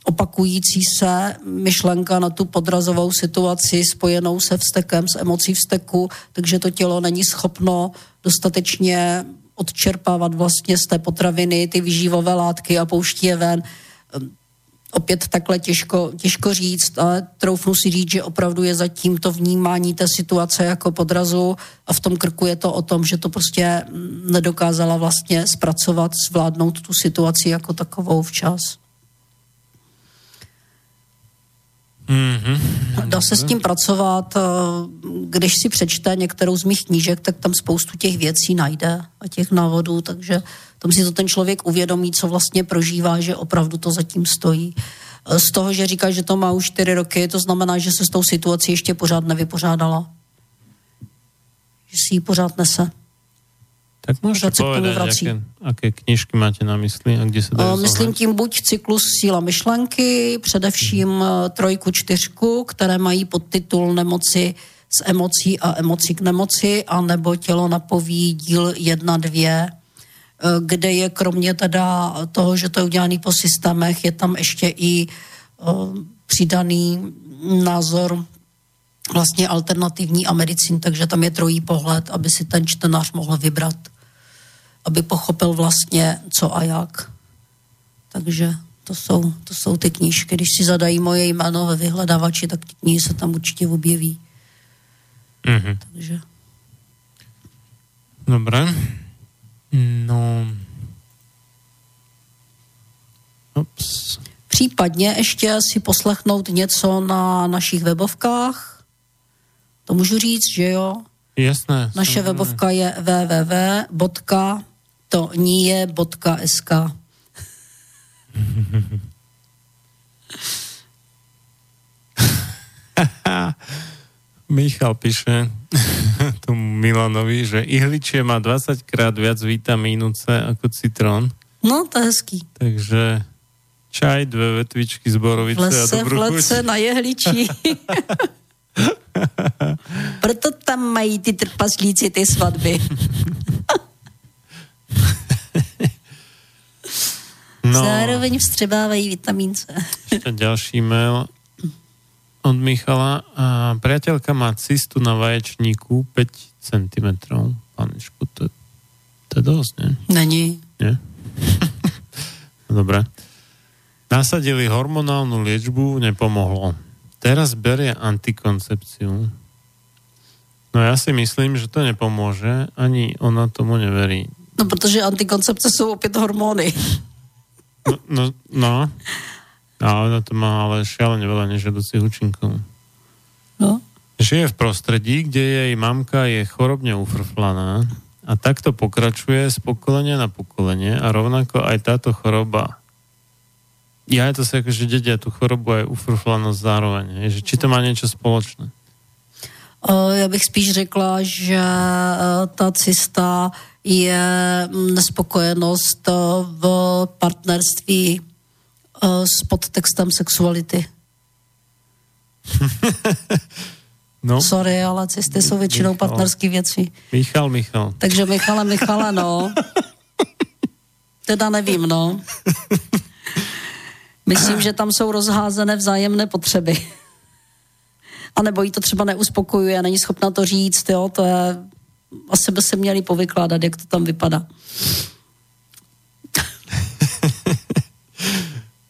opakující se myšlenka na tu podrazovou situaci spojenou se vztekem, s emocí vzteku, takže to tělo není schopno dostatečně odčerpávat vlastně z té potraviny ty výživové látky a pouští je ven. Opět takhle těžko, těžko říct, ale troufnu si říct, že opravdu je zatím to vnímání té situace jako podrazu a v tom krku je to o tom, že to prostě nedokázala vlastně zpracovat, zvládnout tu situaci jako takovou včas. Mm-hmm. Dá se s tím pracovat, eh, když si přečte některou z mých knížek, tak tam spoustu těch věcí najde a těch návodů, takže tam si to ten člověk uvědomí, co vlastně prožívá, že opravdu to zatím stojí. Eh, Z toho, že říká, že to má už čtyři roky, to znamená, že se s tou situací ještě pořád nevypořádala. Že si ji pořád nese. Tak se k tomu povedať, vrací. aké, aké knižky máte na mysli a kde sa dajú Eh, Myslím tím buď cyklus Síla myšlenky, především eh, trojku, čtyřku, které mají podtitul Nemoci z emocí a emocí k nemoci, anebo Tělo napoví díl 1, 2, eh, kde je kromě teda toho, že to je udělané po systémech, je tam ještě i přidaný názor vlastně alternativní a medicín, takže tam je trojí pohled, aby si ten čtenář mohl vybrat, aby pochopil vlastně co a jak. Takže to jsou, to jsou ty knížky. Když si zadají moje jméno ve vyhledávači, tak ty knihy se tam určitě objeví. Mhm. Takže Dobre. No... Ups. případně ještě si poslechnout něco na našich webovkách. To můžu říct, že jo? Jasné. Naše samozrejme. webovka je www.tonie.sk Michal píše tomu Milanovi, že ihličie má 20 krát viac vitamínu C ako citrón, No, to je hezký. takže čaj, dve vetvičky z V borovice a lese, v dobrú chuť. lese na jehličí. Proto tam mají ty trpaslíci ty svatby. No, Zároveň vstřebávají vitamín C. ďalší mail od Michala. A priateľka má cystu na vaječníku 5 cm. Panečku, to, to je dosť, ne? Není. Nie? No Dobre. Nasadili hormonálnu liečbu, nepomohlo. Teraz berie antikoncepciu. No ja si myslím, že to nepomôže, ani ona tomu neverí. No, protože antikoncepce jsou opět hormony. No, no, no. A ona to má ale šialene veľa nežiaducich účinkov. No. Žije v prostredí, kde jej mamka je chorobne ufrflaná a takto pokračuje z pokolenia na pokolenie a rovnako aj táto choroba ja je to si ako, že dedia tú chorobu aj ufrflanosť zároveň. Že či to má niečo spoločné. Já bych spíš řekla, že eh, ta cista je mm, nespokojenost eh, v partnerství eh, s podtextem sexuality. No, Sorry, ale cysty jsou většinou Michal. partnerské věci. Michal, Michal. Takže Michale, Michale, no. Teda nevím, no. Myslím, že tam jsou rozházené vzájemné potřeby. A nebo jí to třeba neuspokojuje, není schopna to říct, jo, to je... Asi by se měli povykládat, jak to tam vypadá.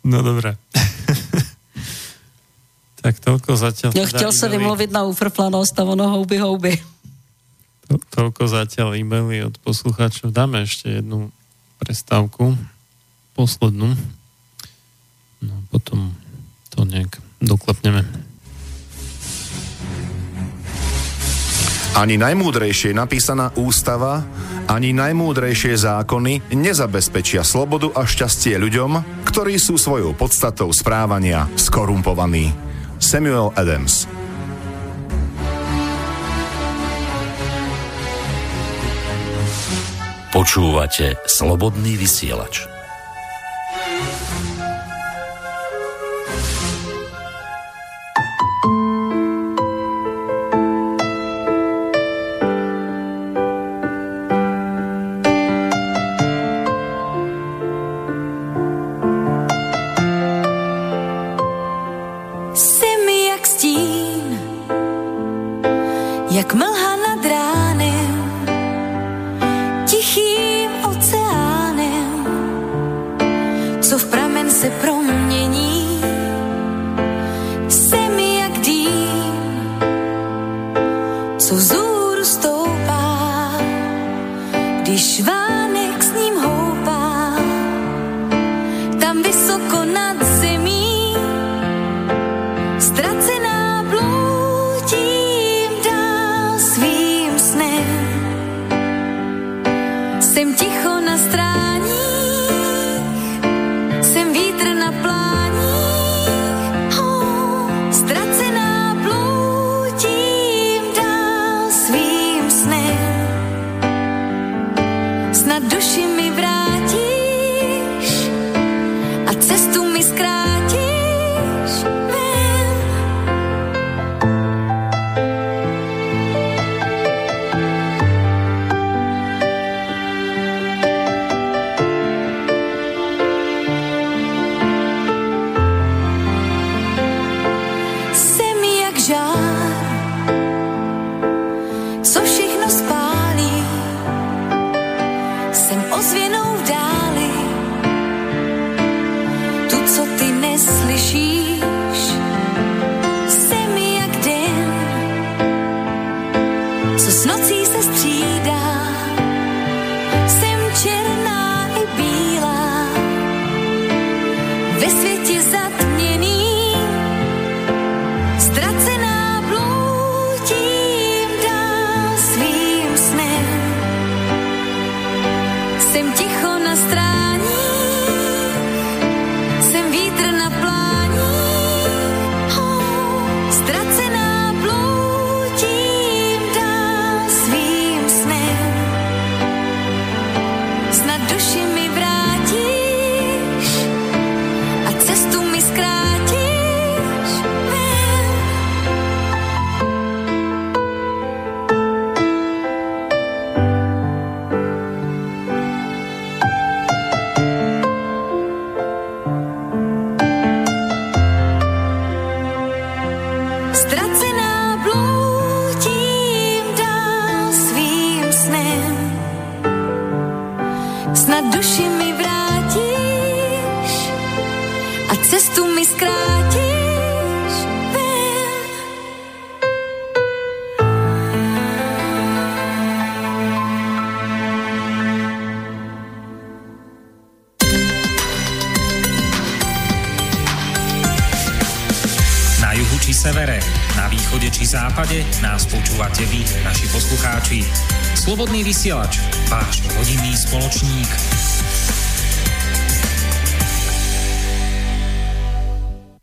No dobré. tak toľko zatiaľ. Jo, teda chtěl se vymluvit na ufrflanost a ono houby, houby. To, toľko zatiaľ e-maily od poslucháčov. Dáme ešte jednu prestávku. Poslednú. No potom to nejak doklepneme. Ani najmúdrejšie napísaná ústava, ani najmúdrejšie zákony nezabezpečia slobodu a šťastie ľuďom, ktorí sú svojou podstatou správania skorumpovaní. Samuel Adams Počúvate Slobodný vysielač. Vysielač, váš rodinný spoločník.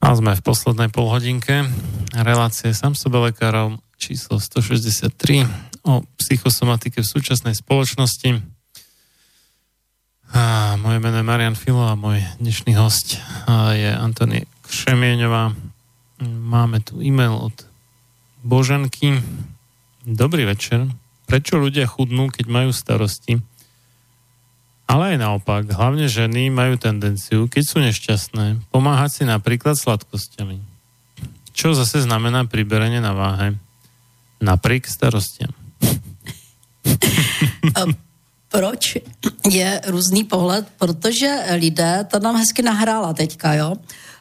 A sme v poslednej polhodinke relácie sám sebe lekárov číslo 163 o psychosomatike v súčasnej spoločnosti. A moje meno je Marian Filo a môj dnešný host je Antony Kšemieňová. Máme tu e-mail od Boženky. Dobrý večer. Prečo ľudia chudnú, keď majú starosti? Ale aj naopak, hlavne ženy majú tendenciu, keď sú nešťastné, pomáhať si napríklad sladkosťami. Čo zase znamená priberenie na váhe. Napriek starostiam. Proč je různý pohled? Protože lidé, to nám hezky nahrála teďka, jo?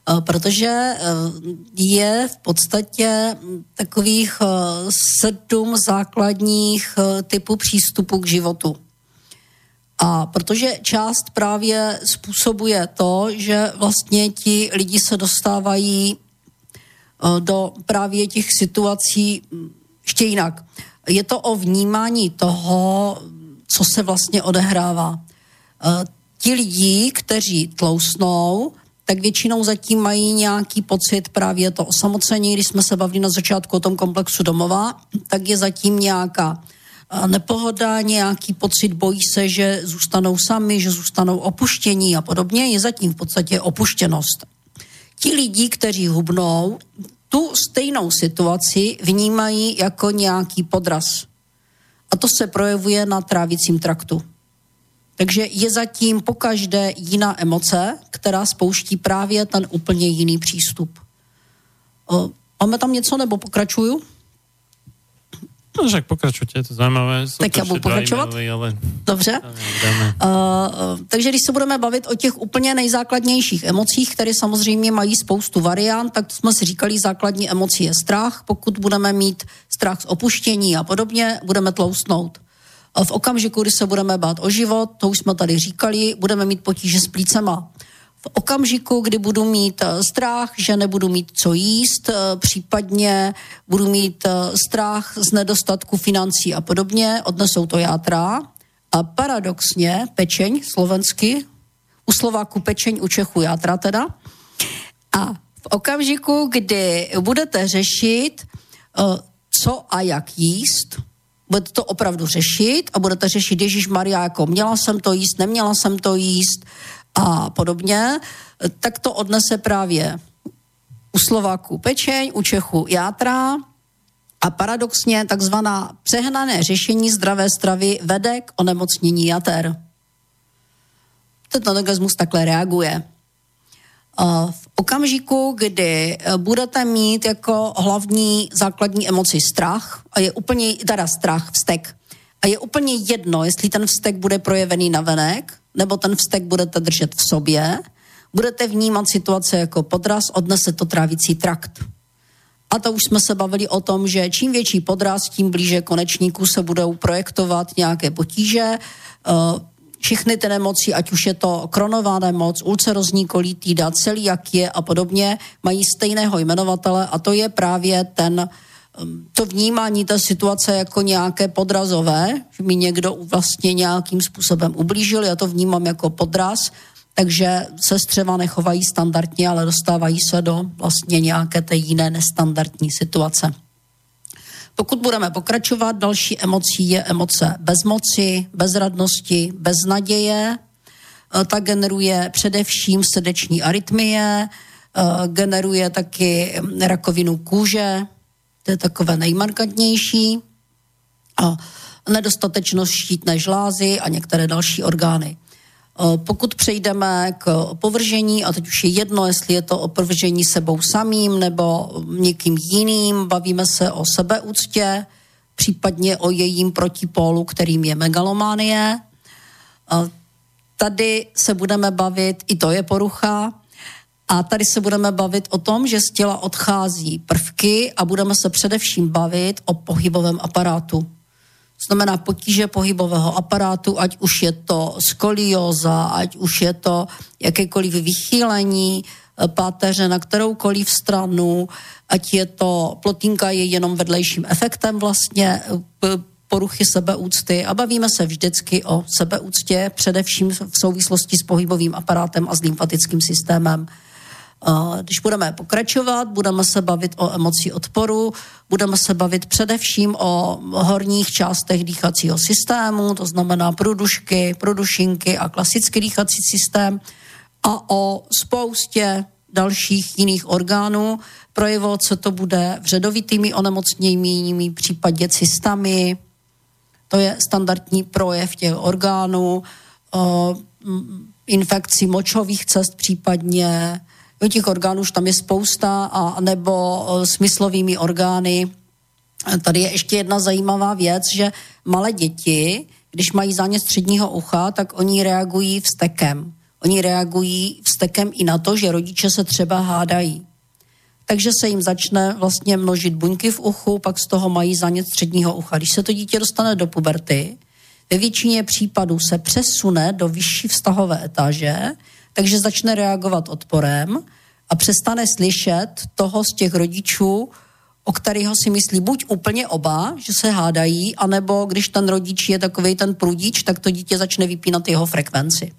Eh, Protože eh, je v podstatě takových eh, sedm základních typů přístupu k životu. A protože část právě způsobuje to, že vlastně ti lidi se dostávají do právě těch situací ještě jinak. Je to o vnímání toho, co se vlastně odehrává. Eh, ti lidi, kteří tlousnou, tak většinou zatím mají nějaký pocit právě to osamocení. Když jsme se bavili na začátku o tom komplexu domova, tak je zatím nějaká eh, nepohoda, nějaký pocit, bojí se, že zůstanou sami, že zůstanou opuštění a podobně, je zatím v podstatě opuštěnost. Ti lidi, kteří hubnou, tu stejnou situaci vnímají jako nějaký podraz. A to se projevuje na trávicím traktu. Takže je zatím po každé jiná emoce, která spouští právě ten úplně jiný přístup. O, máme tam něco nebo pokračuju? No však pokračujte, je to zajímavé. tak já budu pokračovat? Ale... Dobře. Uh, takže když se budeme bavit o těch úplně nejzákladnějších emocích, které samozřejmě mají spoustu variant, tak jsme si říkali, základní emocí je strach. Pokud budeme mít strach z opuštění a podobně, budeme tloustnout. V okamžiku, kdy se budeme bát o život, to už jsme tady říkali, budeme mít potíže s plícema. V okamžiku, kdy budu mít eh, strach, že nebudu mít co jíst, eh, případně budu mít eh, strach z nedostatku financí a podobně, odnesou to játra. A paradoxně pečeň slovensky, u Slováku pečeň, u Čechu játra teda. A v okamžiku, kdy budete řešit, co a jak jíst, budete to opravdu řešit a budete řešit Ježíš Maria, jako měla jsem to jíst, neměla jsem to jíst a podobně, tak to odnese právě u Slováků pečeň, u Čechů játra a paradoxně takzvaná přehnané řešení zdravé stravy vede k onemocnění jater. Ten organismus takhle reaguje. V okamžiku, kdy eh, budete mít jako hlavní základní emoci strach, a je úplně, teda strach, vztek, a je úplně jedno, jestli ten vztek bude projevený na venek, nebo ten vztek budete držet v sobě, budete vnímat situace jako podraz, odnese to trávicí trakt. A to už jsme se bavili o tom, že čím větší podraz, tím blíže konečníku se budou projektovat nějaké potíže, eh, všechny ty nemoci, ať už je to kronová nemoc, ulcerozní kolitída, je a podobně, mají stejného jmenovatele a to je právě ten um, to vnímání té situace jako nějaké podrazové, že mi někdo vlastně nějakým způsobem ublížil, já to vnímám jako podraz, takže se střeva nechovají standardně, ale dostávají se do vlastně nějaké té jiné nestandardní situace. Pokud budeme pokračovat, další emocí je emoce bezmoci, bezradnosti, beznaděje. E, ta generuje především srdeční arytmie, e, generuje taky rakovinu kůže, to je takové nejmarkantnější, a nedostatečnost štítné žlázy a některé další orgány. Eh, pokud přejdeme k opovržení, a teď už je jedno, jestli je to opovržení sebou samým nebo někým jiným, bavíme se o sebeúctě, případně o jejím protipólu, kterým je megalománie. Eh, tady se budeme bavit, i to je porucha, a tady se budeme bavit o tom, že z těla odchází prvky a budeme se především bavit o pohybovém aparátu znamená potíže pohybového aparátu, ať už je to skolioza, ať už je to jakékoliv vychýlení eh, páteře na kteroukoliv stranu, ať je to, plotinka je jenom vedlejším efektem vlastně eh, poruchy sebeúcty a bavíme se vždycky o sebeúctě, především v souvislosti s pohybovým aparátem a s lymfatickým systémem. Když budeme pokračovat, budeme se bavit o emoci odporu, budeme se bavit především o horních částech dýchacího systému, to znamená průdušky, průdušinky a klasický dýchací systém a o spoustě dalších jiných orgánů. Projevovat se to bude vředovitými onemocněními, případně cystami. To je standardní projev těch orgánů, infekcí močových cest případně, těch orgánů už tam je spousta, a nebo e, smyslovými orgány. Tady je ještě jedna zajímavá věc, že malé děti, když mají zánět středního ucha, tak oni reagují vstekem. Oni reagují vstekem i na to, že rodiče se třeba hádají. Takže se jim začne vlastně množit buňky v uchu, pak z toho mají zánět středního ucha. Když se to dítě dostane do puberty, ve většině případů se přesune do vyšší vztahové etáže, takže začne reagovat odporem a přestane slyšet toho z těch rodičů, o kterého si myslí buď úplně oba, že se hádají, anebo když ten rodič je takový ten prudič, tak to dítě začne vypínat jeho frekvenci.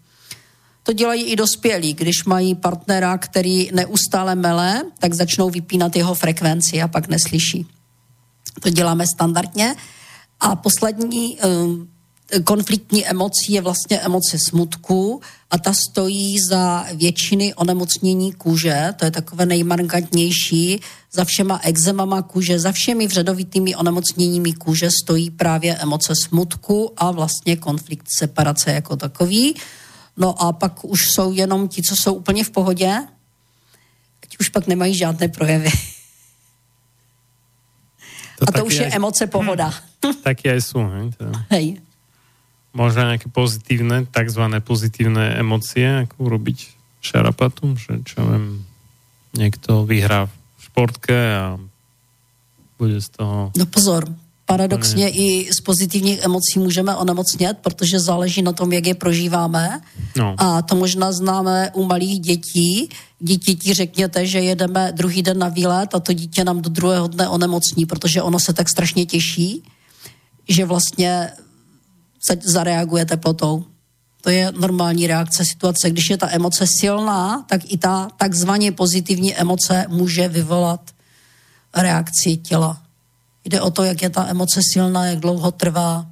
To dělají i dospělí. Když mají partnera, který neustále mele, tak začnou vypínat jeho frekvenci a pak neslyší. To děláme standardně. A poslední um, konfliktní emocí je vlastně emoce smutku a ta stojí za většiny onemocnění kůže, to je takové nejmarkantnější, za všema exemama kůže, za všemi vředovitými onemocněními kůže stojí právě emoce smutku a vlastně konflikt separace jako takový. No a pak už jsou jenom ti, co jsou úplně v pohodě, ať už pak nemají žádné projevy. To a to taky už je aj- emoce pohoda. Taky sú. Hej, teda. Hej. Možno nejaké pozitívne, takzvané pozitívne emócie, ako urobiť šarapatu, že čo viem, niekto vyhrá v športke a bude z toho... No pozor, paradoxně i z pozitivních emocí můžeme onemocnět, protože záleží na tom, jak je prožíváme. No. A to možná známe u malých dětí. Dítěti řekněte, že jedeme druhý den na výlet a to dítě nám do druhého dne onemocní, protože ono se tak strašně těší, že vlastně se zareaguje teplotou. To je normální reakce situace. Když je ta emoce silná, tak i ta takzvaně pozitivní emoce může vyvolat reakci těla. Jde o to, jak je ta emoce silná, jak dlouho trvá.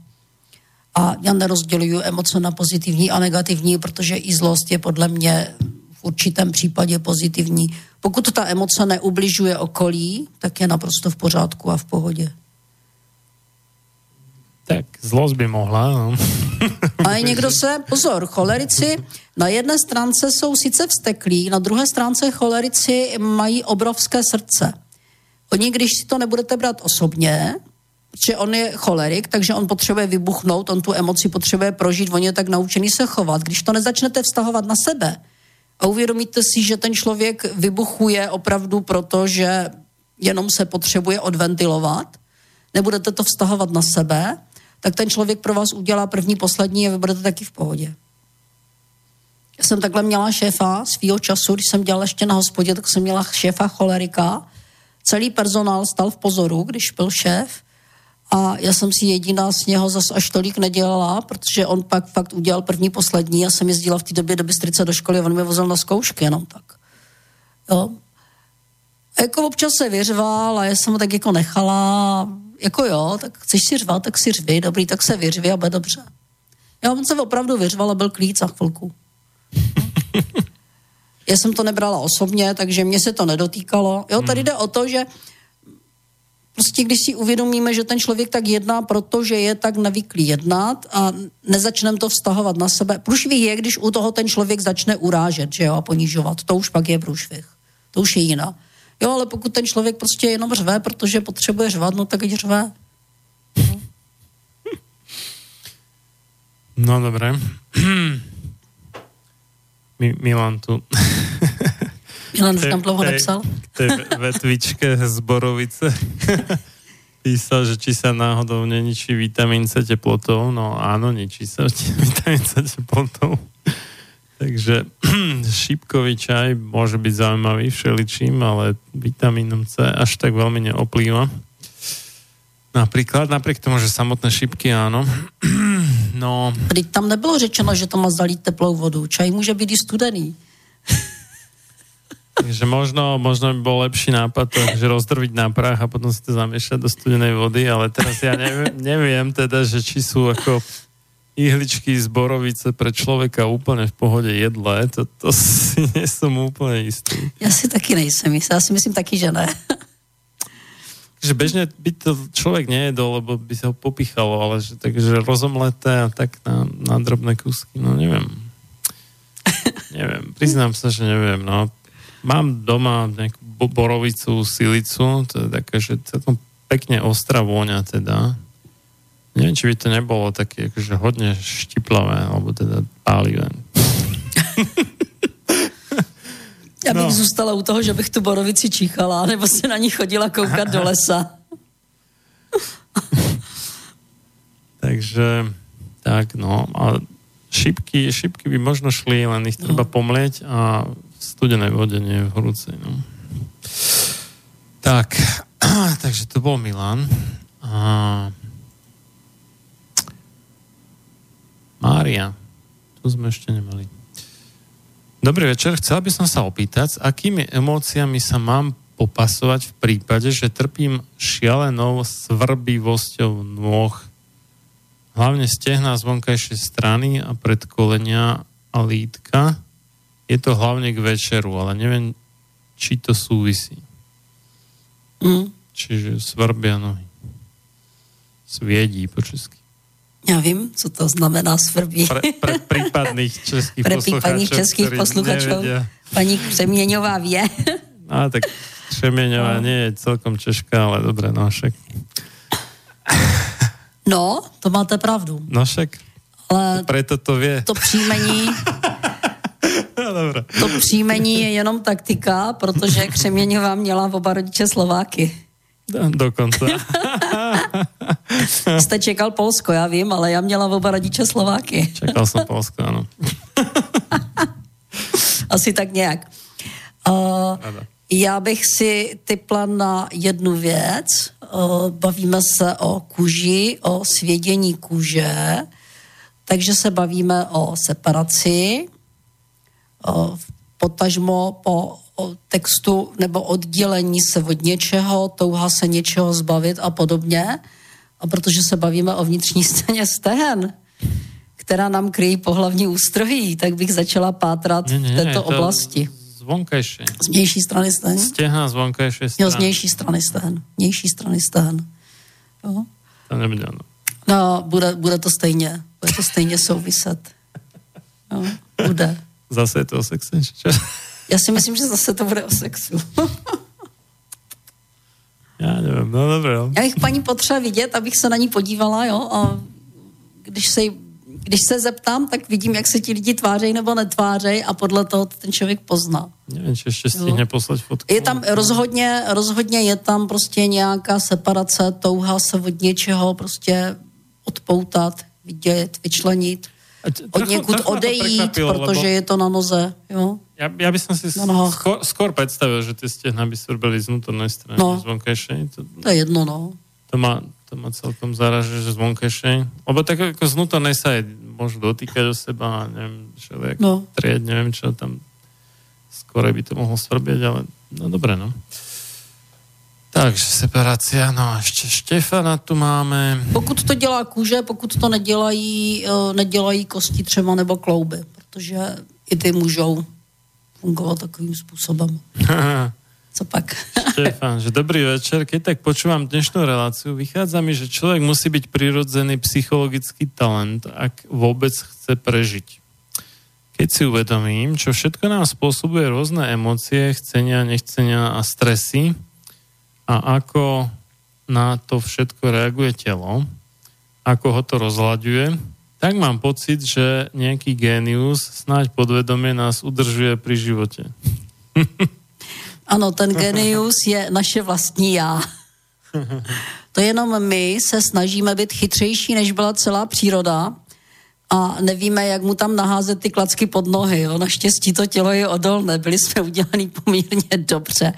A já nerozděluju emoce na pozitivní a negativní, protože i zlost je podle mě v určitém případě pozitivní. Pokud ta emoce neubližuje okolí, tak je naprosto v pořádku a v pohodě. Tak zlosť by mohla, no. A někdo se, pozor, cholerici na jedné stránce jsou sice vsteklí, na druhé stránce cholerici mají obrovské srdce. Oni, když si to nebudete brát osobně, že on je cholerik, takže on potřebuje vybuchnout, on tu emoci potřebuje prožít, on je tak naučený se chovat. Když to nezačnete vztahovat na sebe a uvědomíte si, že ten člověk vybuchuje opravdu proto, že jenom se potřebuje odventilovat, nebudete to vztahovat na sebe, tak ten člověk pro vás udělá první, poslední a vy budete taky v pohodě. Já jsem takhle měla šéfa svýho času, když jsem dělala ještě na hospodě, tak jsem měla šéfa cholerika. Celý personál stal v pozoru, když byl šéf a já jsem si jediná z něho zas až tolik nedělala, protože on pak fakt udělal první, poslední. Já jsem jezdila v té době do Bystrice do školy a on mě vozil na zkoušky jenom tak. Jo. A jako občas se vyřval a já jsem ho tak jako nechala, jako jo, tak chceš si řvat, tak si řvi, dobrý, tak se vyřvi a bude dobře. Já on se opravdu vyřval a byl klíc za chvilku. Já jsem to nebrala osobně, takže mě se to nedotýkalo. Jo, tady jde o to, že prostě když si uvědomíme, že ten člověk tak jedná, protože je tak navyklý jednat a nezačneme to vztahovat na sebe. Průšvih je, když u toho ten člověk začne urážet, že jo, a ponižovat. To už pak je průšvih. To už je jiná. Jo, ale pokud ten člověk prostě jenom řve, protože potřebuje řvat, no tak ať řve. No dobre. Mi- Milan tu Milan už tam dlouho nepsal. k tej vetvičke z Borovice písal, že či sa náhodou neničí vitamín C teplotou. No áno, ničí sa vitamín C teplotou. Takže šípkový čaj môže byť zaujímavý všeličím, ale vitamínom C až tak veľmi neoplýva. Napríklad, napriek tomu, že samotné šípky áno. No, Teď tam nebylo řečeno, že to má zalít teplou vodu. Čaj může být i studený. Takže možno, možno by bol lepší nápad to, že rozdrviť na prach a potom si to zamiešať do studenej vody, ale teraz ja neviem, neviem teda, že či sú ako ihličky z borovice pre človeka úplne v pohode jedlé, to, to si nie som úplne istý. Já si taky nejsem jistá, já si myslím taky, že ne. Že bežne by to človek nejedol, lebo by sa ho popichalo, ale že, takže rozomleté a tak na, na drobné kusky, no neviem. neviem, priznám sa, že neviem, no. Mám doma nejakú bo- borovicu, silicu, to je také, že celkom pekne ostrá vôňa teda. Neviem, či by to nebolo také akože hodne štiplavé, alebo teda pálivé. Já bych No. zůstala u toho, že bych tu borovici číchala, nebo se na ní chodila koukat do lesa. Takže tak, no. A šipky, šipky by možno šli, len ich treba pomlieť a v studenej vode, nie v horúcej, no. Tak, takže to bol Milan. A... Mária. Tu sme ešte nemali. Dobrý večer, chcela by som sa opýtať, s akými emóciami sa mám popasovať v prípade, že trpím šialenou svrbivosťou nôh, hlavne stehna z vonkajšej strany a predkolenia a lítka. Je to hlavne k večeru, ale neviem, či to súvisí. Mm. Čiže svrbia nohy. Sviedí po česky. Já vím, co to znamená svrbí. Pre, pre prípadných českých Pre prípadných českých nevedia. Paní Křeměňová vie. A tak Šemieňová nie je celkom Češka, ale dobre, no však. No, to máte pravdu. No však, Ale preto to vie. to příjmení, No, to příjmení je jenom taktika, protože Křeměňová měla oba rodiče Slováky. Do- Dokonca. Jste čekal Polsko, já vím, ale já měla oba rodiče Slováky. Čakal som Polsko, áno. Asi tak nějak. Uh, Ano. já bych si typla na jednu věc. Uh, bavíme se o kůži, o svědění kůže, takže se bavíme o separaci, uh, potažmo po o textu nebo oddělení se od něčeho, touha se něčeho zbavit a podobně. A protože se bavíme o vnitřní scéně stehen, která nám kryjí pohlavní ústrojí, tak bych začala pátrat Nie, nie, v této to oblasti. Z vonkajšej. Z vnější strany stehen? Stehna z vonkajšej Jo, strany. z vnější strany stehen. Vnější strany stehen. Jo. To nebude ono. No, bude, bude to stejně. Bude to stejně souviset. Jo, bude. Zase je to čo? Já si myslím, že zase to bude o sexu. Ja neviem, no dobre, jo. Já bych paní potřeba vidět, abych se na ní podívala, jo, a když se, když se zeptám, tak vidím, jak se ti lidi tvářejí nebo netvářejí a podle toho to ten člověk pozná. Neviem, či ešte stihne poslať fotku. Je tam rozhodně, rozhodně je tam prostě nějaká separace, touha se od něčeho prostě odpoutat, vidět, vyčlenit, od někud odejít, protože je to na noze, jo. Ja, ja by som si skôr, skôr predstavil, že tie stehna by svrbeli z vnútornej strany, No. z vonkajšej. To, To je jedno, no. to, ma, to ma celkom zaraže, že z vonkajšej. Lebo tak ako z vnútornej sa aj môžu dotýkať o seba, čo, jak No. trieť, neviem čo tam skôr by to mohlo svrbieť, ale no dobre, no. Takže separácia, no a ešte Štefana tu máme. Pokud to dělá kůže, pokud to nedělají, eh, nedělají kosti třeba nebo klouby, protože i ty můžou fungovat takovým způsobem. Co pak? Štefan, že dobrý večer. Keď tak počúvam dnešnú reláciu, vychádza mi, že človek musí byť prirodzený psychologický talent, ak vôbec chce prežiť. Keď si uvedomím, čo všetko nám spôsobuje rôzne emócie, chcenia, nechcenia a stresy a ako na to všetko reaguje telo, ako ho to rozhľaďuje, tak mám pocit, že nejaký génius snáď podvedome nás udržuje pri živote. Ano, ten genius je naše vlastní já. To jenom my se snažíme být chytřejší, než byla celá příroda a nevíme, jak mu tam naházet ty klacky pod nohy. Jo. Naštěstí to tělo je odolné, byli jsme udělaný poměrně dobře.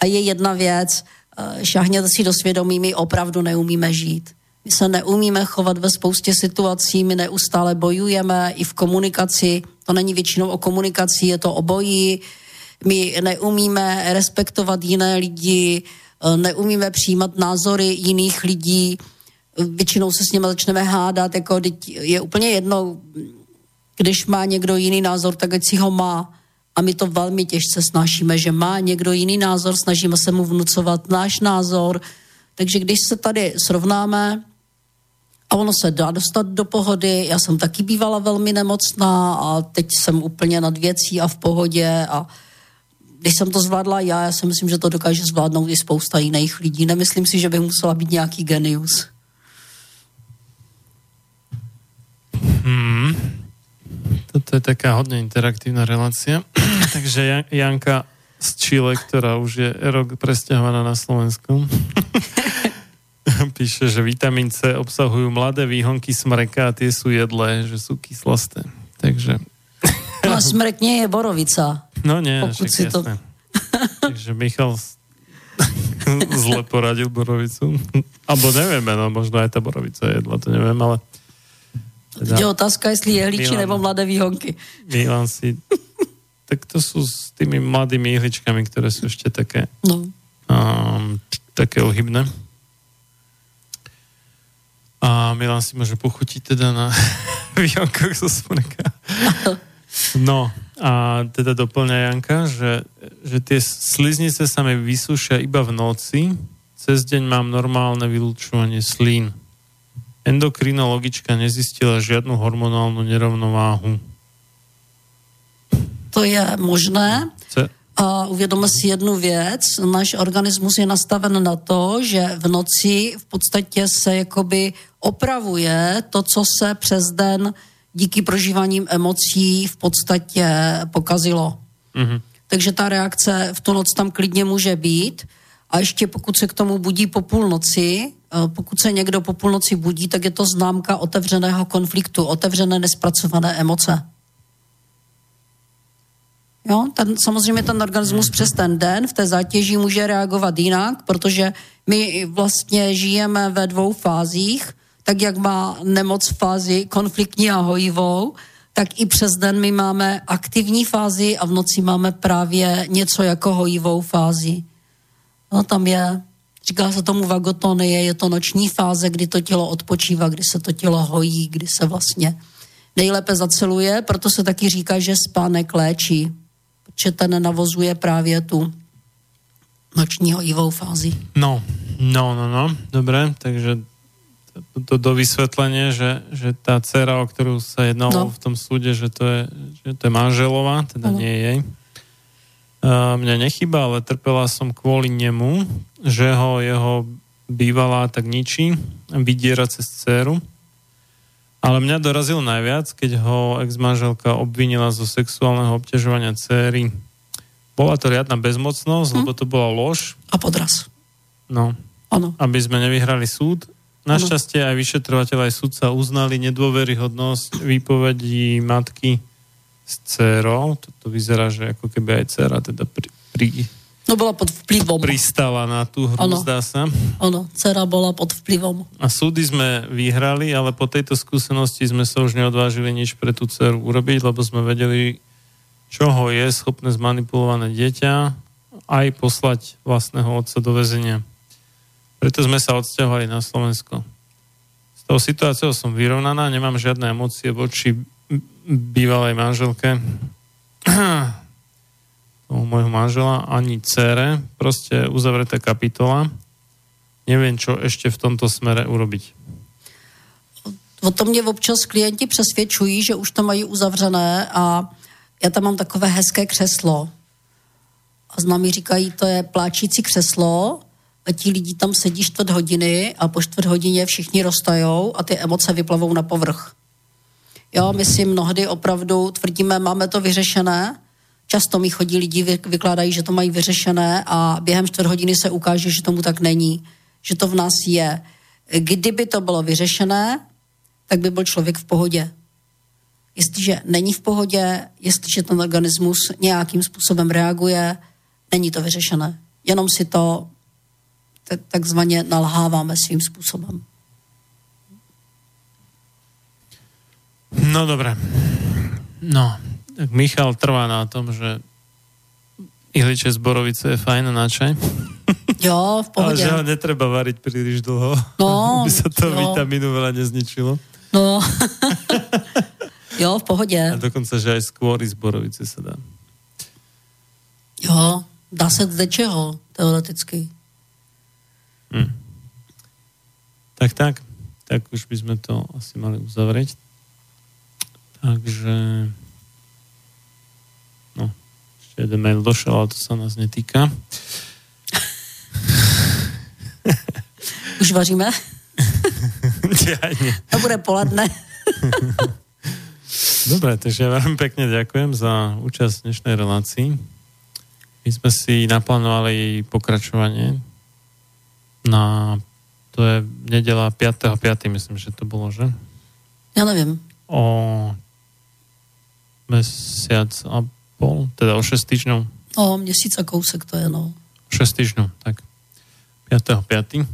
A je jedna věc, eh, šáhněte si do svědomí, my opravdu neumíme žít. My se neumíme chovat ve spoustě situací, my neustále bojujeme i v komunikaci. To není většinou o komunikaci, je to o boji. My neumíme respektovat jiné lidi, eh, neumíme přijímat názory jiných lidí. Většinou se s nimi začneme hádat, jako je úplně jedno, když má někdo jiný názor, tak ať si ho má. A my to velmi těžce snášíme, že má někdo jiný názor, snažíme se mu vnucovat náš názor. Takže když se tady srovnáme, a ono se dá dostat do pohody, já jsem taky bývala velmi nemocná a teď jsem úplně nad věcí a v pohodě a když jsem to zvládla já, já si myslím, že to dokáže zvládnout i spousta jiných lidí. Nemyslím si, že by musela být nějaký genius. Toto je taká hodne interaktívna relácia. Takže Jan- Janka z Chile, ktorá už je rok presťahovaná na Slovensku, píše, že vitamín C obsahujú mladé výhonky smreka a tie sú jedlé, že sú kyslosté. Takže, No a smrek nie je borovica. no nie, Pokud si to-. Takže Michal zle poradil borovicu. Alebo nevieme, no možno aj tá borovica jedla, to neviem, ale... Teď je otázka, jestli jehliči Milan. nebo mladé výhonky. Milan si... Tak to sú s tými mladými ihličkami, ktoré sú ešte také, No. um, také ohybné. A Milan si môže pochutiť teda na výhonkoch zo smrka. No, a teda doplňa Janka, že, že tie sliznice sa mi vysúšia iba v noci, cez deň mám normálne vylúčovanie slín. Endokrinologička nezistila žiadnu hormonálnu nerovnováhu. To je možné. A uvědomme si jednu věc. Náš organismus je nastaven na to, že v noci v podstatě se jakoby opravuje to, co se přes den díky prožívaním emocí v podstatě pokazilo. Mhm. Takže ta reakce v tu noc tam klidně může být. A ještě pokud se k tomu budí po půlnoci, pokud se někdo po půlnoci budí, tak je to známka otevřeného konfliktu, otevřené nespracované emoce. Jo, ten, samozřejmě ten organismus přes ten den v té zátěži může reagovat jinak, protože my vlastně žijeme ve dvou fázích, tak jak má nemoc fázi konfliktní a hojivou, tak i přes den my máme aktivní fázi a v noci máme právě něco jako hojivou fázi. No tam je, říká se tomu vagotonie, je to noční fáze, kdy to tělo odpočívá, kdy se to tělo hojí, kdy se vlastně nejlépe zaceluje, proto se taky říká, že spánek léčí, protože ten navozuje právě tu noční hojivou fázi. No, no, no, no, dobre, takže to, to do vysvetlenie, že, že tá dcera, o ktorú sa jednalo No. v tom súde, že to je, že to je manželová, teda Áno. nie jej. Uh, mňa nechyba, ale trpela som kvôli nemu, že ho jeho bývalá tak ničí, vydiera cez dceru. Ale mňa dorazil najviac, keď ho ex-manželka obvinila zo sexuálneho obťažovania céry. Bola to riadna bezmocnosť, Hm. lebo to bola lož. A podraz. No, Ano. aby sme nevyhrali súd. Našťastie aj vyšetrovateľ, aj sudca uznali nedôveryhodnosť výpovedí matky s dcerou. Toto vyzerá, že ako keby aj dcera teda pri, pri, No byla pod vplyvom. pristala na tú hru, Áno. zdá sa. Ano, dcera byla pod vplyvom. A súdy sme vyhrali, ale po tejto skúsenosti sme sa už neodvážili nič pre tú dceru urobiť, lebo sme vedeli, čoho je schopné zmanipulované dieťa, aj poslať vlastného otca do väzenia. Preto sme sa odsťahovali na Slovensko. S tou situáciou som vyrovnaná, nemám žiadne emócie voči bývalej manželke toho môjho manžela, ani dcere, proste uzavretá kapitola. Neviem, čo ešte v tomto smere urobiť. O tom mě občas klienti přesvědčují, že už to mají uzavřené a já tam mám takové hezké křeslo. A známí říkají, to je pláčící křeslo a ti lidi tam sedí čtvrt hodiny a po čtvrt hodině všichni roztajou a ty emoce vyplavou na povrch. Jo, my si mnohdy opravdu tvrdíme, máme to vyřešené. Často mi chodí lidi, vy- vykládají, že to mají vyřešené a během čtvrt hodiny se ukáže, že tomu tak není. Že to v nás je. Kdyby to bylo vyřešené, tak by byl člověk v pohodě. Jestliže není v pohodě, jestliže ten organismus nějakým způsobem reaguje, není to vyřešené. Jenom si to takzvaně nalháváme svým způsobem. No dobre. No, tak Michal trvá na tom, že ihličie z borovice je fajn na čaj, Jo, v ale pohodě. že ho netreba variť príliš dlho, No, aby sa to jo. vitamínu veľa nezničilo. No. jo, v pohodě. A dokonca, že aj skôr z borovice sa dá. Jo, dá se z čeho, teoreticky. Tak, tak. Tak už by sme to asi mali uzavrieť. Takže... Ešte jeden mail došiel, ale to sa nás netýka. Už vaříme? Ja nie. To bude poledne. Dobre, takže ja veľmi pekne ďakujem za účasť v dnešnej relácii. My sme si naplánovali pokračovanie na to je nedela 5.5. myslím, že to bolo, že? Já nevím. O mesiac a pol, teda o 6 týždňov. No, měsíc a kousek to je, no. 6 týždňov, tak. 5.5.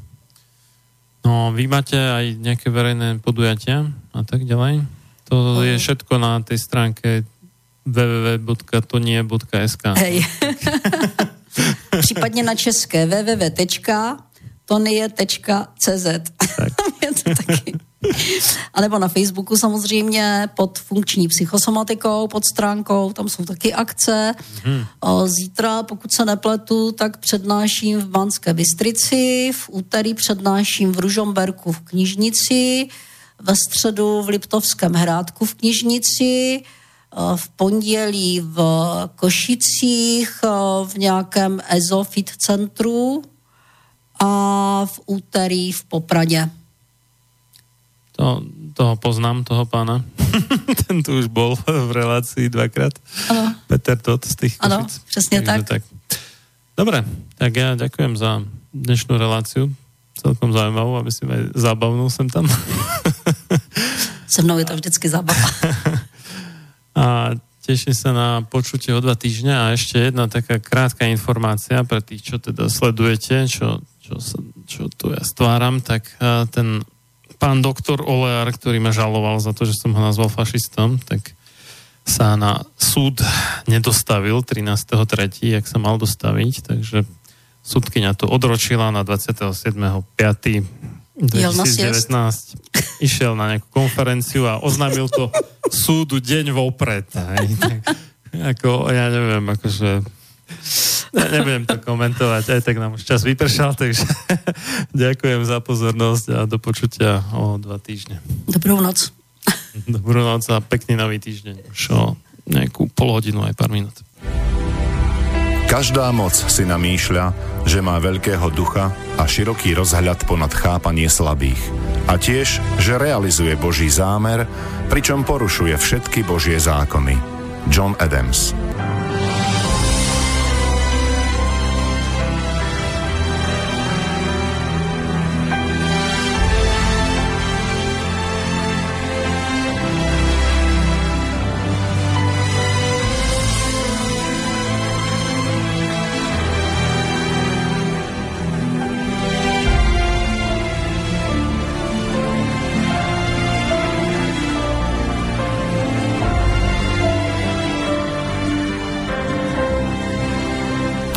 No, vy máte aj nejaké verejné podujatia a tak ďalej? To je všetko na tej stránke www.tonie.sk. Hej. Případně na české www.tonie.cz. je to taky. A nebo na Facebooku samozřejmě pod funkční psychosomatikou, pod stránkou, tam jsou taky akce. Hmm. Zítra, pokud se nepletu, tak přednáším v Banské Bystrici, v úterý přednáším v Ružomberku v knižnici, ve středu v Liptovském hrádku v knižnici, v pondělí v Košicích, v nějakém EZOFIT centru a v úterý v Popradě. To, toho poznám, toho pána. Ten tu už bol v relácii dvakrát. Ano. Peter Tot z tých Ano, přesně tak. tak. Dobre, tak ja ďakujem za dnešnú reláciu. Celkom zaujímavú, aby si aj zábavnú sem tam. Se mnou je to vždycky zábava. a teším sa na počutie o dva týždňa a ešte jedna taká krátka informácia pre tých, čo teda sledujete, čo, čo, sa, čo tu ja stváram, tak ten pán doktor Olear, ktorý ma žaloval za to, že som ho nazval fašistom, tak sa na súd nedostavil 13.3., jak sa mal dostaviť, takže súdkyňa to odročila na 27.5.2019. Išiel na nejakú konferenciu a oznámil to súdu deň vopred. Aj, tak, ako, ja neviem, akože ja nebudem to komentovať, aj tak nám už čas vypršal, takže ďakujem za pozornosť a do počutia o dva týždne. Dobrou noc. Dobrú noc a pekný nový týždeň. Už o nejakú pol hodinu aj pár minút. Každá moc si namýšľa, že má veľkého ducha a široký rozhľad ponad chápanie slabých. A tiež, že realizuje Boží zámer, pričom porušuje všetky Božie zákony. John Adams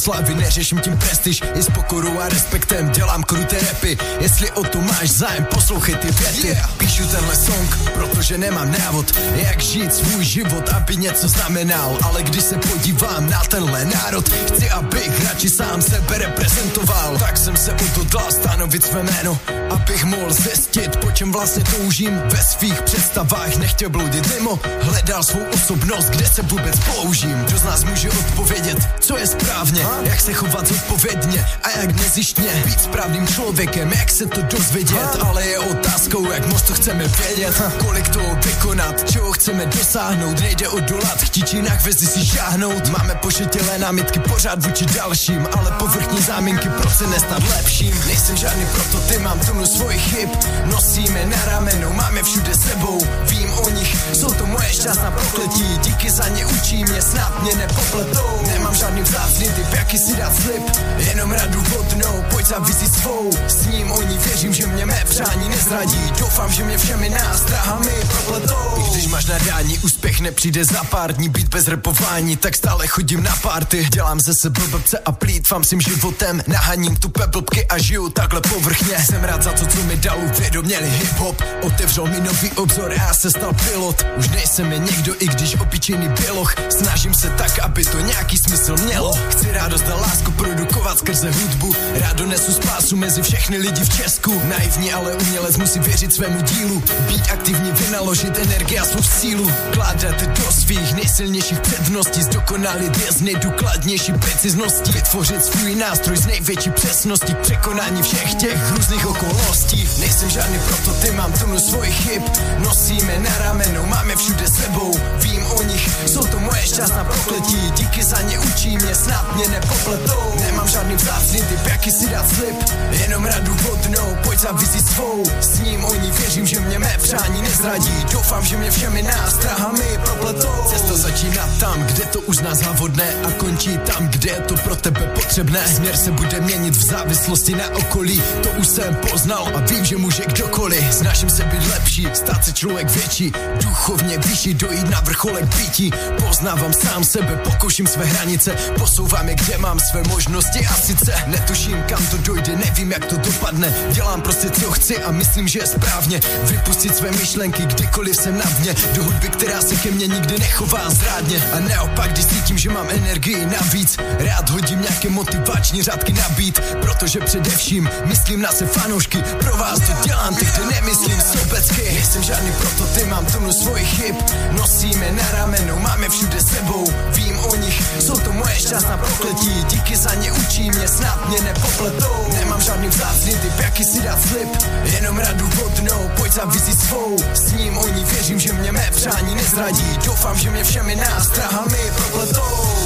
slavy, neřeším tím prestiž I s pokorou a respektem dělám kruté repy Jestli o to máš zájem, poslouchej ty věty. Yeah. Píšu tenhle song, protože nemám návod. Jak žít svůj život, aby něco znamenal? Ale když se podívám na tenhle národ Chci, abych radši sám sebe reprezentoval. Tak jsem se o to dal stanovit své jméno Abych mohl zjistit, po čem vlastně toužím. Ve svých představách nechtěl bloudit. Mimo Hledal svou osobnost, kde se vůbec použím. Kdo z nás může odpovědět, co je správně, jak se chovat zodpovědně a jak nezištně? Být správným člověkem, jak se to dozvědět, ale je otázkou, jak moc to chceme vědět, kolik toho vykonat, čeho chceme dosáhnout, nejde odolat, chtít jinak vezi si šáhnout, máme pošetilé námitky pořád vůči dalším, ale povrchní záminky, proč se nestat lepším, nejsem žádný prototyp, mám tunu svojich chyb, nosíme na ramenu, máme všude sebou, vím o nich, jsou to moje šťastná prokletí, díky za ně učí mě, snad mě nepo pletou Nemám žádný vzácný typ, jaký si dát slib. Jenom radu vodnou, pojď za vizi svou. S ním oni věřím, že mě mé přání nezradí. Doufám, že mě všemi nástrahami propletou. I když máš nadání, úspěch nepřijde za pár dní Být bez repování, tak stále chodím na party. Dělám ze sebe blbce a plítvám svým životem. Nahaním tu blbky a žiju takhle povrchně. Jsem rád za to, co mi dal uvědoměli hip-hop Otevřel mi nový obzor a já se stal pilot Už nejsem jen někdo, i když obyčejný běloch Snažím se tak, aby to nějaký smysl mělo. Chci radost a lásku produkovat skrze hudbu. Rád donesu spásu mezi všechny lidi v Česku. Naivní, ale umělec musí věřit svému dílu. Být aktivní, vynaložit energii a svou sílu. Kládat do svých nejsilnějších předností. Zdokonalit je z nejdůkladnější preciznosti. Vytvořit svůj nástroj z největší přesnosti. Překonání všech těch různých okolností. Nejsem žádný prototyp, mám tunu svojich chyb. Nosíme na ramenu, máme všude sebou. Vím o nich, jsou to moje šťastná prokletí. Díky za ně učí mě, snad mě nepopletou. Nemám žádný vzácný typ, jaký si dát slib. Jenom radu vodnou, pojď za vizi svou. S ním oni věřím, že mě mé přání nezradí. Doufám, že mě všemi nástrahami propletou. Cesta začíná tam, kde to uzná za vodné a končí tam, kde je to pro tebe potřebné. Směr se bude měnit v závislosti na okolí, to už jsem poznal a vím, že může kdokoliv. Snažím se být lepší, stát se člověk větší, duchovně vyšší, dojít na vrcholek bytí. Poznávám sám sebe, pokouším své hranice, posouvám je, kde mám své možnosti a sice netuším, kam to dojde, nevím, jak to dopadne. Dělám prostě, co chci a myslím, že je správně. Vypustit své myšlenky, kdykoliv jsem na dně, do hudby, která se ke mně nikdy nechová zrádně. A naopak, když cítím, že mám energii navíc, rád hodím nějaké motivační řádky na beat, protože především myslím na se fanoušky, pro vás to dělám, tehdy nemyslím sobecky. Nejsem žádný prototyp, mám tunu svojich chyb, nosíme na ramenu, máme všude sebou, vím o nich, jsou to moje šťastná prokletí, díky za ně učí mě, snad mě nepopletou. Nemám žádný vzácný typ, jaký si dát slib, jenom radu vodnou, pojď za vizi svou, s ním oni věřím, že mě mé přání nezradí, doufám, že mě všemi nástrahami propletou.